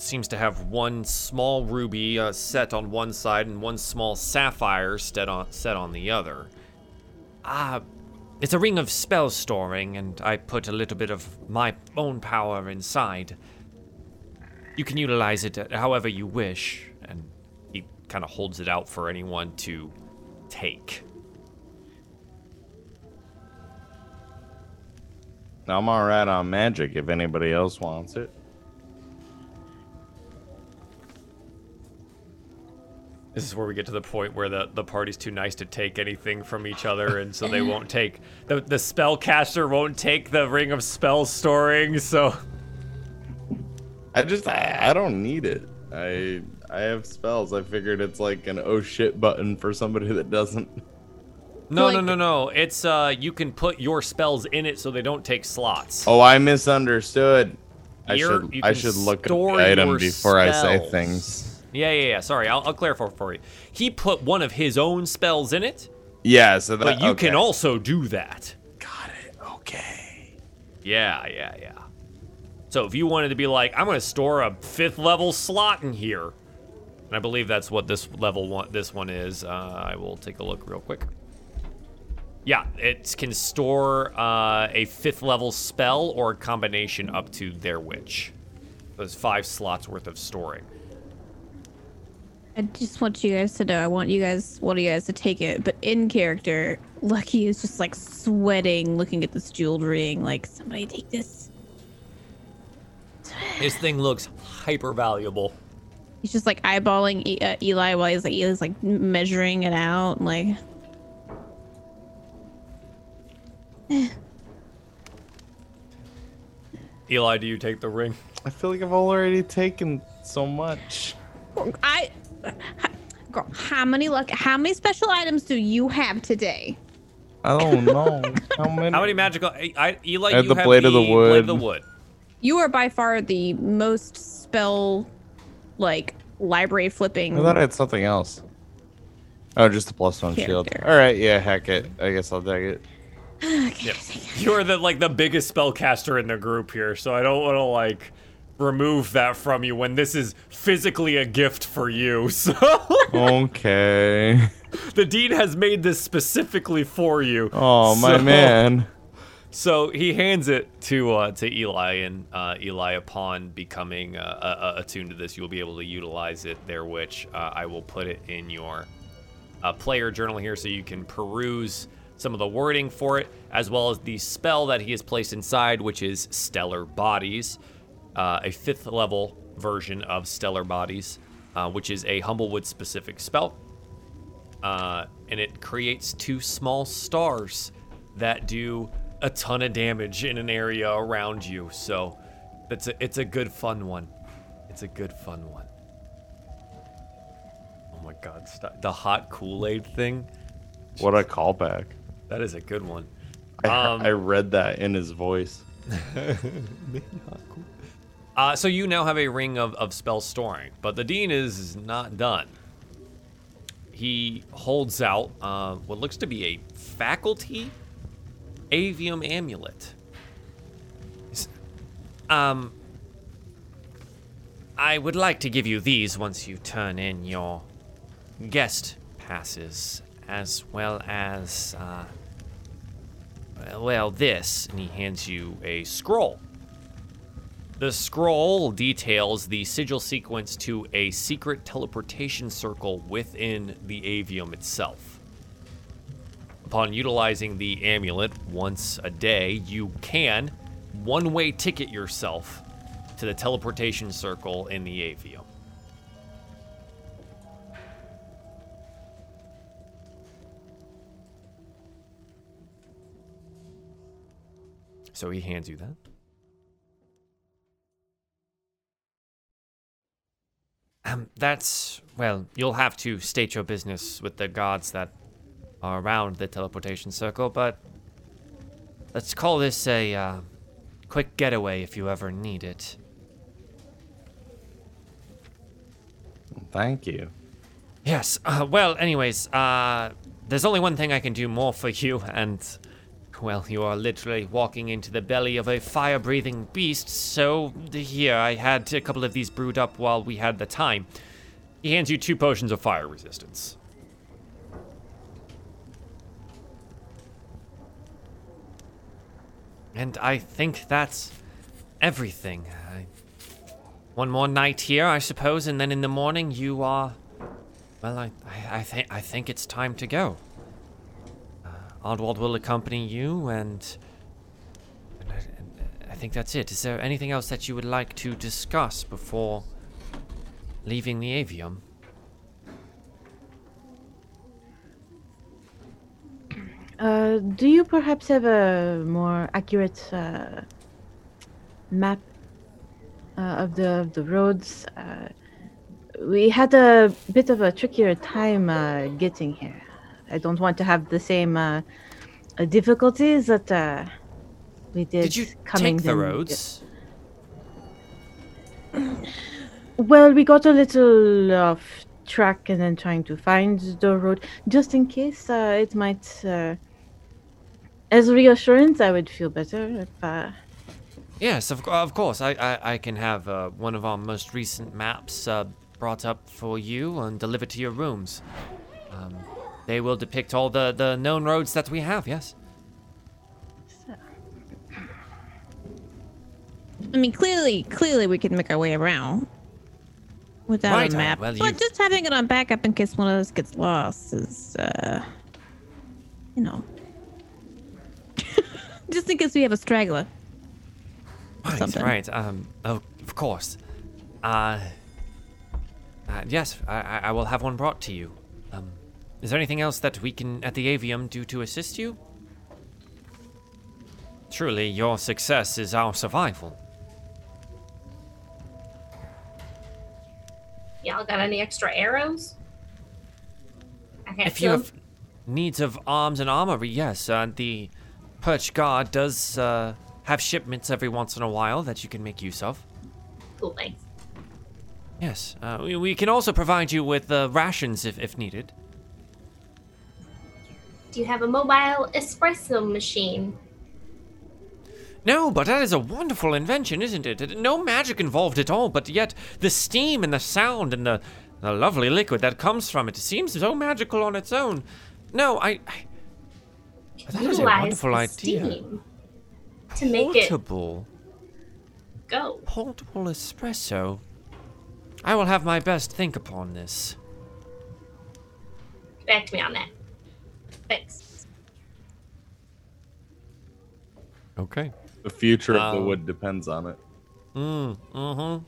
seems to have one small ruby uh, set on one side and one small sapphire set on set on the other. Ah, it's a ring of spell storing, and I put a little bit of my own power inside. You can utilize it however you wish, and he kind of holds it out for anyone to take. I'm all right on magic if anybody else wants it. This is where we get to the point where the, the party's too nice to take anything from each other, and so they won't take the the spellcaster won't take the ring of spell storing. So I just I, I don't need it. I I have spells. I figured it's like an oh shit button for somebody that doesn't. no, no, Like- no, no. It's uh, you can put your spells in it so they don't take slots. Oh, I misunderstood. I should I should look at store the item your before I say things. Yeah, yeah, yeah. Sorry, I'll, I'll clarify for you. He put one of his own spells in it, Yeah, so that but you okay. can also do that. Got it. Okay. Yeah, yeah, yeah. So if you wanted to be like, I'm gonna store a fifth level slot in here, and I believe that's what this level one, this one is. Uh, I will take a look real quick. Yeah, it can store uh, a fifth level spell or a combination up to their witch. Those five slots worth of storing. I just want you guys to know. I want you guys, one of you guys, to take it. But in character, Lucky is just like sweating, looking at this jeweled ring. Like, somebody take this. This thing looks hyper valuable. He's just like eyeballing e- uh, Eli while he's like Eli's like measuring it out. and, Like, Eli, do you take the ring? I feel like I've already taken so much. I, Girl, how many luck? How many special items do you have today? I don't know. How many? How many magical? I, I, Eli, I have you the have blade of the Blade of wood. the wood. You are by far the most spell, like library flipping. I thought I had something else. Oh, just the plus one shield. All right, yeah, heck it. I guess I'll take it. Yep. You're the like the biggest spellcaster in the group here, so I don't want to like remove that from you when this is physically a gift for you. So Okay. the dean has made this specifically for you. Oh my So- man. So he hands it to uh, to Eli, and uh, Eli, upon becoming uh, uh, attuned to this, you'll be able to utilize it there. Which uh, I will put it in your uh, player journal here, so you can peruse some of the wording for it, as well as the spell that he has placed inside, which is Stellar Bodies, uh, a fifth level version of Stellar Bodies, uh, which is a Humblewood specific spell uh, and it creates two small stars that do a ton of damage in an area around you. So it's a it's a good fun one. It's a good fun one. Oh my God! Stop. The hot Kool Aid thing. What a callback. That is a good one. I, Um, I read that in his voice. Uh, so you now have a ring of, of spell storing, but the dean is not done. He holds out uh, what looks to be a faculty avium amulet. Um, I would like to give you these once you turn in your guest passes, as well as, uh, well, this. And he hands you a scroll. The scroll details the sigil sequence to a secret teleportation circle within the avium itself. Upon utilizing the amulet once a day, you can one way ticket yourself to the teleportation circle in the avium. So he hands you that. Um, that's well. You'll have to state your business with the guards that are around the teleportation circle, but let's call this a uh, quick getaway if you ever need it. Thank you. Yes. Uh, well, anyways, uh, there's only one thing I can do more for you, and well, you are literally walking into the belly of a fire-breathing beast. So here, I had a couple of these brewed up while we had the time. He hands you two potions of fire resistance. And I think that's everything. I, one more night here, I suppose, and then in the morning you are. Well, I, I, I think I think it's time to go. Oddwald will accompany you, and, and, I, and I think that's it. Is there anything else that you would like to discuss before leaving the avium? Uh, do you perhaps have a more accurate uh, map uh, of the of the roads? Uh, we had a bit of a trickier time uh, getting here. I don't want to have the same uh, uh, difficulties that uh, we did, Did you coming take the roads? Well, we got a little off track and then trying to find the road just in case uh, it might. Uh, as reassurance, I would feel better if. Uh, Yes, of, of course. I, I, I can have uh, one of our most recent maps uh, brought up for you and delivered to your rooms. Um, they will depict all the, the known roads that we have, yes? I mean, clearly, clearly we can make our way around without Right, a uh, map. well, but you- just having it on backup in case one of us gets lost is, uh, you know, just in case we have a straggler. Right, something. right. Um, oh, of course. Uh, uh yes, I, I I will have one brought to you. Um, is there anything else that we can, at the Avium, do to assist you? Truly, your success is our survival. Y'all got any extra arrows? If you have needs of arms and armory, yes, uh, the Perch Guard does uh, have shipments every once in a while that you can make use of. cool, thanks. Yes, uh, we, we can also provide you with uh, rations if, if needed. Do you have a mobile espresso machine? No, but that is a wonderful invention, isn't it? No magic involved at all, but yet the steam and the sound and the, the lovely liquid that comes from it seems so magical on its own. No, I. I that is a wonderful idea. steam to make it Portable, go. portable espresso. I will have my best think upon this. Back to me on that. Thanks. Okay. The future of the Um, wood depends on it. Mm, mm-hmm.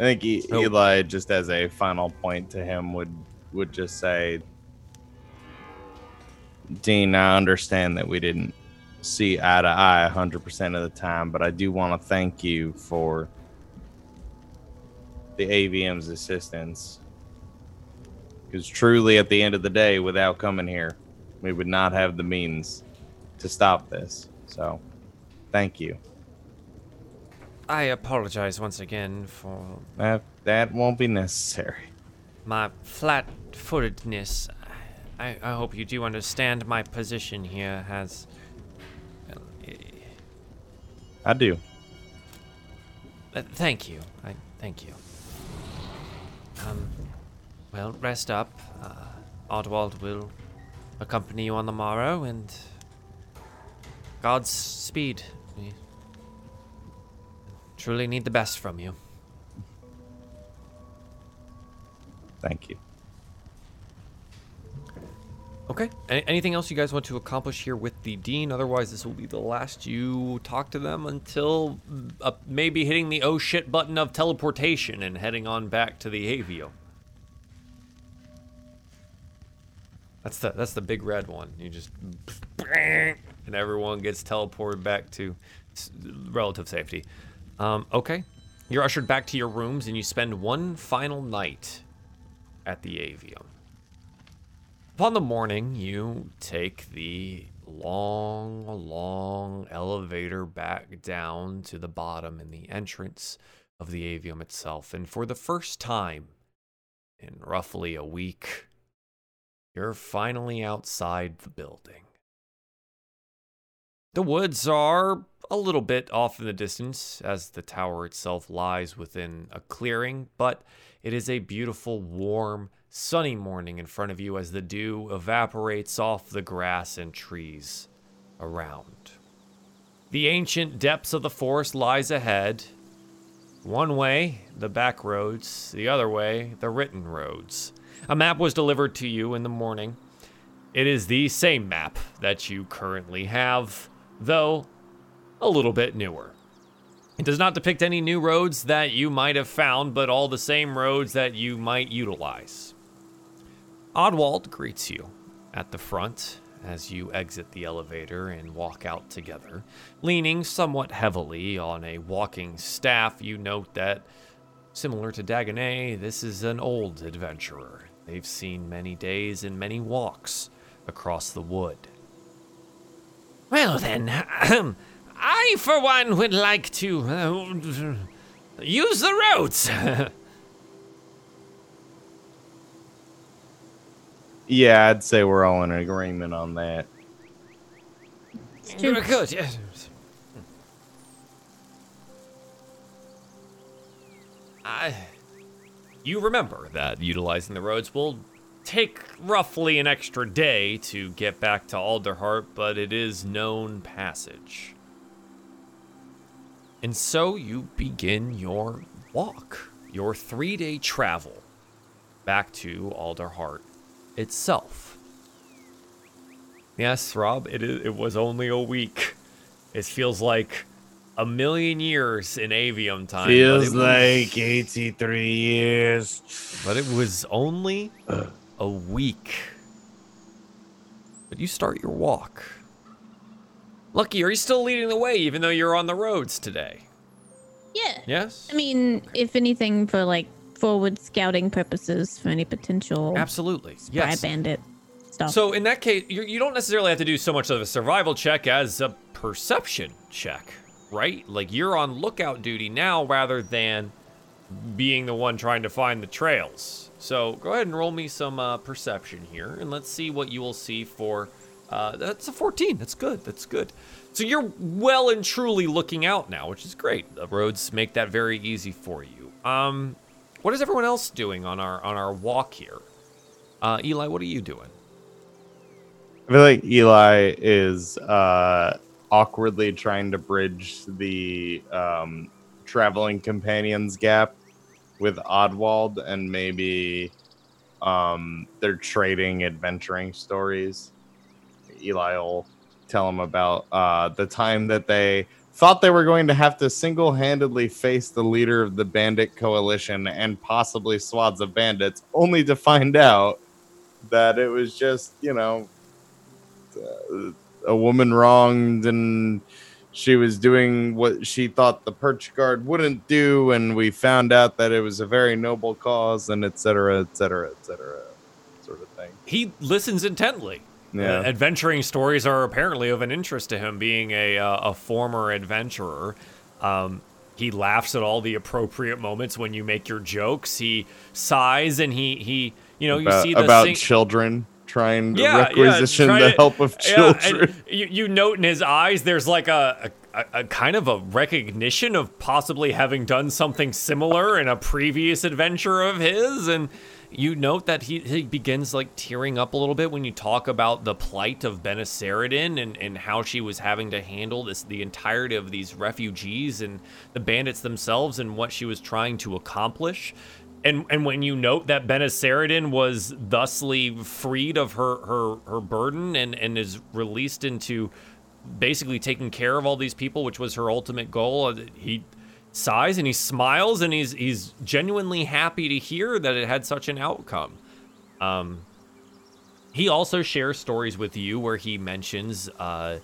I think e- Oh. Eli, just as a final point to him, would would just say, Dean, I understand that we didn't see eye to eye 100% of the time, but I do want to thank you for the Avium's assistance. Because truly, at the end of the day, without coming here, we would not have the means to stop this. So, thank you. I apologize once again for That that won't be necessary. my flat footedness. I, I hope you do understand my position here has. I do. Uh, thank you. I thank you. Um, well, rest up. Uh, Oddwald will accompany you on the morrow, and God's speed. We truly need the best from you. Thank you. Okay. Any, anything else you guys want to accomplish here with the dean? Otherwise, this will be the last you talk to them until uh, maybe hitting the oh shit button of teleportation and heading on back to the Avium. That's the that's the big red one. You just and everyone gets teleported back to relative safety. Um, okay, you're ushered back to your rooms and you spend one final night at the Avium. Upon the morning, you take the long, long elevator back down to the bottom in the entrance of the avium itself. And for the first time in roughly a week, you're finally outside the building. The woods are a little bit off in the distance as the tower itself lies within a clearing, but it is a beautiful, warm, sunny morning in front of you as the dew evaporates off the grass and trees around. The ancient depths of the forest lies ahead. One way, the back roads, the other way, the written roads. A map was delivered to you in the morning. It is the same map that you currently have, though a little bit newer. It does not depict any new roads that you might have found, but all the same roads that you might utilize. Oddwald greets you at the front as you exit the elevator and walk out together. Leaning somewhat heavily on a walking staff, you note that, similar to Dagonet, this is an old adventurer. They've seen many days and many walks across the wood. Well, then, I, for one, would like to uh, use the roads. Yeah, I'd say we're all in agreement on that. true. Good, yes. I, you remember that utilizing the roads will take roughly an extra day to get back to Alderheart, but it is known passage. And so you begin your walk, your three day travel back to Alderheart itself. Yes, Rob, it, is, it was only a week. It feels like a million years in avium time. but it Feels was- like 83 years. but it was only uh. a week. But you start your walk. Lucky, are you still leading the way even though you're on the roads today? Yeah. Yes? I mean, if anything, for like forward scouting purposes, for any potential Absolutely. spy Yes. bandit. stuff. So in that case, you, you don't necessarily have to do so much of a survival check as a perception check, right? Like you're on lookout duty now rather than being the one trying to find the trails. So go ahead and roll me some uh, perception here, and let's see what you will see for. Uh, that's a 14. That's good. That's good. So you're well and truly looking out now, which is great. The roads make that very easy for you. Um, what is everyone else doing on our on our walk here? Uh, Eli, what are you doing? I feel like Eli is uh, awkwardly trying to bridge the um, traveling companions gap with Oddwald, and maybe um, they're trading adventuring stories. Eli will tell him about uh, the time that they thought they were going to have to single-handedly face the leader of the bandit coalition and possibly swaths of bandits, only to find out that it was just, you know, uh, a woman wronged and she was doing what she thought the perch guard wouldn't do and we found out that it was a very noble cause and etc etc et cetera et cetera sort of thing He listens intently. Yeah. Uh, adventuring stories are apparently of an interest to him, being a uh, a former adventurer. Um, he laughs at all the appropriate moments when you make your jokes. He sighs and he he you know you about, see the about sing- children trying to Yeah, yeah, requisition the to- help of Yeah, children you, you note in his eyes there's like a, a, a kind of a recognition of possibly having done something similar in a previous adventure of his and you note that he, he begins like tearing up a little bit when you talk about the plight of Benaceridin and, and how she was having to handle this the entirety of these refugees and the bandits themselves and what she was trying to accomplish. And and when you note that Benaceridin was thusly freed of her her her burden and and is released into basically taking care of all these people, which was her ultimate goal, uh, he sighs and he smiles and he's he's genuinely happy to hear that it had such an outcome. Um, he also shares stories with you where he mentions uh,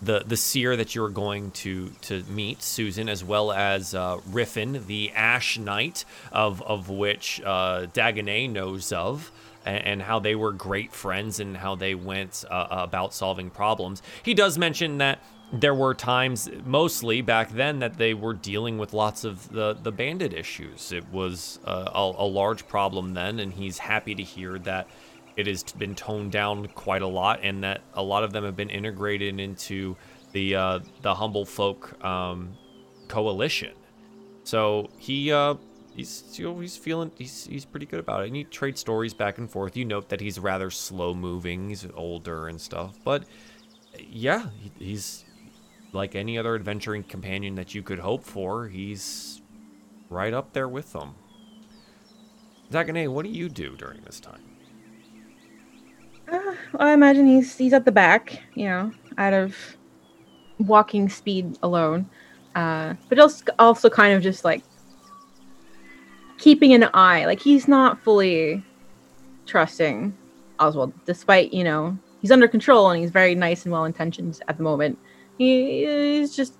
the the seer that you're going to to meet, Susan, as well as uh, Riffin, the Ash Knight, of of which uh, Dagonet knows of, and, and how they were great friends and how they went uh, about solving problems. He does mention that there were times, mostly back then, that they were dealing with lots of the the bandit issues. It was uh, a, a large problem then, and he's happy to hear that it has been toned down quite a lot, and that a lot of them have been integrated into the uh, the humble folk um, coalition. So he uh, he's you know, he's feeling he's he's pretty good about it. And you trade stories back and forth. You note that he's rather slow moving. He's older and stuff, but yeah, he- he's like any other adventuring companion that you could hope for. He's right up there with them. Dagonet, what do you do during this time? Uh, I imagine he's he's at the back, you know, out of walking speed alone. Uh, but also also kind of just like keeping an eye. Like he's not fully trusting Oswald, despite you know he's under control and he's very nice and well intentioned at the moment. He is just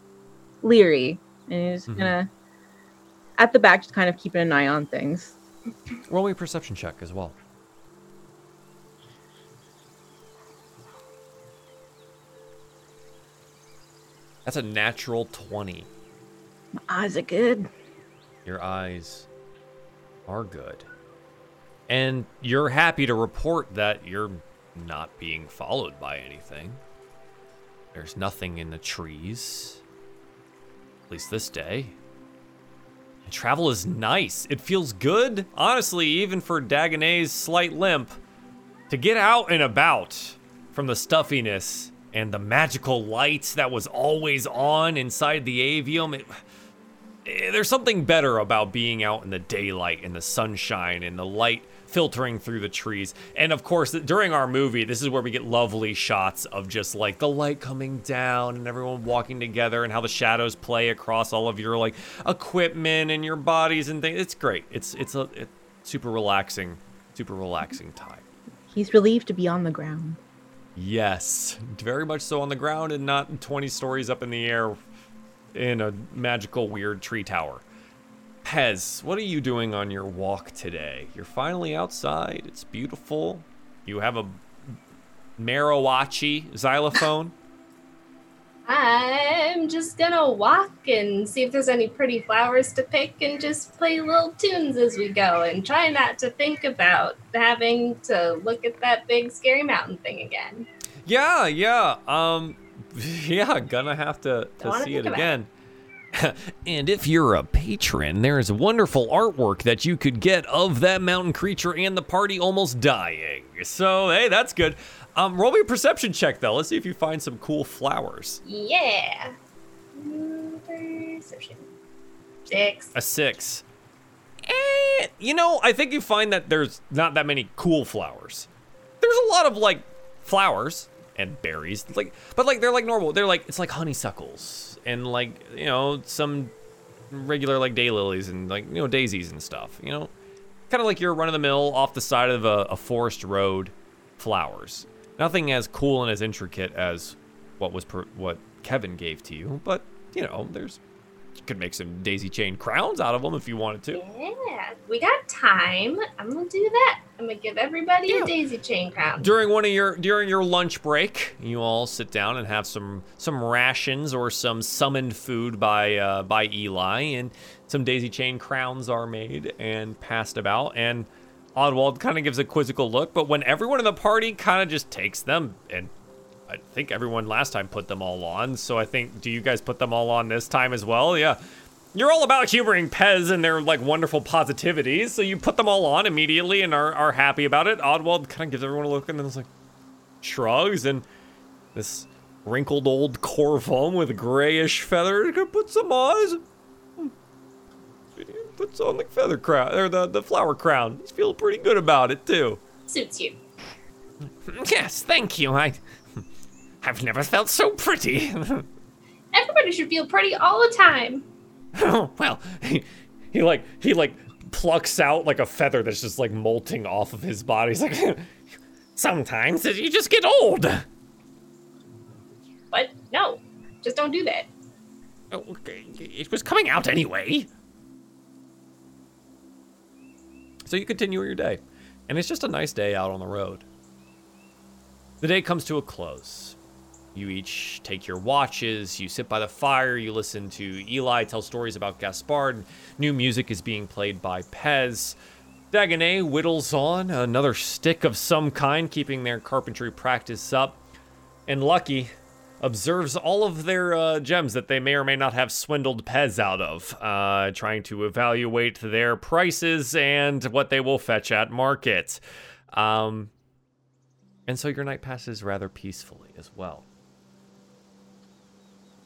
leery and he's Mhm. gonna at the back just kind of keeping an eye on things. Roll me a perception check as well. That's a natural 20. My eyes are good. Your eyes are good. And you're happy to report that you're not being followed by anything. There's nothing in the trees. At least this day. And travel is nice. It feels good, honestly, even for Dagonet's slight limp, to get out and about from the stuffiness and the magical lights that was always on inside the avium. It, eh, there's something better about being out in the daylight and the sunshine and the light filtering through the trees. And of course, during our movie, this is where we get lovely shots of just like the light coming down and everyone walking together and how the shadows play across all of your like equipment and your bodies and things. It's great. It's it's a it's super relaxing, super relaxing time. He's relieved to be on the ground. Yes, very much so on the ground and not 20 stories up in the air in a magical weird tree tower. Pez, what are you doing on your walk today? You're finally outside. It's beautiful. You have a mariachi xylophone? I'm just gonna walk and see if there's any pretty flowers to pick and just play little tunes as we go and try not to think about having to look at that big scary mountain thing again. Yeah, yeah. Um yeah, gonna have to, to see it again. and if you're a patron, there's wonderful artwork that you could get of that mountain creature and the party almost dying. So, hey, that's good. Um, roll me a perception check though. Let's see if you find some cool flowers. Yeah. Perception. Six. A six. Eh, you know, I think you find that there's not that many cool flowers. There's a lot of like flowers and berries, like, but like they're like normal. They're like it's like honeysuckles and like you know some regular like daylilies and like you know daisies and stuff. You know, kind of like your run of the mill off the side of a, a forest road flowers. Nothing as cool and as intricate as what was per, what Kevin gave to you, but you know, there's you could make some daisy chain crowns out of them if you wanted to. Yeah, we got time. I'm gonna do that. I'm gonna give everybody Yeah. a daisy chain crown. During one of your during your lunch break, you all sit down and have some some rations or some summoned food by uh, by Eli, and some daisy chain crowns are made and passed about. And Oddwald kind of gives a quizzical look, but when everyone in the party kind of just takes them and. I think everyone last time put them all on, so I think do you guys put them all on this time as well? Yeah. You're all about humoring Pez and their like wonderful positivities, so you put them all on immediately and are, are happy about it. Oddwald kind of gives everyone a look and then it's like shrugs and this wrinkled old Corvum with grayish feathers gonna put some on. Puts on the feather crown or the, the flower crown. He's feeling pretty good about it too. Suits you. Yes, thank you. I I've never felt so pretty. Everybody should feel pretty all the time. Oh, well, he, he like he like plucks out like a feather that's just like molting off of his body. He's like, sometimes you just get old. But no, just don't do that. Oh, okay, it was coming out anyway. So you continue your day, and it's just a nice day out on the road. The day comes to a close. You each take your watches, you sit by the fire, you listen to Eli tell stories about Gaspard. New music is being played by Pez. Dagonet whittles on another stick of some kind, keeping their carpentry practice up. And Lucky observes all of their uh, gems that they may or may not have swindled Pez out of, uh, trying to evaluate their prices and what they will fetch at market. Um, and so your night passes rather peacefully as well.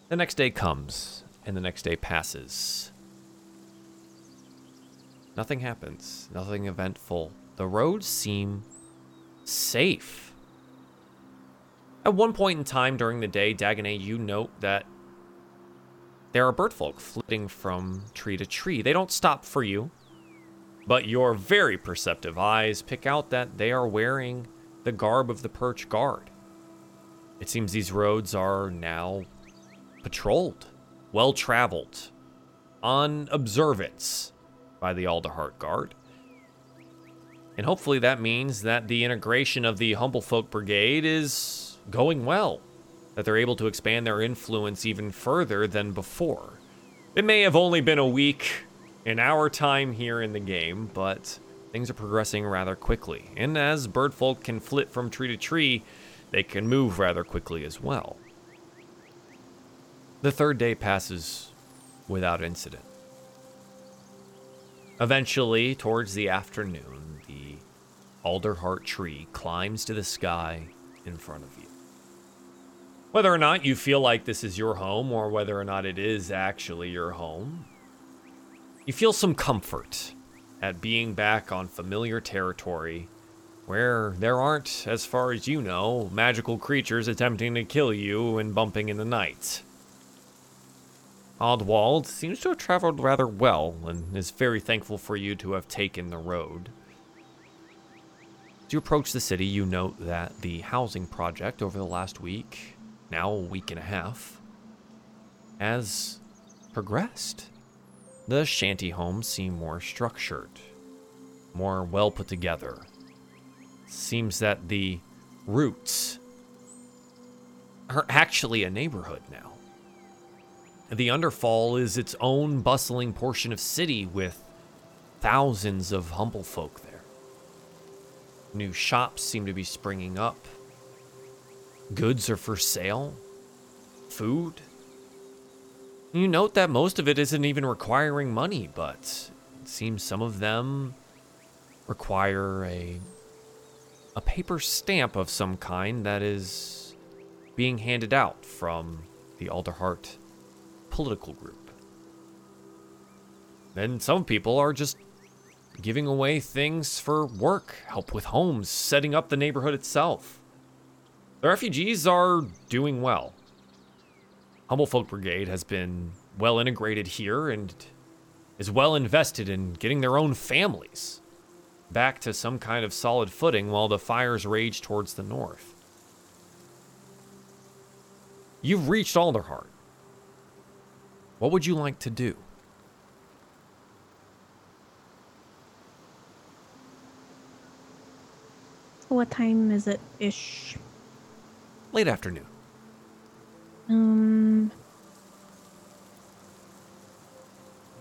The next day comes, and the next day passes. Nothing happens, nothing eventful. The roads seem safe. At one point in time during the day, Dagonet, you note that there are bird folk flitting from tree to tree. They don't stop for you, but your very perceptive eyes pick out that they are wearing the garb of the Perch Guard. It seems these roads are now patrolled, well traveled, on observance by the Alderheart Guard. And hopefully that means that the integration of the Humble Folk Brigade is going well, that they're able to expand their influence even further than before. It may have only been a week in our time here in the game, but things are progressing rather quickly. And as birdfolk can flit from tree to tree, they can move rather quickly as well. The third day passes without incident. Eventually, towards the afternoon, the alderheart tree climbs to the sky in front of you. Whether or not you feel like this is your home, or whether or not it is actually your home, you feel some comfort at being back on familiar territory where there aren't, as far as you know, magical creatures attempting to kill you and bumping in the night. Oddwald seems to have traveled rather well and is very thankful for you to have taken the road. As you approach the city, you note that the housing project over the last week, now a week and a half, has progressed. The shanty homes seem more structured, more well put together. Seems that the roots are actually a neighborhood now. The Underfall is its own bustling portion of city with thousands of humble folk there. New shops seem to be springing up. Goods are for sale. Food. You note that most of it isn't even requiring money, but it seems some of them require a a paper stamp of some kind that is being handed out from the Alderheart political group. Then some people are just giving away things for work, help with homes, setting up the neighborhood itself. The refugees are doing well. Humble Folk Brigade has been well integrated here and is well invested in getting their own families back to some kind of solid footing while the fires rage towards the north. You've reached Alderheart. What would you like to do? What time is it ish? Late afternoon. Um.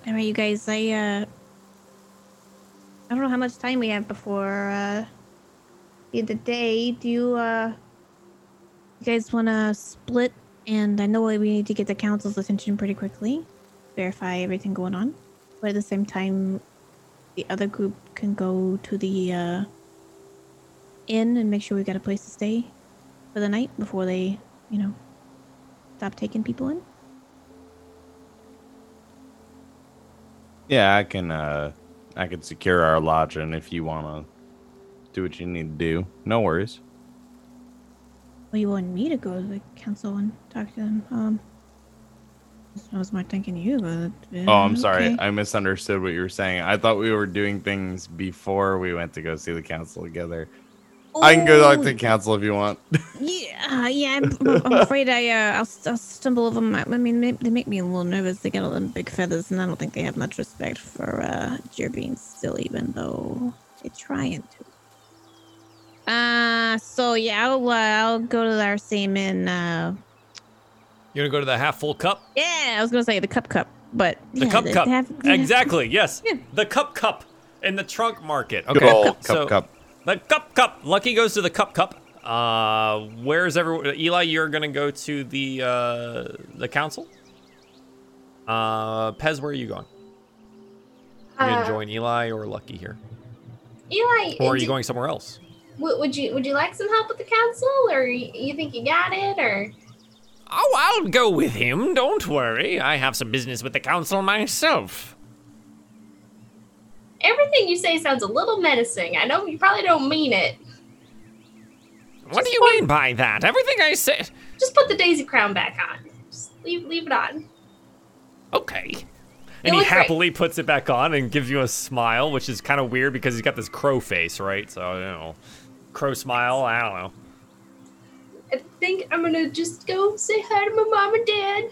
All right, you guys. I uh. I don't know how much time we have before uh. The end of day. Do you uh. You guys want to split? And I know we need to get the council's attention pretty quickly, verify everything going on, but at the same time, the other group can go to the uh. Inn and make sure we got a place to stay for the night before they, you know, stop taking people in? Yeah, I can. uh I can secure our lodging if you want to do what you need to do. No worries. Well, you want me to go to the council and talk to them? Um, I was more thinking you, but uh, Oh, I'm sorry. okay. I misunderstood what you were saying. I thought we were doing things before we went to go see the council together. I can go talk to the council if you want. Yeah, yeah. I'm, I'm afraid I uh, I'll, I'll stumble over them. I mean, they, they make me a little nervous. They got all them big feathers, and I don't think they have much respect for uh, Jerbeen still, even though they're trying to. Uh, so yeah, I'll uh, I'll go to our same in. Uh, You gonna go to the half full cup? yeah, I was gonna say the cup cup, but The yeah, cup they cup. have- yeah. Exactly, yes. Yeah. The cup cup in the trunk market. Good Okay. old cup so cup. The cup cup. Lucky goes to the cup cup. Uh, where's everyone? Eli, you're gonna go to the uh the council. Uh, Pez, where are you going? You gonna Uh, join Eli or Lucky here, Eli, or are you do- going somewhere else? w- would you would you like some help with the council, or you think you got it, or Oh, I'll go with him. Don't worry. I have some business with the council myself. Everything you say sounds a little menacing. I know you probably don't mean it. What do you mean by that? Everything I said. Just put the daisy crown back on. Just leave leave it on. Okay. And he look great. happily puts it back on and gives you a smile, which is kind of weird because he's got this crow face, right? So, you know, crow smile. I don't know. I think I'm gonna just go say hi to my mom and dad.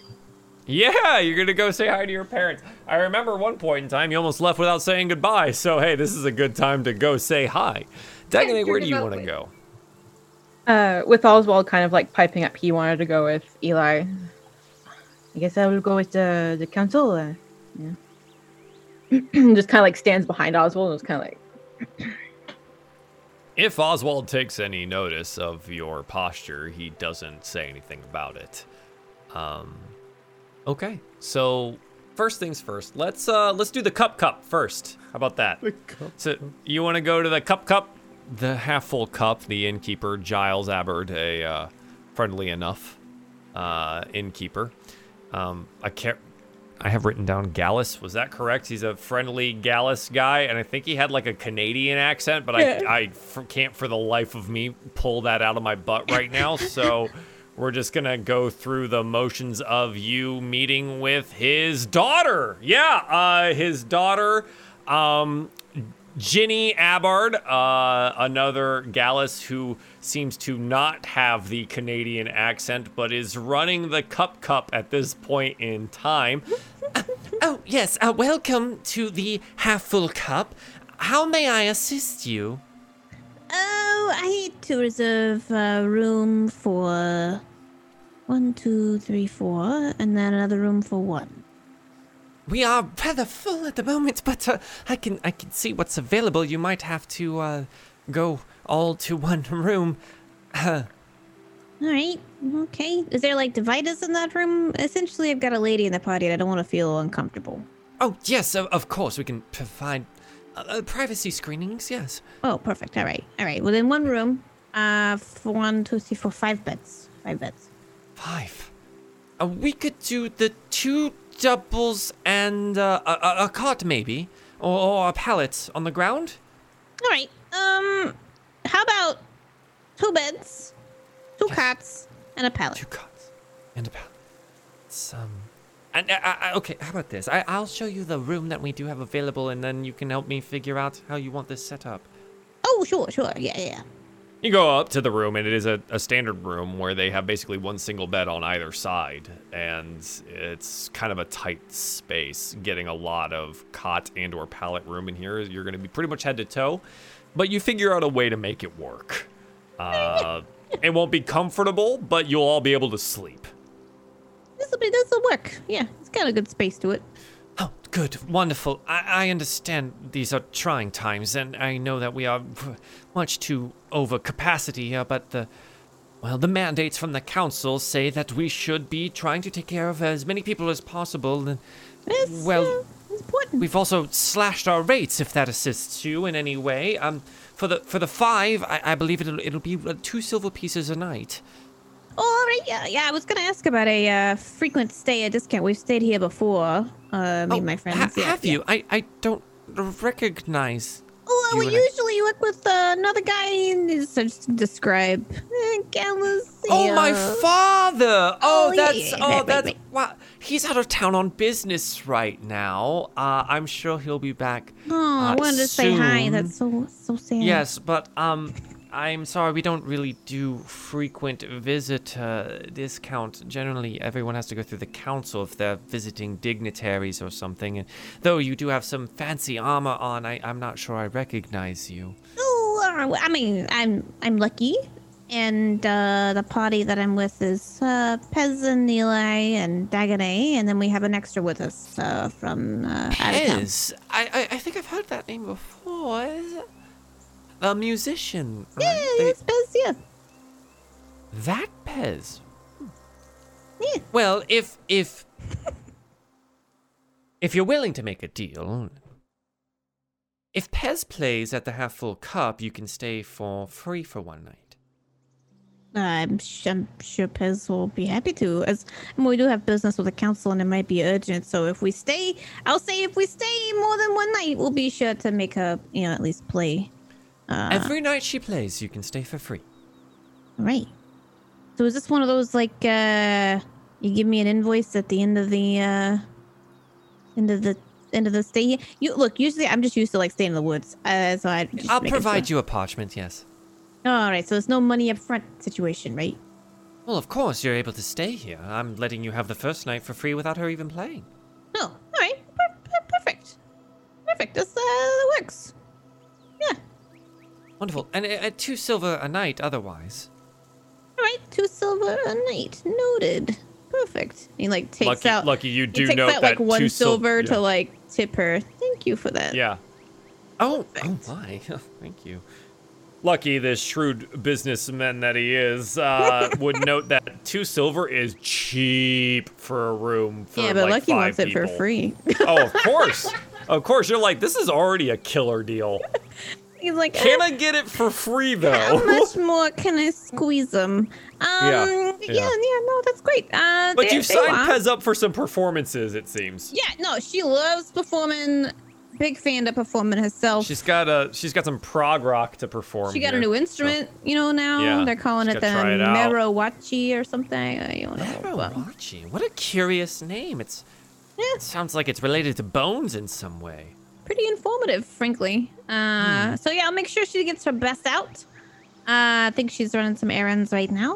Yeah, you're gonna go say hi to your parents. I remember one point in time you almost left without saying goodbye. So hey, this is a good time to go say hi. Dagonet, where do you want to go? Uh, with Oswald kind of like piping up, he wanted to go with Eli. I guess I will go with the the council. Uh, yeah. just kind of like stands behind Oswald and is kind of like, If Oswald takes any notice of your posture, he doesn't say anything about it. Um, okay, so first things first. Let's uh let's do the cup cup first. How about that? The cup. So you want to go to the cup cup, the half full cup. The innkeeper Giles Abbard, a uh, friendly enough uh, innkeeper. Um, I can't. I have written down Gallus. Was that correct? He's a friendly Gallus guy, and I think he had like a Canadian accent, but I, I f- can't for the life of me pull that out of my butt right now. So we're just gonna go through the motions of you meeting with his daughter. Yeah, uh, his daughter, um, Ginny Abbard, uh, another Gallus who seems to not have the Canadian accent, but is running the Cup Cup at this point in time. oh, yes, uh, welcome to the Half Full Cup. How may I assist you? Oh, I need to reserve a room for One, two, three, four, and then another room for one. We are rather full at the moment, but uh, I can I can see what's available. You might have to uh, go all to one room. Uh, All right. Okay. Is there like dividers in that room? Essentially, I've got a lady in the party, and I don't want to feel uncomfortable. oh yes, of course we can provide uh, uh, privacy screenings. Yes. Oh, perfect. All right. All right. Within one room, uh, for one, two, three, four, five beds. Five beds. Five. Uh, we could do the two doubles and uh, a, a, cot maybe, or, or a pallet on the ground. All right. Um, how about two beds, two Yes. cots, and a pallet? Two cots and a pallet. Um, and, uh, uh, okay, how about this? I, I'll show you the room that we do have available, and then you can help me figure out how you want this set up. Oh, sure, sure. Yeah, yeah. yeah. You go up to the room, and it is a, a standard room where they have basically one single bed on either side, and it's kind of a tight space. Getting a lot of cot and/or pallet room in here, you're going to be pretty much head to toe, but you figure out a way to make it work. Uh, it won't be comfortable, but you'll all be able to sleep. This will be. This will work. Yeah, it's got a good space to it. Oh, good, wonderful. I, I understand these are trying times, and I know that we are much too over capacity here, but the. Well, the mandates from the council say that we should be trying to take care of as many people as possible. And, It's, well, uh, it's important. we've also slashed our rates, if that assists you in any way. Um, for the for the five, I, I believe it'll it'll be uh, two silver pieces a night. Oh, all right. Yeah, yeah. I was gonna ask about a uh, frequent stay a discount. We've stayed here before. Uh, me and my friends. Oh, ha- yeah, have yeah. you? I I don't recognize. Oh, You we and I- usually work with uh, another guy. Just to describe. Eh, Oh, my father! Oh, Oh, that's yeah, oh, right, right, that's right. wow. He's out of town on business right now. Uh, I'm sure he'll be back. Oh, I uh, wanted to say hi. That's so so sad. Yes, but um, I'm sorry, we don't really do frequent visitor discount. Generally, everyone has to go through the council if they're visiting dignitaries or something. And though you do have some fancy armor on, I, I'm not sure I recognize you. Oh, uh, I mean, I'm I'm lucky, and uh, the party that I'm with is uh, Pez and Eli and Dagonet, and then we have an extra with us uh, from uh, out of town. Pez? I, I I think I've heard that name before. Is it? A musician. right? Yeah, They- yes, Pez. Yeah. That Pez. Hmm. Yeah. Well, if if if you're willing to make a deal, if Pez plays at the half full cup, you can stay for free for one night. I'm, sh- I'm sure Pez will be happy to. As I mean, we do have business with the council, and it might be urgent. So if we stay, I'll say if we stay more than one night, we'll be sure to make her, you know, at least play. Uh, Every night she plays, you can stay for free. Right. So is this one of those like uh you give me an invoice at the end of the uh end of the end of the stay? You look, usually I'm just used to like staying in the woods. Uh so I just I'll provide sure. you a parchment, yes. All right, so it's no money up front situation, right? Well, of course, you're able to stay here. I'm letting you have the first night for free without her even playing. Oh, all right. Per- per- perfect. Perfect. This uh that works. Yeah. Wonderful. And uh, uh, two silver a night otherwise. All right, two silver a night. Noted. Perfect. He like takes Lucky, out lucky you he do takes note out that like one two sil- silver yeah. to like tip her. Thank you for that. Yeah. Oh, oh my. Thank you. Lucky this shrewd businessman that he is uh, would note that two silver is cheap for a room for yeah, but like Lucky five wants it for free. oh, of course. Of course, you're like, this is already a killer deal. He's like, Can "Eh, I get it for free though? How much more can I squeeze them? Um, Yeah, yeah, yeah. yeah, no, that's great. Uh, But there- you've there signed are. Pez up for some performances, it seems. Yeah, no, she loves performing. Big fan of performing herself. She's got a she's got some prog rock to perform. she got a new instrument, you know. Now Yeah, they're calling it the it. Merowachi or something. I don't know. Merowachi. What a curious name. It's Yeah. it sounds like it's related to bones in some way. Pretty informative, frankly. Uh, So yeah, I'll make sure she gets her best out. Uh, I think she's running some errands right now.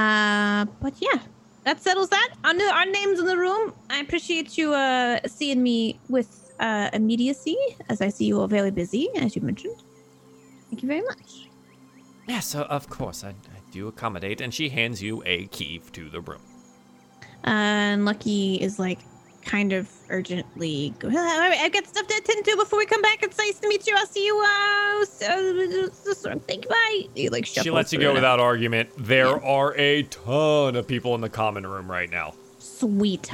Uh, but yeah, that settles that. Under our names in the room. I appreciate you uh, seeing me with uh, immediacy, as I see you all very busy, as you mentioned. Thank you very much. Yes, uh, of course. I, I do accommodate. And she hands you a key to the room. and Lucky is like kind of urgently go I've got stuff to attend to before we come back. It's nice to meet you. I'll see you uh so, so, thank you bye. Like She lets you go it. without argument. There are a ton of people in the common room right now. Sweet.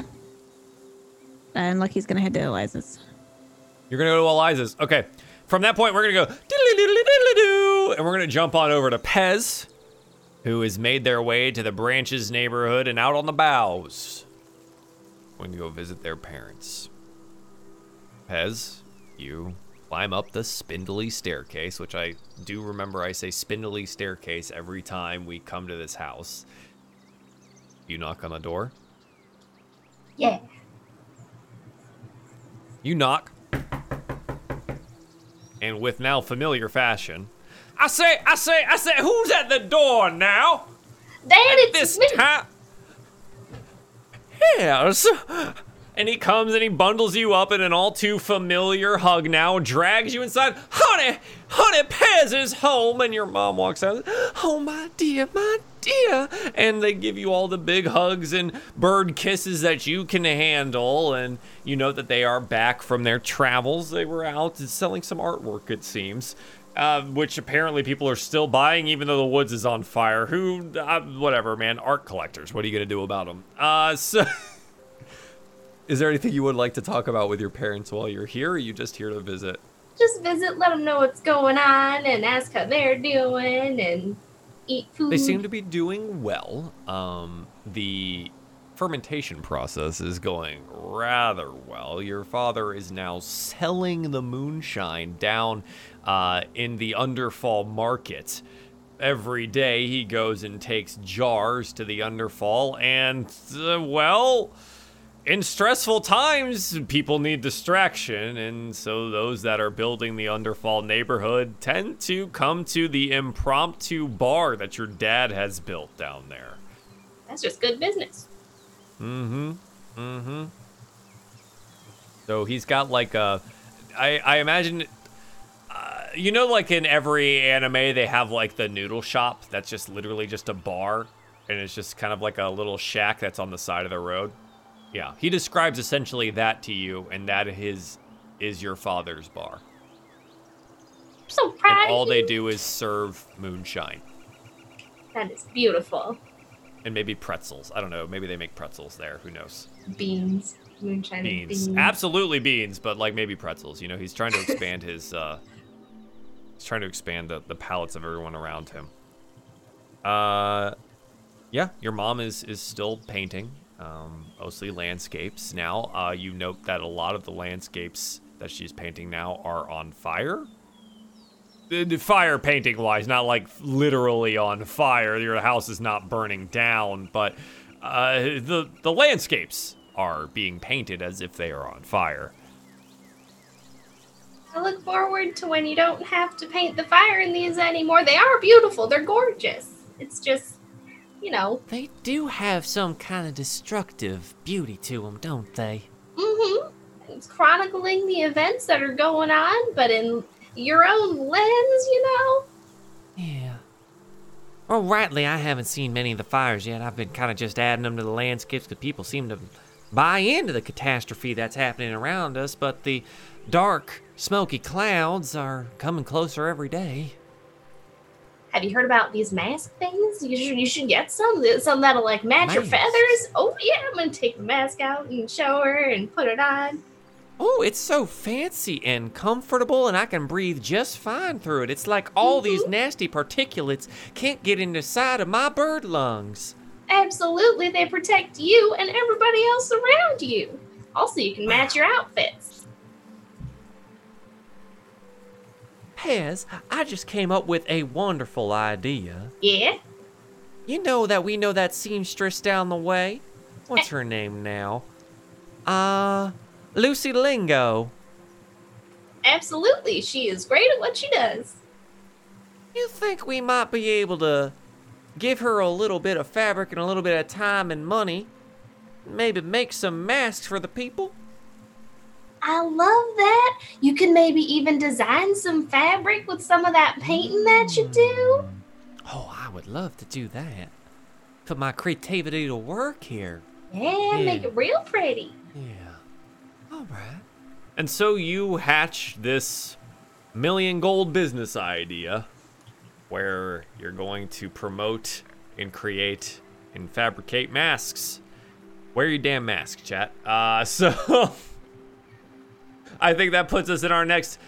And Lucky's gonna head to Eliza's. You're gonna go to Eliza's. Okay. From that point, we're gonna go and we're gonna jump on over to Pez, who has made their way to the branches neighborhood and out on the boughs. Going to go visit their parents. Pez, you climb up the spindly staircase, which I do remember I say spindly staircase every time we come to this house. You knock on the door. Yeah. You knock. And with now familiar fashion, I say, I say, I say, who's at the door now? Dad, At it's this me. time. Yes. And he comes and he bundles you up in an all too familiar hug now, drags you inside. Honey, honey, Pez is home. And your mom walks out. Oh, my dear, my dear. And they give you all the big hugs and bird kisses that you can handle. And you know that they are back from their travels. They were out selling some artwork, it seems. Uh, which apparently people are still buying, even though the woods is on fire. Who, uh, whatever, man. Art collectors. What are you gonna do about them? Uh, so, is there anything you would like to talk about with your parents while you're here? Or are you just here to visit? Just visit, let them know what's going on, and ask how they're doing, and eat food. They seem to be doing well. Um, the fermentation process is going rather well. Your father is now selling the moonshine down uh, in the Underfall market. Every day he goes and takes jars to the Underfall, and, uh, well, in stressful times, people need distraction, and so those that are building the Underfall neighborhood tend to come to the impromptu bar that your dad has built down there. That's just good business. Mm-hmm. Mm-hmm. So he's got like a, I I imagine, you know, like in every anime they have like the noodle shop that's just literally just a bar, and it's just kind of like a little shack that's on the side of the road. Yeah, he describes essentially that to you, and that his is your father's bar. I'm so proud And all they do is serve moonshine That is beautiful. and maybe pretzels. I don't know. Maybe they make pretzels there. Who knows? Beans. Moonshine beans. beans. Absolutely beans, but like maybe pretzels. You know, he's trying to expand his uh he's trying to expand the, the palates of everyone around him. Uh yeah, your mom is is still painting. Um mostly landscapes. Now, uh you note that a lot of the landscapes that she's painting now are on fire. The, the fire painting wise, not like literally on fire. Your house is not burning down, but uh, the the landscapes are being painted as if they are on fire. I look forward to when you don't have to paint the fire in these anymore. They are beautiful. They're gorgeous. It's just, you know, They do have some kind of destructive beauty to them, don't they? mm-hmm. It's chronicling the events that are going on, but in your own lens, you know. Yeah. Well, rightly, I haven't seen many of the fires yet. I've been kind of just adding them to the landscapes because people seem to buy into the catastrophe that's happening around us, but the dark, smoky clouds are coming closer every day. Have you heard about these mask things? You should you should get some. Some that'll like match your feathers. Oh yeah, I'm gonna take the mask out and show her and put it on. Oh, it's so fancy and comfortable, and I can breathe just fine through it. It's like all these mm-hmm. nasty particulates can't get in the side of my bird lungs. Absolutely, they protect you and everybody else around you. Also, you can match your outfits. Pez, I just came up with a wonderful idea. Yeah. You know that we know that seamstress down the way? What's her name now? Uh, Lucy Lingo. Absolutely, she is great at what she does. You think we might be able to give her a little bit of fabric and a little bit of time and money? Maybe make some masks for the people? I love that. You can maybe even design some fabric with some of that painting that you do. Oh, I would love to do that. Put my creativity to work here. Yeah, make it real pretty. Yeah. All right. And so you hatch this million gold business idea where you're going to promote and create and fabricate masks. Wear your damn mask, chat. Uh, so I think that puts us in our next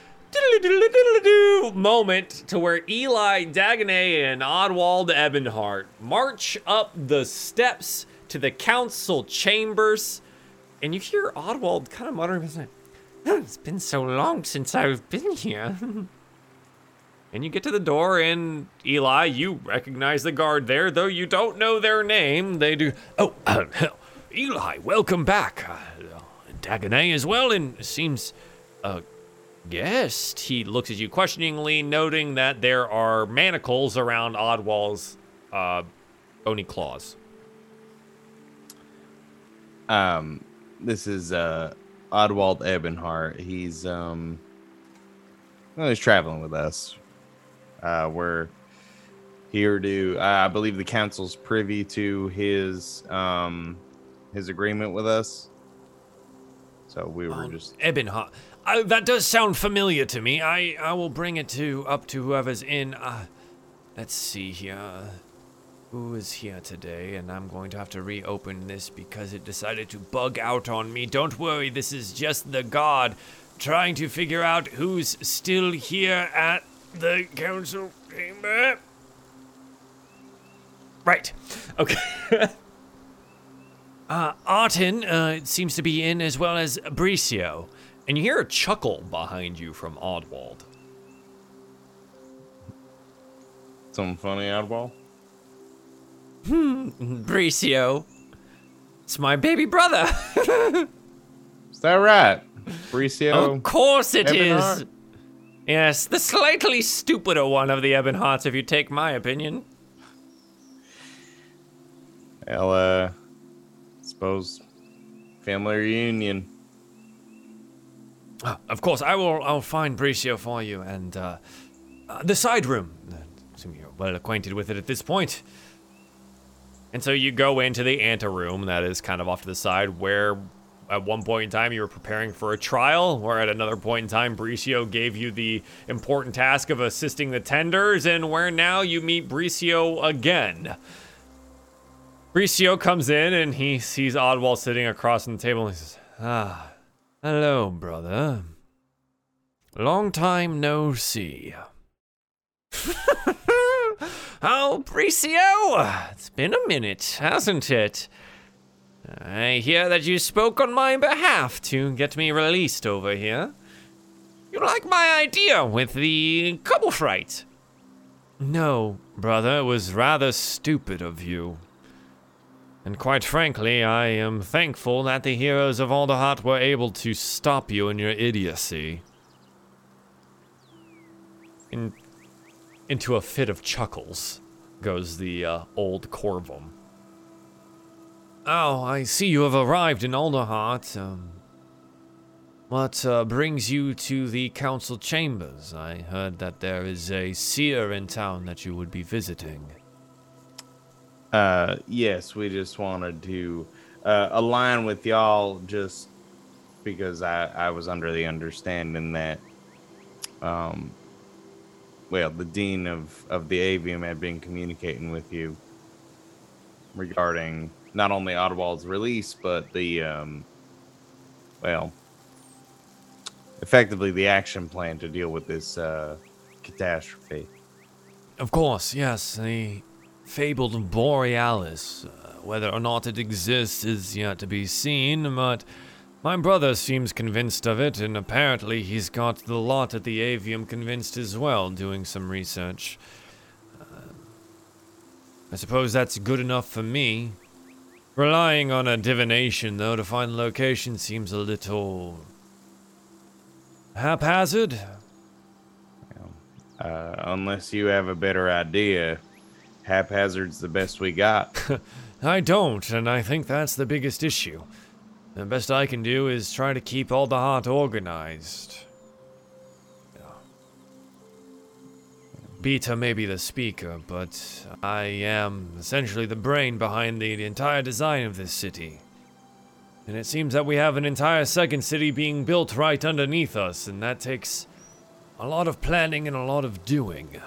moment to where Eli, Dagonet, and Oddwald Ebonheart march up the steps to the council chambers. And you hear Oddwald kind of muttering, he's like, it's been so long since I've been here. and you get to the door, and Eli, you recognize the guard there, though you don't know their name. They do. Oh, uh, Eli, welcome back. Uh, Dagonet as well, and seems a guest. He looks at you questioningly, noting that there are manacles around Oddwald's uh, bony claws. Um, this is uh Oddwald Ebonheart. He's um, well, he's traveling with us. Uh, we're here to. Uh, I believe the council's privy to his um, his agreement with us. So we were Um, just. Uh, that does sound familiar to me. I, I will bring it to up to whoever's in. Uh, let's see here. Who is here today? And I'm going to have to reopen this because it decided to bug out on me. Don't worry, this is just the guard trying to figure out who's still here at the council chamber. Right. Okay. Uh, Artin uh, it seems to be in as well as Bricio. and you hear a chuckle behind you from Oddwald. Something funny, Oddwald? Hmm, Bricio. It's my baby brother. Is that right? Bricio? Of course it is. Ebonheart? Yes, the slightly stupider one of the Ebonhearts, if you take my opinion. Well, uh, suppose family reunion. Ah, of course, I will. I'll find Bricio for you, and uh, uh, the side room. Uh, assume you're well acquainted with it at this point. And so you go into the anteroom that is kind of off to the side where at one point in time you were preparing for a trial, where at another point in time Bricio gave you the important task of assisting the tenders, and where now you meet Bricio again. Bricio comes in and he sees Oddwald sitting across from the table and he says, Ah, hello, brother. Long time no see. oh, Bricio! It's been a minute, hasn't it? I hear that you spoke on my behalf to get me released over here. You like my idea with the couple fright? No, brother, it was rather stupid of you. And quite frankly, I am thankful that the heroes of Alderheart were able to stop you in your idiocy. in, into a fit of chuckles goes the uh, old Corvum. Oh, I see you have arrived in Alderheart. Um, what uh, brings you to the council chambers? I heard that there is a seer in town that you would be visiting. Uh, yes, we just wanted to uh, align with y'all just because I, I was under the understanding that, um, well, the dean of, of the avium had been communicating with you regarding not only Oddwald's release, but the, um, well, effectively the action plan to deal with this uh, catastrophe. Of course, yes, the fabled Borealis. Uh, whether or not it exists is yet to be seen, but my brother seems convinced of it, and apparently he's got the lot at the Avium convinced as well, doing some research. Uh, I suppose that's good enough for me. Relying on a divination, though, to find the location seems a little. haphazard? Uh, unless you have a better idea, haphazard's the best we got. I don't, and I think that's the biggest issue. The best I can do is try to keep Alderheart organized. Beta may be the speaker, but I am essentially the brain behind the, the entire design of this city. And it seems that we have an entire second city being built right underneath us, and that takes a lot of planning and a lot of doing.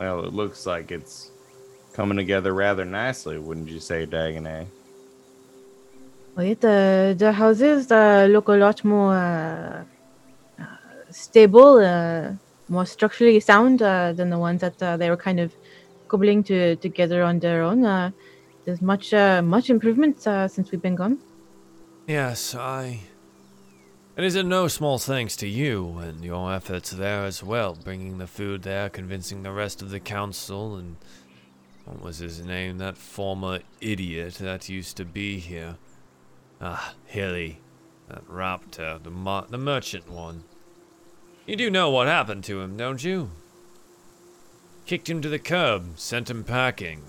Well, it looks like it's coming together rather nicely, wouldn't you say, Dagonet? Well, the the houses uh, look a lot more uh, uh, stable, uh, more structurally sound uh, than the ones that uh, they were kind of cobbling to together on their own. Uh, there's much uh, much improvement uh, since we've been gone. Yes, I. It is in no small thanks to you and your efforts there as well, bringing the food there, convincing the rest of the council, and what was his name? That former idiot that used to be here. Ah, Hilly. That raptor, the, mar- the merchant one. You do know what happened to him, don't you? Kicked him to the curb, sent him packing.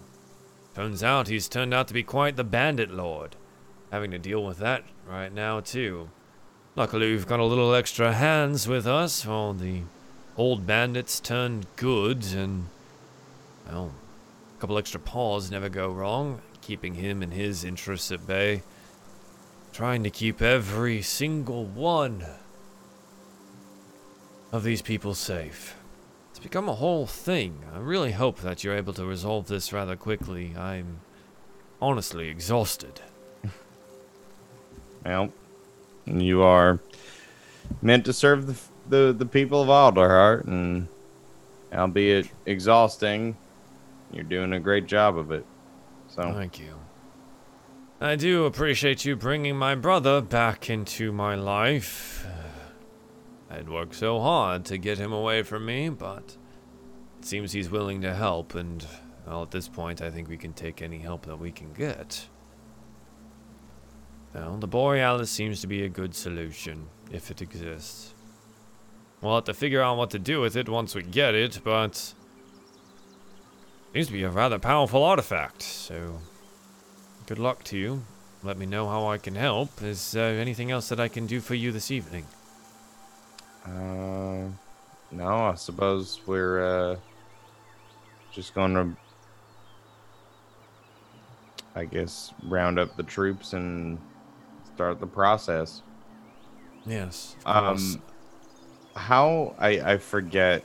Turns out he's turned out to be quite the bandit lord. Having to deal with that right now, too. Luckily, we've got a little extra hands with us, while the old bandits turned good, and, well, a couple extra paws never go wrong, keeping him and his interests at bay. Trying to keep every single one of these people safe. It's become a whole thing. I really hope that you're able to resolve this rather quickly. I'm honestly exhausted. Well, you are meant to serve the the, the people of Alderheart, and albeit exhausting, you're doing a great job of it. So Thank you. I do appreciate you bringing my brother back into my life. Uh, I'd worked so hard to get him away from me, but it seems he's willing to help, and well, at this point, I think we can take any help that we can get. Well, the Borealis seems to be a good solution, if it exists. We'll have to figure out what to do with it once we get it, but. Seems to be a rather powerful artifact, so. Good luck to you. Let me know how I can help. Is there anything else that I can do for you this evening? Uh, no, I suppose we're uh, just to, I guess, round up the troops and start the process. Yes. Um, how I I forget,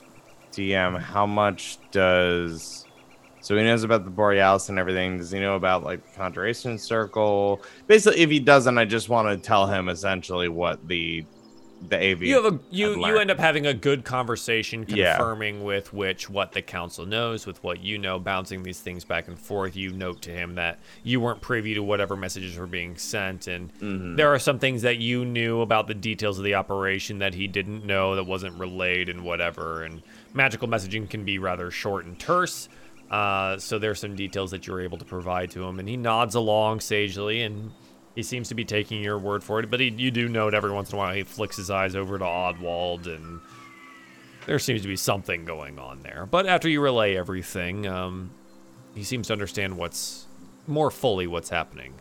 DM. How much does so he knows about the Borealis and everything? Does he know about like the Conjuration Circle? Basically, if he doesn't, I just want to tell him essentially what the the AV. You have a you you end up having a good conversation Yeah. confirming with which what the council knows with what you know bouncing these things back and forth you note to him that you weren't privy to whatever messages were being sent and Mhm. there are some things that you knew about the details of the operation that he didn't know that wasn't relayed and whatever and magical messaging can be rather short and terse uh, so there's some details that you're able to provide to him and he nods along sagely and he seems to be taking your word for it, but he, you do note every once in a while he flicks his eyes over to Oddwald, and there seems to be something going on there. But after you relay everything, um, he seems to understand what's more fully what's happening.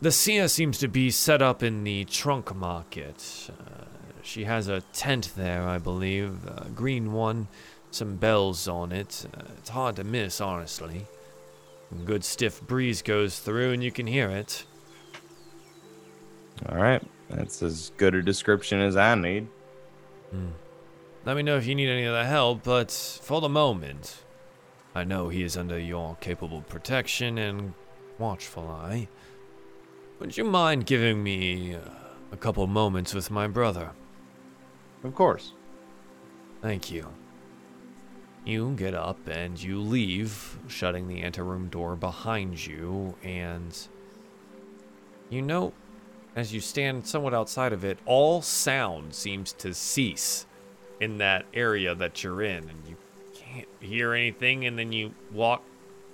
The seer seems to be set up in the trunk market. Uh, she has a tent there, I believe, a green one, some bells on it. Uh, it's hard to miss, honestly. A good stiff breeze goes through, and you can hear it. All right, that's as good a description as I need. Let me know if you need any other help, but for the moment, I know he is under your capable protection and watchful eye. Would you mind giving me uh, a couple moments with my brother? Of course. Thank you. You get up and you leave, shutting the anteroom door behind you, and you know, as you stand somewhat outside of it, all sound seems to cease in that area that you're in, and you can't hear anything, and then you walk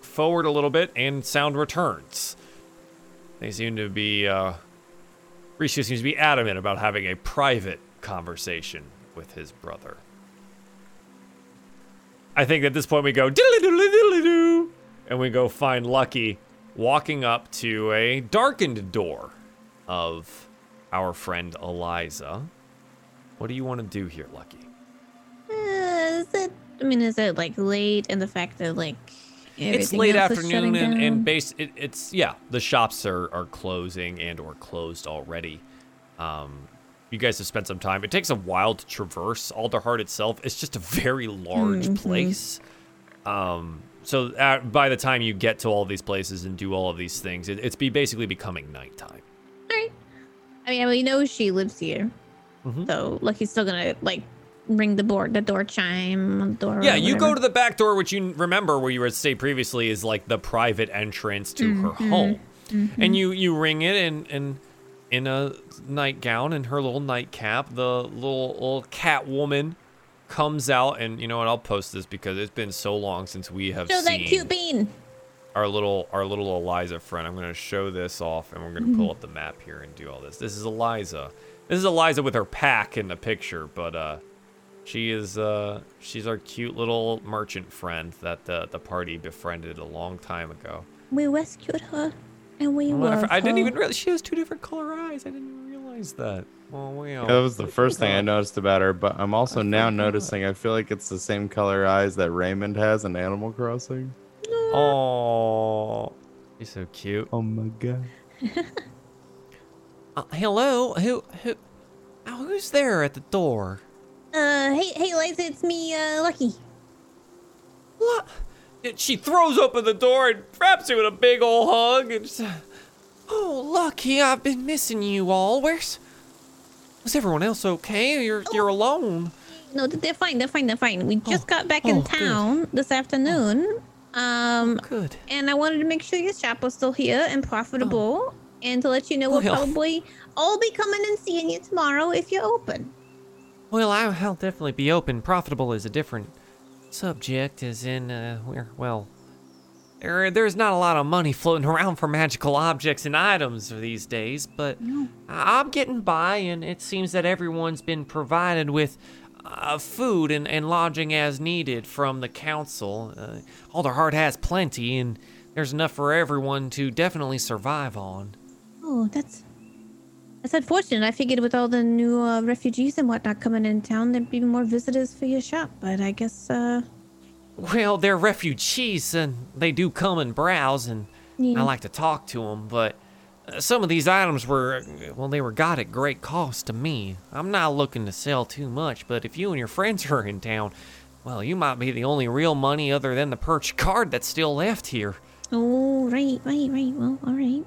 forward a little bit, and sound returns. They seem to be, uh, Rishu seems to be adamant about having a private conversation with his brother. I think at this point we go and we go find Lucky walking up to a darkened door of our friend Eliza. What do you want to do here, Lucky? Uh, is it? I mean, is it like late and the fact that like it's late afternoon and, and base it, it's yeah the shops are, are closing and or closed already um you guys have spent some time it takes a while to traverse alderheart itself it's just a very large Mhm. place um so uh by the time you get to all these places and do all of these things it, it's be basically becoming nighttime. I mean, we know she lives here, Mhm. so Lucky's still gonna like ring the board, the door chime, the door. yeah you go to the back door which you remember where you were stayed previously is like the private entrance to her home and you you ring it in in in a nightgown and her little nightcap the little little cat woman comes out and you know what i'll post this because it's been so long since we have Show that cute bean. Our little our little eliza friend i'm going to show this off and we're going to pull up the map here and do all this this is eliza this is eliza with her pack in the picture but uh she is uh she's our cute little merchant friend that the the party befriended a long time ago We rescued her, and we well, I love f- I didn't her. even realize she has two different color eyes. I didn't realize that. Oh, wow. That was the first thing I noticed about her, but I'm also now noticing I feel like it's the same color eyes that Raymond has in Animal Crossing. Oh, she's so cute. Oh my god. Uh, hello? Who, who, oh, who's there at the door? Uh, hey, hey, Liza, it's me, uh, Lucky. What? She throws open the door and wraps you in a big old hug. And just, Oh, Lucky, I've been missing you all. Where's, was everyone else okay? You're, you're alone. No, they're fine. They're fine. They're fine. We just got back in oh, good. town this afternoon. Um, Good. and I wanted to make sure your shop was still here and profitable, and to let you know we'll Well. probably all be coming and seeing you tomorrow if you're open. Well, I- I'll definitely be open. Profitable is a different subject, as in, uh, we're, well, there, there's not a lot of money floating around for magical objects and items these days, but I- I'm getting by, and it seems that everyone's been provided with uh, food and, and lodging as needed from the council. Uh, Alderheart has plenty, and there's enough for everyone to definitely survive on. Oh, that's that's unfortunate. I figured with all the new uh, refugees and whatnot coming in town, there'd be more visitors for your shop. But I guess, uh, Well, they're refugees, and they do come and browse, and Yeah. I like to talk to them. But some of these items were, well, they were got at great cost to me. I'm not looking to sell too much, but if you and your friends are in town, well, you might be the only real money other than the perch card that's still left here. oh, right, right, right. Well, all right.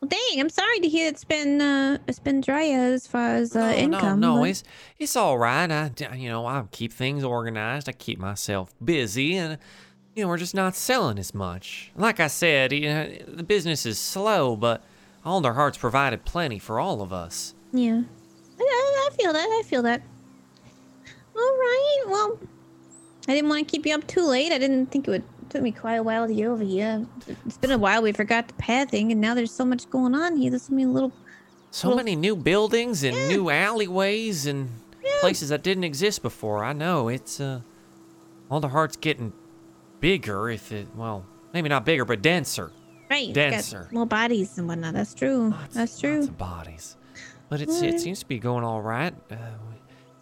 Well, dang, I'm sorry to hear it's been uh, it's been dry as far as uh, no, income. no, no, but- it's it's all right. I you know, I keep things organized. I keep myself busy, and you know, we're just not selling as much. Like I said, you know, the business is slow, but Alderheart's provided plenty for all of us. Yeah. I, I, feel that. I feel that. All right. Well, I didn't want to keep you up too late. I didn't think it would took me quite a while to get over here. It's been a while. We forgot the pad thing, and now there's so much going on here. There's so many little. So Well, many new buildings and new alleyways and places that didn't exist before. I know it's uh, Alderheart's getting bigger. If it, well, maybe not bigger, but denser. Right. Denser. More bodies and whatnot. That's true. Lots- That's true. Lots of bodies. But it's, it seems to be going all right. Uh,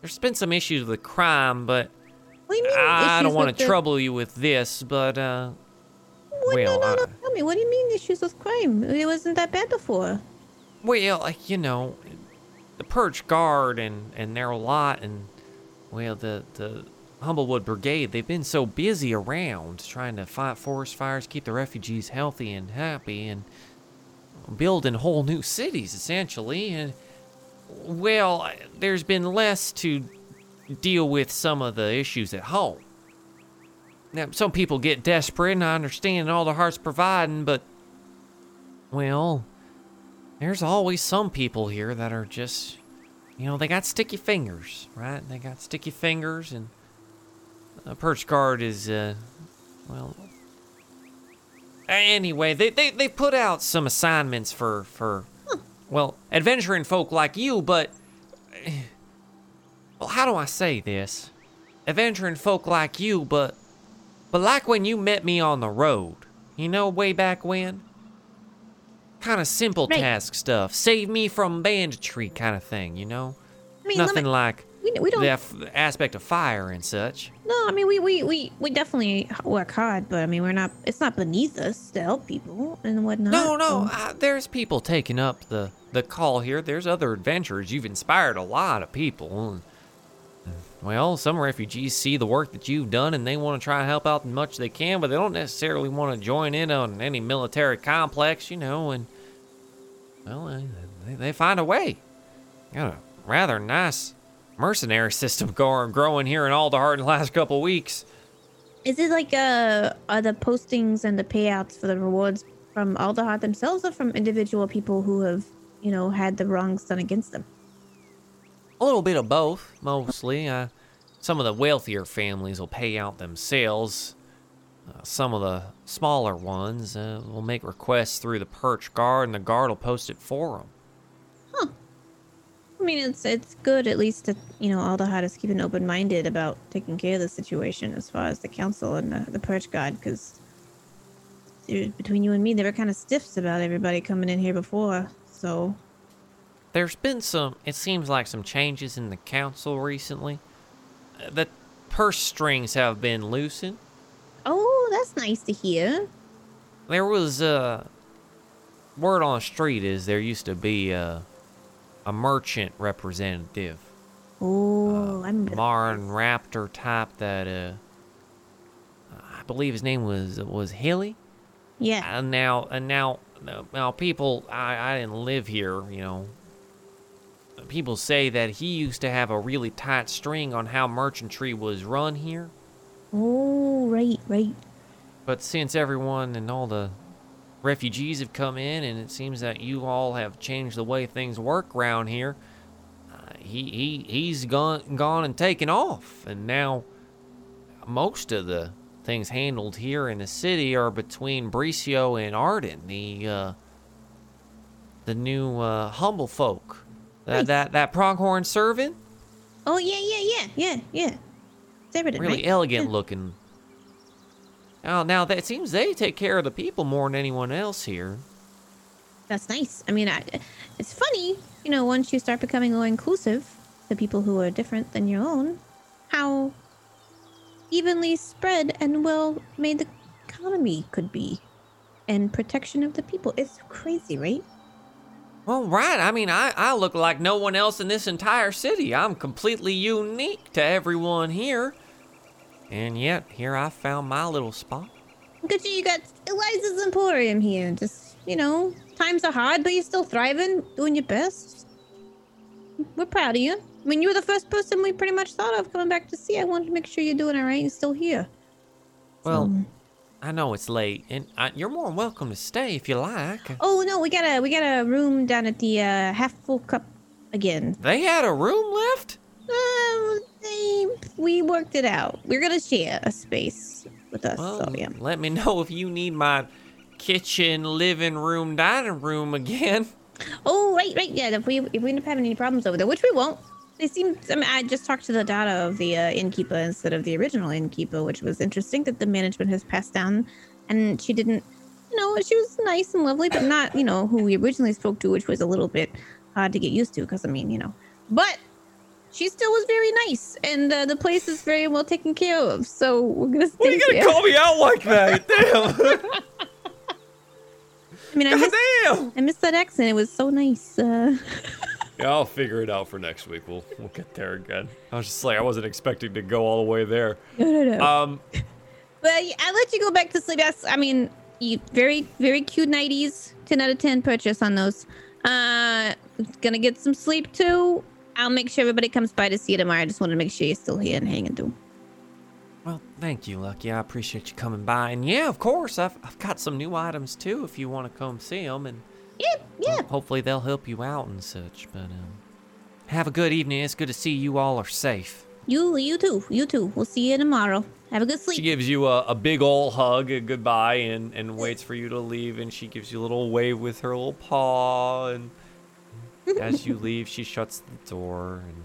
there's been some issues with crime, but do? I don't want to the- trouble you with this. But uh, What, well, no, no, no. Tell me. What do you mean issues with crime? It wasn't that bad before. well, like you know, the Perch Guard and and their lot, and well, the the Humblewood Brigade. They've been so busy around trying to fight forest fires, keep the refugees healthy and happy, and building whole new cities essentially. And well, there's been less to deal with some of the issues at home. Now, some people get desperate, and I understand Alderheart's providing, but well, there's always some people here that are just, you know, they got sticky fingers, right? They got sticky fingers, and a perch guard is, uh, well. Anyway, they, they, they put out some assignments for, for, well, adventuring folk like you, but. Well, how do I say this? Adventuring folk like you, but. But like when you met me on the road, you know, way back when? Kind of simple Right. task stuff. Save me from banditry kind of thing, you know? I mean, Nothing me- like we, we don't. the f- aspect of fire and such. No, I mean we, we we we definitely work hard, but I mean we're not. It's not beneath us to help people and whatnot. No, no, so- uh, there's people taking up the, the call here. There's other adventurers. You've inspired a lot of people. Well, some refugees see the work that you've done and they want to try and help out as much as they can, but they don't necessarily want to join in on any military complex, you know, and, well, uh, they, they find a way. Got a rather nice mercenary system going, growing here in Alderheart in the last couple weeks. Is it like uh are the postings and the payouts for the rewards from Alderheart themselves or from individual people who have you know had the wrongs done against them? A little bit of both, mostly. Uh, some of the wealthier families will pay out themselves. Uh, some of the smaller ones uh, will make requests through the perch guard, and the guard will post it for them. I mean, it's it's good at least that you know Alderheart is keeping open minded about taking care of the situation as far as the council and the, the perch guard because between you and me, they were kind of stiffs about everybody coming in here before. So There's been some, it seems like some changes in the council recently. Uh, The purse strings have been loosened. oh, that's nice to hear. There was uh, word on the street is there used to be a, a merchant representative. Oh, uh, I remember. that. Marn Raptor type that uh I believe his name was was Hilly. yeah. And now and now now people I, I didn't live here, you know. People say that he used to have a really tight string on how merchantry was run here. Oh, right, right. But since everyone and all the refugees have come in, and it seems that you all have changed the way things work around here, uh, he he he's gone gone and taken off, and now most of the things handled here in the city are between Bricio and Arden, the uh, the new uh, humble folk. That that that pronghorn servant, Oh, yeah, yeah, yeah, yeah, yeah. Really right? elegant Yeah. looking. Oh, now that seems they take care of the people more than anyone else here. That's nice. I mean, I, it's funny, you know, once you start becoming more inclusive to people who are different than your own, how evenly spread and well made the economy could be and protection of the people. It's crazy, right? Well, right. I mean, I, I look like no one else in this entire city. I'm completely unique to everyone here. And yet, here I found my little spot. At you, got Eliza's Emporium here. Just, you know, times are hard, but you're still thriving, doing your best. We're proud of you. I mean, you were the first person we pretty much thought of coming back to see. I wanted to make sure you're doing all right and still here. Well, So- I know it's late, and I, you're more than welcome to stay if you like. Oh no, we got a we got a room down at the uh, half full cup again. They had a room left? Um, we worked it out. We're gonna share a space with us. Well, so yeah. let me know if you need my kitchen, living room, dining room again. Oh right, right. Yeah. If we if we end up having any problems over there, which we won't. They seem. I mean, I just talked to the daughter of the uh, innkeeper instead of the original innkeeper, which was interesting that the management has passed down, and she didn't. You know, she was nice and lovely, but not you know who we originally spoke to, which was a little bit hard to get used to because I mean you know, but she still was very nice, and uh, the place is very well taken care of. So we're gonna stay What are you gonna there. call me out like that? Damn. I mean, I God missed. I missed that accent. It was so nice. Uh, Yeah, I'll figure it out for next week. We'll we'll get there again. I was just like I wasn't expecting to go all the way there. no, no, no. Um, But I let you go back to sleep. Yes, I mean, you very, very cute nighties. Ten out of ten purchase on those. Uh, gonna get some sleep too. I'll make sure everybody comes by to see you tomorrow. I just want to make sure you're still here and hanging through. Well, thank you, Lucky. I appreciate you coming by. And yeah, of course, I've, I've got some new items too if you want to come see them. And Yeah, yeah. hopefully they'll help you out and such. But um, have a good evening. It's good to see you all are safe. You, you too. You too. We'll see you tomorrow. Have a good sleep. she gives you a, a big old hug, a goodbye, and and waits for you to leave. And she gives you a little wave with her little paw. And as you leave, she shuts the door, and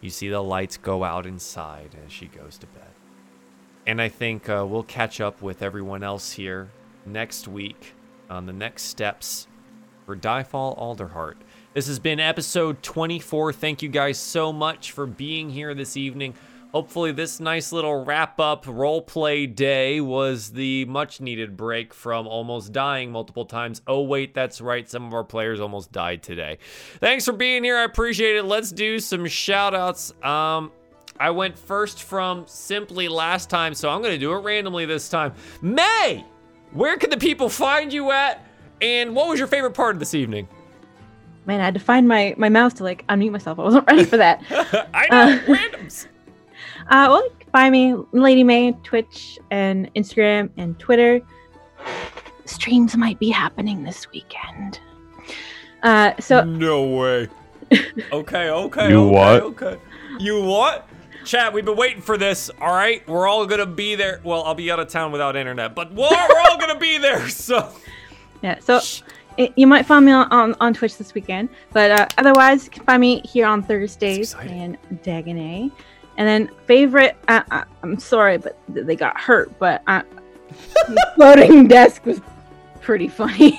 you see the lights go out inside as she goes to bed. And I think uh, we'll catch up with everyone else here next week on the next steps for Diefall Alderheart. This has been episode 24. Thank you guys so much for being here this evening. Hopefully, this nice little wrap up role play day was the much needed break from almost dying multiple times. Oh, wait, that's right. Some of our players almost died today. Thanks for being here. I appreciate it. Let's do some shout outs. Um, I went first from simply last time, so I'm going to do it randomly this time. May, where can the people find you at? And what was your favorite part of this evening? Man, I had to find my my mouse to like unmute myself. I wasn't ready for that. I know, Uh, randoms. Uh, well, you can find me, Lady May, Twitch and Instagram and Twitter. Streams might be happening this weekend. Uh, so no way. Okay, okay, You okay, what? okay. You what? Chat, we've been waiting for this. All right, we're all gonna be there. Well, I'll be out of town without internet, but we're, we're all gonna be there. So yeah, so it, you might find me on, on, on Twitch this weekend, but uh, otherwise, you can find me here on Thursdays exciting. in Dagonet. And then favorite, uh, uh, I'm sorry, but they got hurt. But uh, floating desk was pretty funny,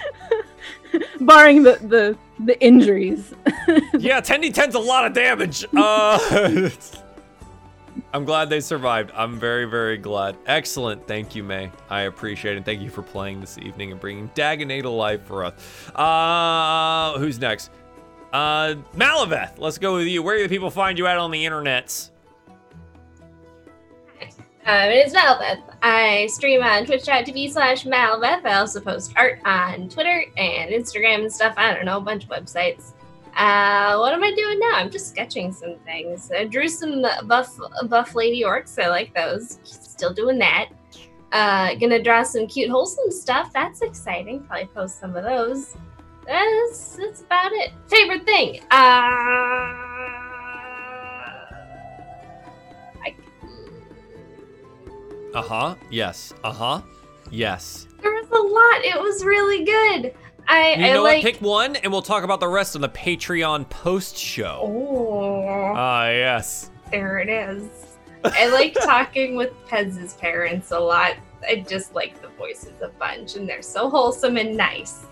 barring the the the injuries. yeah, 10d10's a lot of damage. Uh, I'm glad they survived. I'm very, very glad. Excellent. Thank you, May. I appreciate it. Thank you for playing this evening and bringing Dagonet to life for us. Uh, who's next? Uh, Malaveth. Let's go with you. Where do people find you at on the internets? Um, it's Malveth. I stream on twitch.tv slash Malveth. I also post art on Twitter and Instagram and stuff. I don't know, a bunch of websites. Uh, what am I doing now? I'm just sketching some things. I drew some buff buff lady orcs. I like those. Still doing that. Uh, gonna draw some cute wholesome stuff. That's exciting. Probably post some of those. That's that's about it. Favorite thing. Uh, Uh huh. Yes. Uh huh. Yes. there was a lot. It was really good. I You I know like. what? Pick one, and we'll talk about the rest on the Patreon post show. Oh, Ah, yes. there it is. I like talking with Pez's parents a lot. I just like the voices a bunch, and they're so wholesome and nice.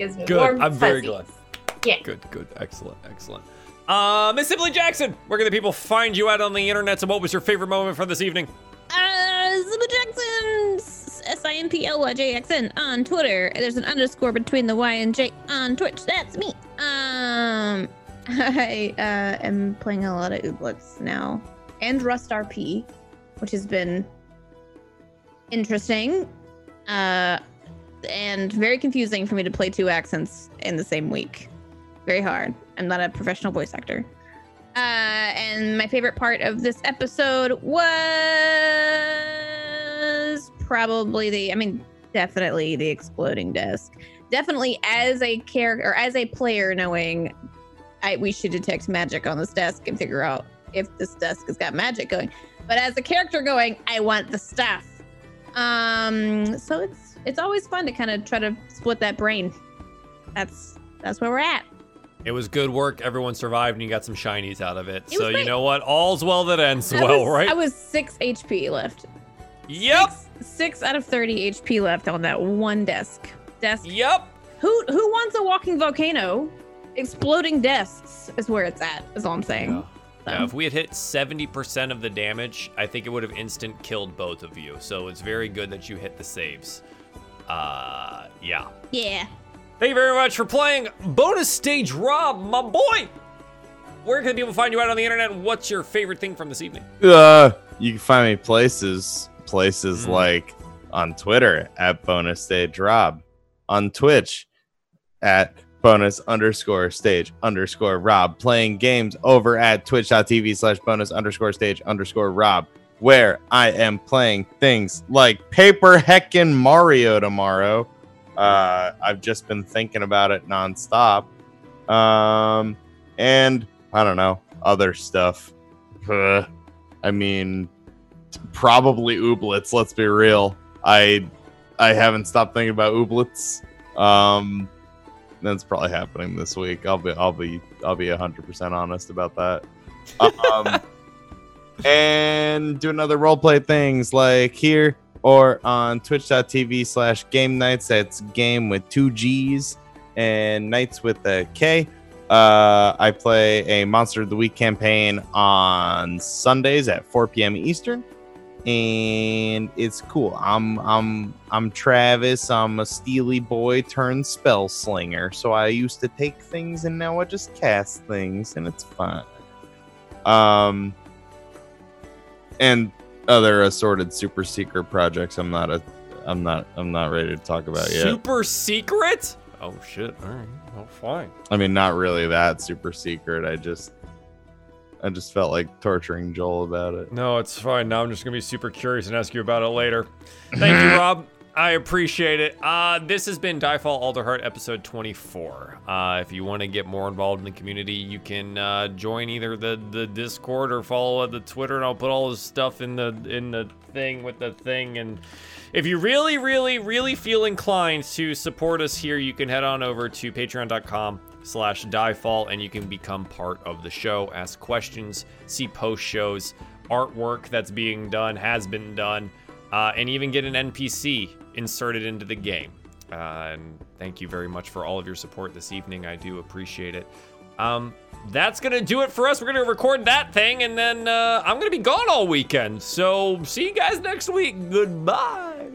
Gives me Good. warm I'm very fuzzies. glad. Yeah. Good, good, excellent, excellent. Uh, Miss Simply Jackson, where can the people find you at on the internet? And what was your favorite moment for this evening? Uh, Simply Jackson, S I M P L Y J X N on Twitter. There's an underscore between the Y and J on Twitch. That's me. Um, I uh, am playing a lot of Ooblets now and Rust RP, which has been interesting. Uh, and very confusing for me to play two accents in the same week. Very hard. I'm not a professional voice actor. Uh, and my favorite part of this episode was probably the, I mean, definitely the exploding desk. Definitely as a character, or as a player, knowing I, we should detect magic on this desk and figure out if this desk has got magic going. But as a character going, I want the stuff. Um, so it's it's always fun to kind of try to split that brain. That's that's where we're at. It was good work. Everyone survived, and you got some shinies out of it. It so you know what? All's well that ends I well, was, right? I was six HP left. yep. Six, six out of thirty HP left on that one desk. Desk. Yep. Who who wants a walking volcano? Exploding desks is where it's at. Is all I'm saying. Yeah. So, Yeah, if we had hit 70% of the damage, I think it would have instant killed both of you. So it's very good that you hit the saves. Uh, yeah. yeah. Thank you very much for playing Bonus Stage Rob, my boy. Where can people find you out on the internet? What's your favorite thing from this evening? Uh, you can find me places, places Mm. like on Twitter at bonus stage Rob, on Twitch at bonus underscore stage underscore Rob, playing games over at twitch.tv slash bonus underscore stage underscore Rob, where I am playing things like Paper Heckin' Mario tomorrow. Uh, I've just been thinking about it nonstop. Um, and I don't know, other stuff. Uh, I mean, probably ooblets. Let's be real. I I haven't stopped thinking about ooblets. Um, that's probably happening this week. I'll be I'll be I'll be hundred percent honest about that. Um, and doing other roleplay things like here or on twitch.tv slash game nights. That's game with two G's. and Knights with a K. Uh, I play a Monster of the Week campaign on Sundays at 4 p.m. Eastern, and it's cool. I'm I'm I'm Travis. I'm a steely boy turned spell slinger. So I used to take things, and now I just cast things, and it's fun. Um, and other assorted super secret projects. I'm not a I'm not I'm not ready to talk about yet. Super secret? Oh shit. All right. Oh, fine. I mean, not really that super secret. I just, I just felt like torturing Joel about it. No, it's fine. Now I'm just gonna be super curious and ask you about it later. Thank you, Rob. I appreciate it. Uh, this has been Diefall Alderheart episode 24. Uh, if you want to get more involved in the community, you can uh, join either the, the Discord or follow the Twitter, and I'll put all this stuff in the in the thing with the thing. And if you really, really, really feel inclined to support us here, you can head on over to patreon.com slash diefall and you can become part of the show, ask questions, see post shows, artwork that's being done, has been done, uh, and even get an NPC inserted into the game. Uh, and thank you very much for all of your support this evening. I do appreciate it. Um, that's gonna do it for us. We're gonna record that thing, and then uh, I'm gonna be gone all weekend. So see you guys next week. Goodbye.